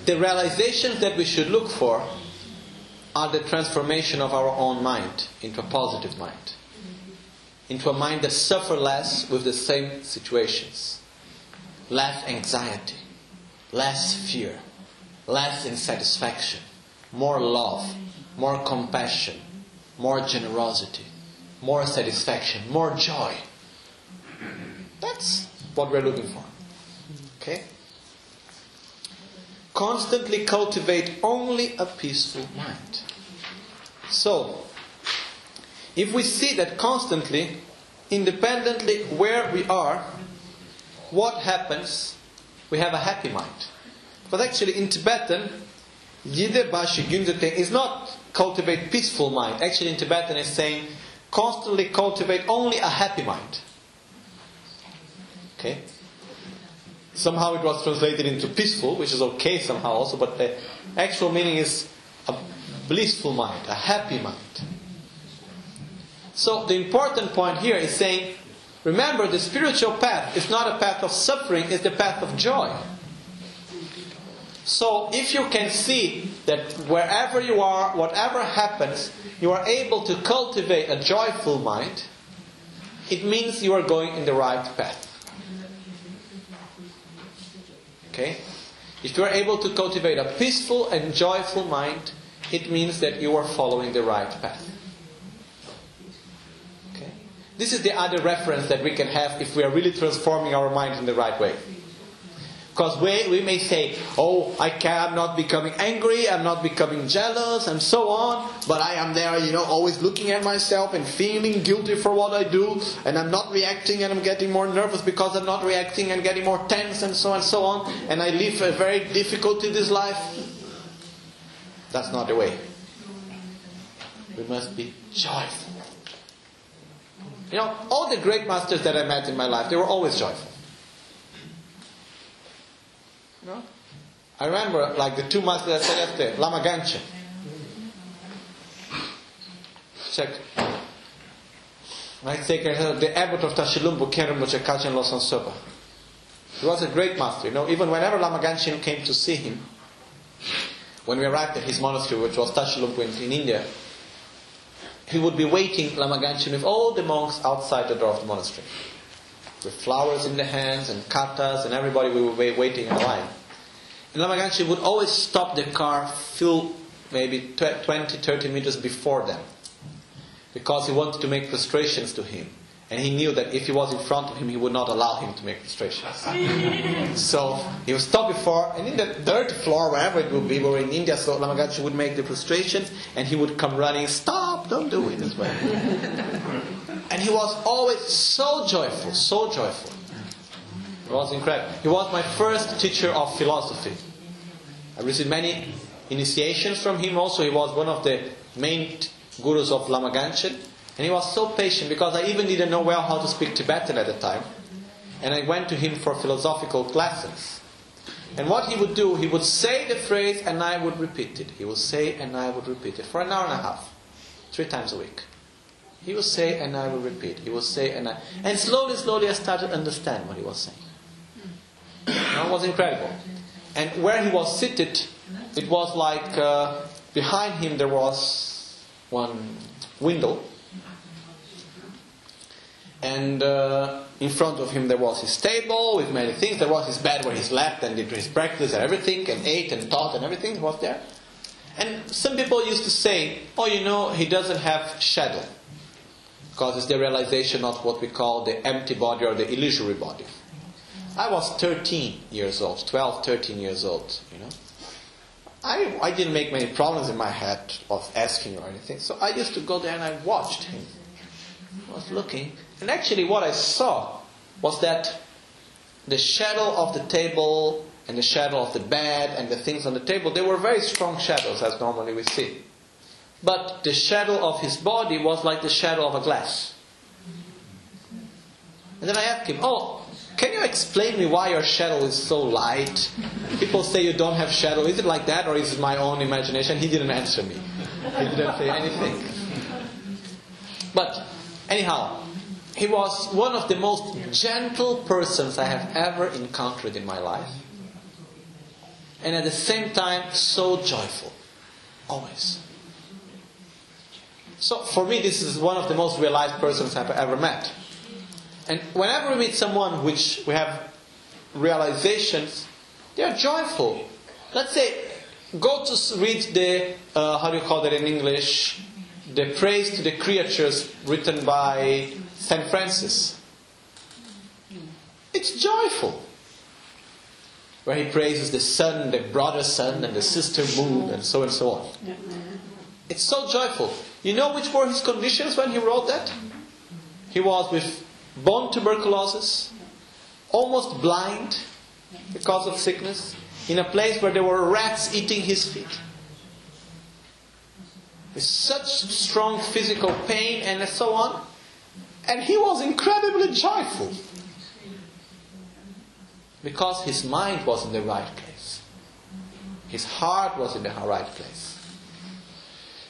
the realizations that we should look for are the transformation of our own mind into a positive mind, into a mind that suffers less with the same situations, less anxiety, less fear, less insatisfaction, more love, more compassion, more generosity, more satisfaction, more joy. That's what we're looking for. Okay? Constantly cultivate only a peaceful mind. So, if we see that constantly, independently where we are, what happens? We have a happy mind. But actually, in Tibetan, Yide Bashi Gyunzete is not cultivate peaceful mind. Actually, in Tibetan, it's saying constantly cultivate only a happy mind. Okay? Somehow it was translated into peaceful, which is okay somehow also, but the actual meaning is a blissful mind, a happy mind. So the important point here is saying, remember the spiritual path is not a path of suffering, it's the path of joy. So if you can see that wherever you are, whatever happens, you are able to cultivate a joyful mind, it means you are going in the right path. Okay? If you are able to cultivate a peaceful and joyful mind, it means that you are following the right path. Okay? This is the other reference that we can have if we are really transforming our mind in the right way. Because we, we may say, oh, I I'm not becoming angry, I'm not becoming jealous, and so on, but I am there, you know, always looking at myself and feeling guilty for what I do, and I'm not reacting and I'm getting more nervous because I'm not reacting and getting more tense and so on and so on, and I live a very difficult in this life. That's not the way. We must be joyful. You know, all the great masters that I met in my life, they were always joyful. No? I remember, like the two masters I said yesterday, Lama Gangchen. Check. I take the abbot of Tashi Lhunpo, Kenrambucha Kachen Losan Soba. He was a great master. You know, even whenever Lama Gangchen came to see him, when we arrived at his monastery, which was Tashi Lhunpo in, in India, he would be waiting, Lama Gangchen, with all the monks outside the door of the monastery with flowers in the hands and khatas and everybody we were waiting in line. And Lama Gangchen would always stop the car few, maybe 20, 30 meters before them. Because he wanted to make prostrations to him. And he knew that if he was in front of him, he would not allow him to make prostrations. so he would stop before, and in the dirt floor, wherever it would be, we were in India, so Lama Gangchen would make the prostrations, and he would come running, stop, don't do it this way. and he was always so joyful, so joyful. It was incredible. He was my first teacher of philosophy. I received many initiations from him also. He was one of the main gurus of Lama Gangchen. And he was so patient because I even didn't know well how to speak Tibetan at the time. And I went to him for philosophical classes. And what he would do, he would say the phrase and I would repeat it. He would say and I would repeat it for an hour and a half, three times a week. He would say and I would repeat. He would say and I. And slowly, slowly I started to understand what he was saying. It was incredible. And where he was seated, it was like uh, behind him there was one window and uh, in front of him there was his table with many things. There was his bed where he slept and did his practice and everything, and ate and taught and everything was there. And some people used to say, oh, you know, he doesn't have shadow. Because it's the realization of what we call the empty body or the illusory body. I was 13 years old, 12, 13 years old, you know. I, I didn't make many problems in my head of asking or anything. So I used to go there and I watched him. I was looking. And actually, what I saw was that the shadow of the table and the shadow of the bed and the things on the table, they were very strong shadows as normally we see. But the shadow of his body was like the shadow of a glass. And then I asked him, Oh, can you explain me why your shadow is so light? People say you don't have shadow. Is it like that or is it my own imagination? He didn't answer me. He didn't say anything. But anyhow, he was one of the most gentle persons I have ever encountered in my life. And at the same time, so joyful. Always. So for me, this is one of the most realized persons I've ever met. And whenever we meet someone which we have realizations, they are joyful. Let's say, go to read the, uh, how do you call that in English? The Praise to the Creatures written by St. Francis. It's joyful. Where he praises the sun, the brother sun, and the sister moon, and so and so on. It's so joyful. You know which were his conditions when he wrote that? He was with bone tuberculosis, almost blind because of sickness, in a place where there were rats eating his feet. With such strong physical pain and so on. And he was incredibly joyful. Because his mind was in the right place. His heart was in the right place.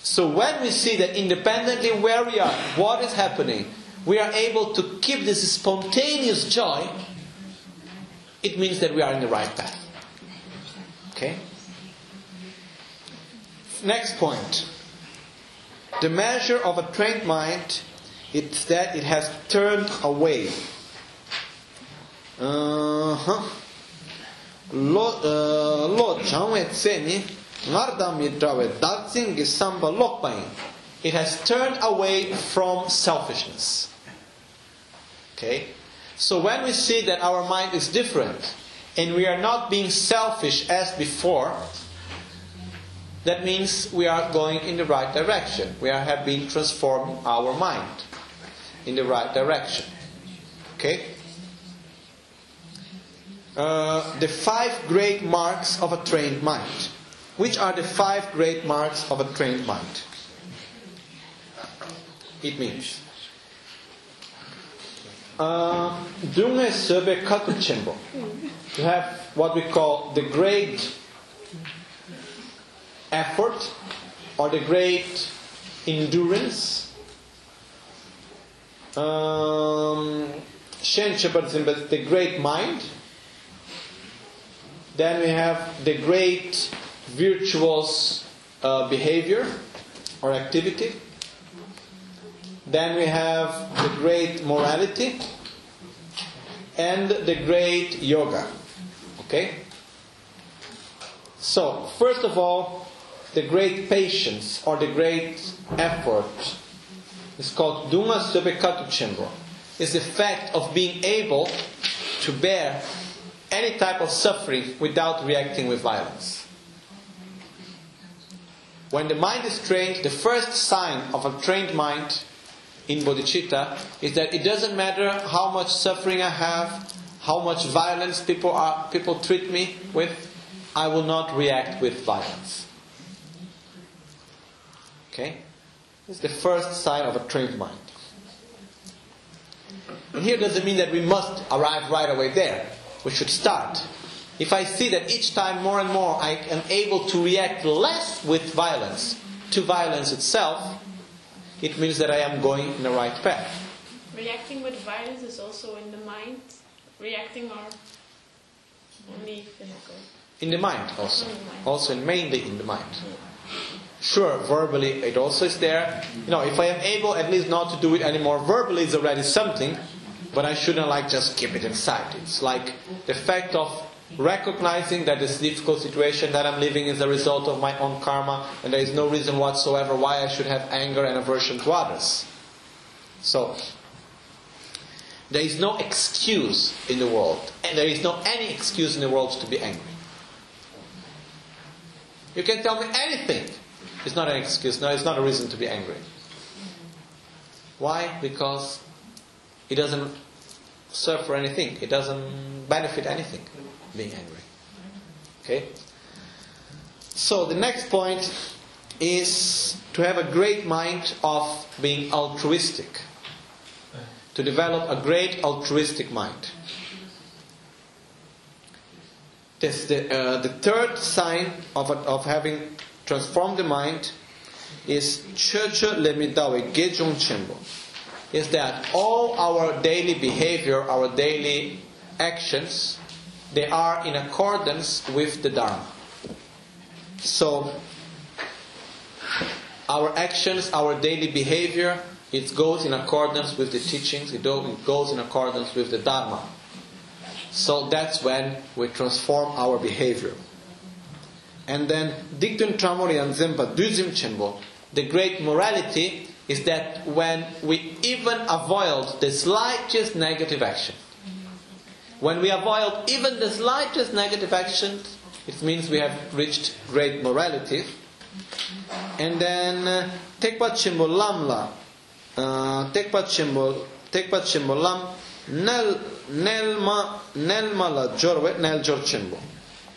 So when we see that independently where we are, what is happening, we are able to keep this spontaneous joy, it means that we are in the right path. Okay? Next point. The measure of a trained mind is that it has turned away. Uh-huh. Lo uh, lo samba. It has turned away from selfishness. Okay? So when we see that our mind is different and we are not being selfish as before, that means we are going in the right direction. We have been transforming our mind in the right direction. Okay? Uh, the five great marks of a trained mind. Which are the five great marks of a trained mind? It means Dunge Söbe Katuchembo. You have what we call the great effort or the great endurance. Um, the great mind. Then we have the great virtuous uh, behavior or activity. Then we have the great morality and the great yoga. Okay? So, first of all, the great patience or the great effort is called Dunga Sobekatu Chembo. Is the fact of being able to bear any type of suffering without reacting with violence. When the mind is trained, the first sign of a trained mind in bodhicitta is that it doesn't matter how much suffering I have, how much violence people are people treat me with, I will not react with violence. Okay? It's the first sign of a trained mind. And here doesn't mean that we must arrive right away there. We should start. If I see that each time more and more I am able to react less with violence to violence itself, it means that I am going in the right path. Reacting with violence is also in the mind. Reacting or only physical. In the mind also. Also mainly in the mind. Sure, verbally it also is there. You know, if I am able at least not to do it anymore, verbally is already something, but I shouldn't like just keep it inside. It's like the fact of recognizing that this difficult situation that I'm living is a result of my own karma and there is no reason whatsoever why I should have anger and aversion to others. So, there is no excuse in the world, and there is no any excuse in the world to be angry. You can tell me anything. It's not an excuse. No, it's not a reason to be angry. Why? Because it doesn't serve for anything. It doesn't benefit anything being angry. Okay? So the next point is to have a great mind of being altruistic. To develop a great altruistic mind. This, the, uh, the third sign of, of having transformed the mind is. Is that all our daily behavior, our daily actions, they are in accordance with the Dharma. So, our actions, our daily behavior, it goes in accordance with the teachings, it goes in accordance with the Dharma. So that's when we transform our behavior. And then Diktun Tramori and Zempa Duzim Chenbo, the great morality is that when we even avoid the slightest negative action, when we avoid even the slightest negative action, it means we have reached great morality. And then uh, Tekpa Chimbo Lamla, uh, Tekpa Chimbo, Tekpa Chimbo Lam, Nel Nelma la Jorwe Nel Jorchimbo.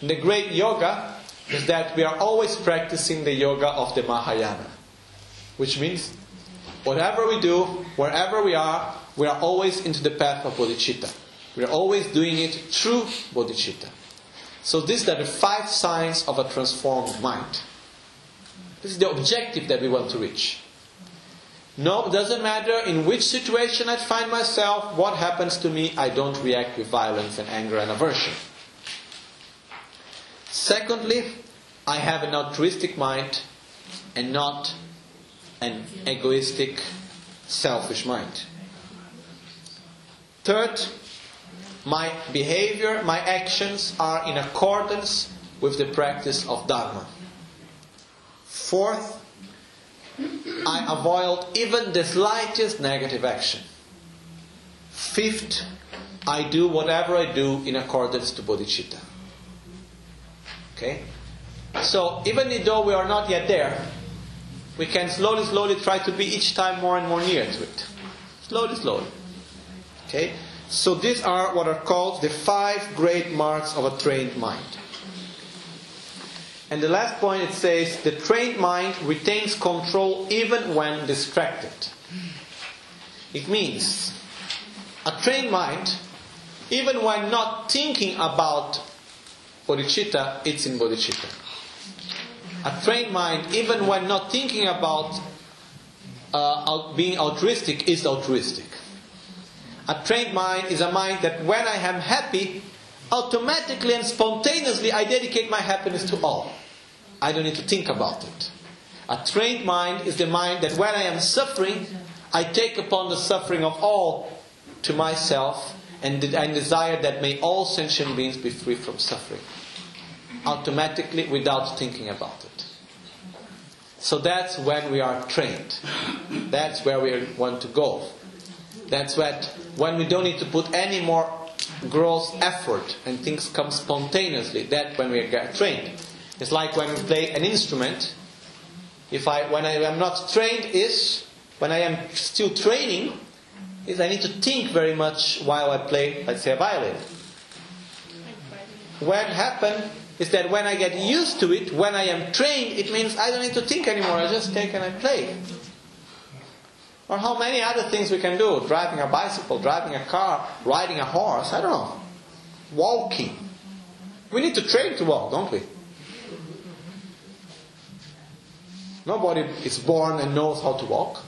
The great yoga is that we are always practicing the yoga of the Mahayana. Which means whatever we do, wherever we are, we are always into the path of bodhicitta. We are always doing it through bodhicitta. So these are the five signs of a transformed mind. This is the objective that we want to reach. No, it doesn't matter in which situation I find myself, what happens to me, I don't react with violence and anger and aversion. Secondly, I have an altruistic mind and not an egoistic, selfish mind. Third, my behavior, my actions are in accordance with the practice of Dharma. Fourth, I avoid even the slightest negative action. Fifth, I do whatever I do in accordance to bodhicitta. Okay? So, even though we are not yet there, we can slowly, slowly try to be each time more and more near to it. Slowly, slowly. Okay? So, these are what are called the five great marks of a trained mind. And the last point it says the trained mind retains control even when distracted. It means a trained mind, even when not thinking about bodhicitta, it's in bodhicitta. A trained mind, even when not thinking about uh, being altruistic, is altruistic. A trained mind is a mind that when I am happy, automatically and spontaneously I dedicate my happiness to all. I don't need to think about it. A trained mind is the mind that when I am suffering, I take upon the suffering of all to myself and desire that may all sentient beings be free from suffering. Automatically, without thinking about it. So that's when we are trained. That's where we want to go. That's what, when we don't need to put any more gross effort and things come spontaneously, that's when we get trained. It's like when we play an instrument. If I, when I am not trained, is when I am still training, is I need to think very much while I play, let's say, a violin. What happens is that when I get used to it, when I am trained, it means I don't need to think anymore. I just take and I play. Or how many other things we can do? Driving a bicycle, driving a car, riding a horse. I don't know. Walking. We need to train to walk, don't we? Nobody is born and knows how to walk.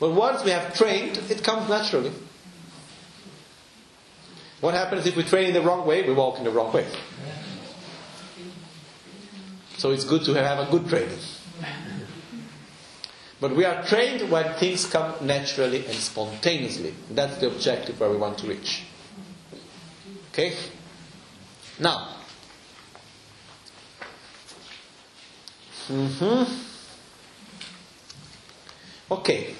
But once we have trained, it comes naturally. What happens if we train in the wrong way? We walk in the wrong way. So it's good to have a good training. But we are trained when things come naturally and spontaneously. That's the objective where we want to reach. Okay? Now, Mm-hmm. Okay.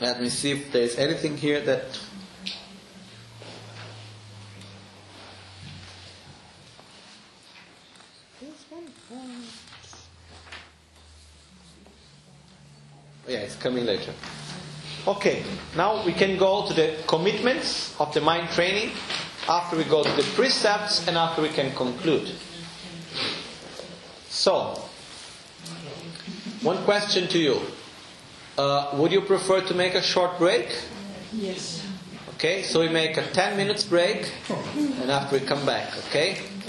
Let me see if there's anything here that. Yeah, it's coming later. Okay, now we can go to the commitments of the mind training after we go to the precepts and after we can conclude. So, one question to you. Uh, would you prefer to make a short break? Yes. Okay, so we make a 10 minutes break and after we come back, okay?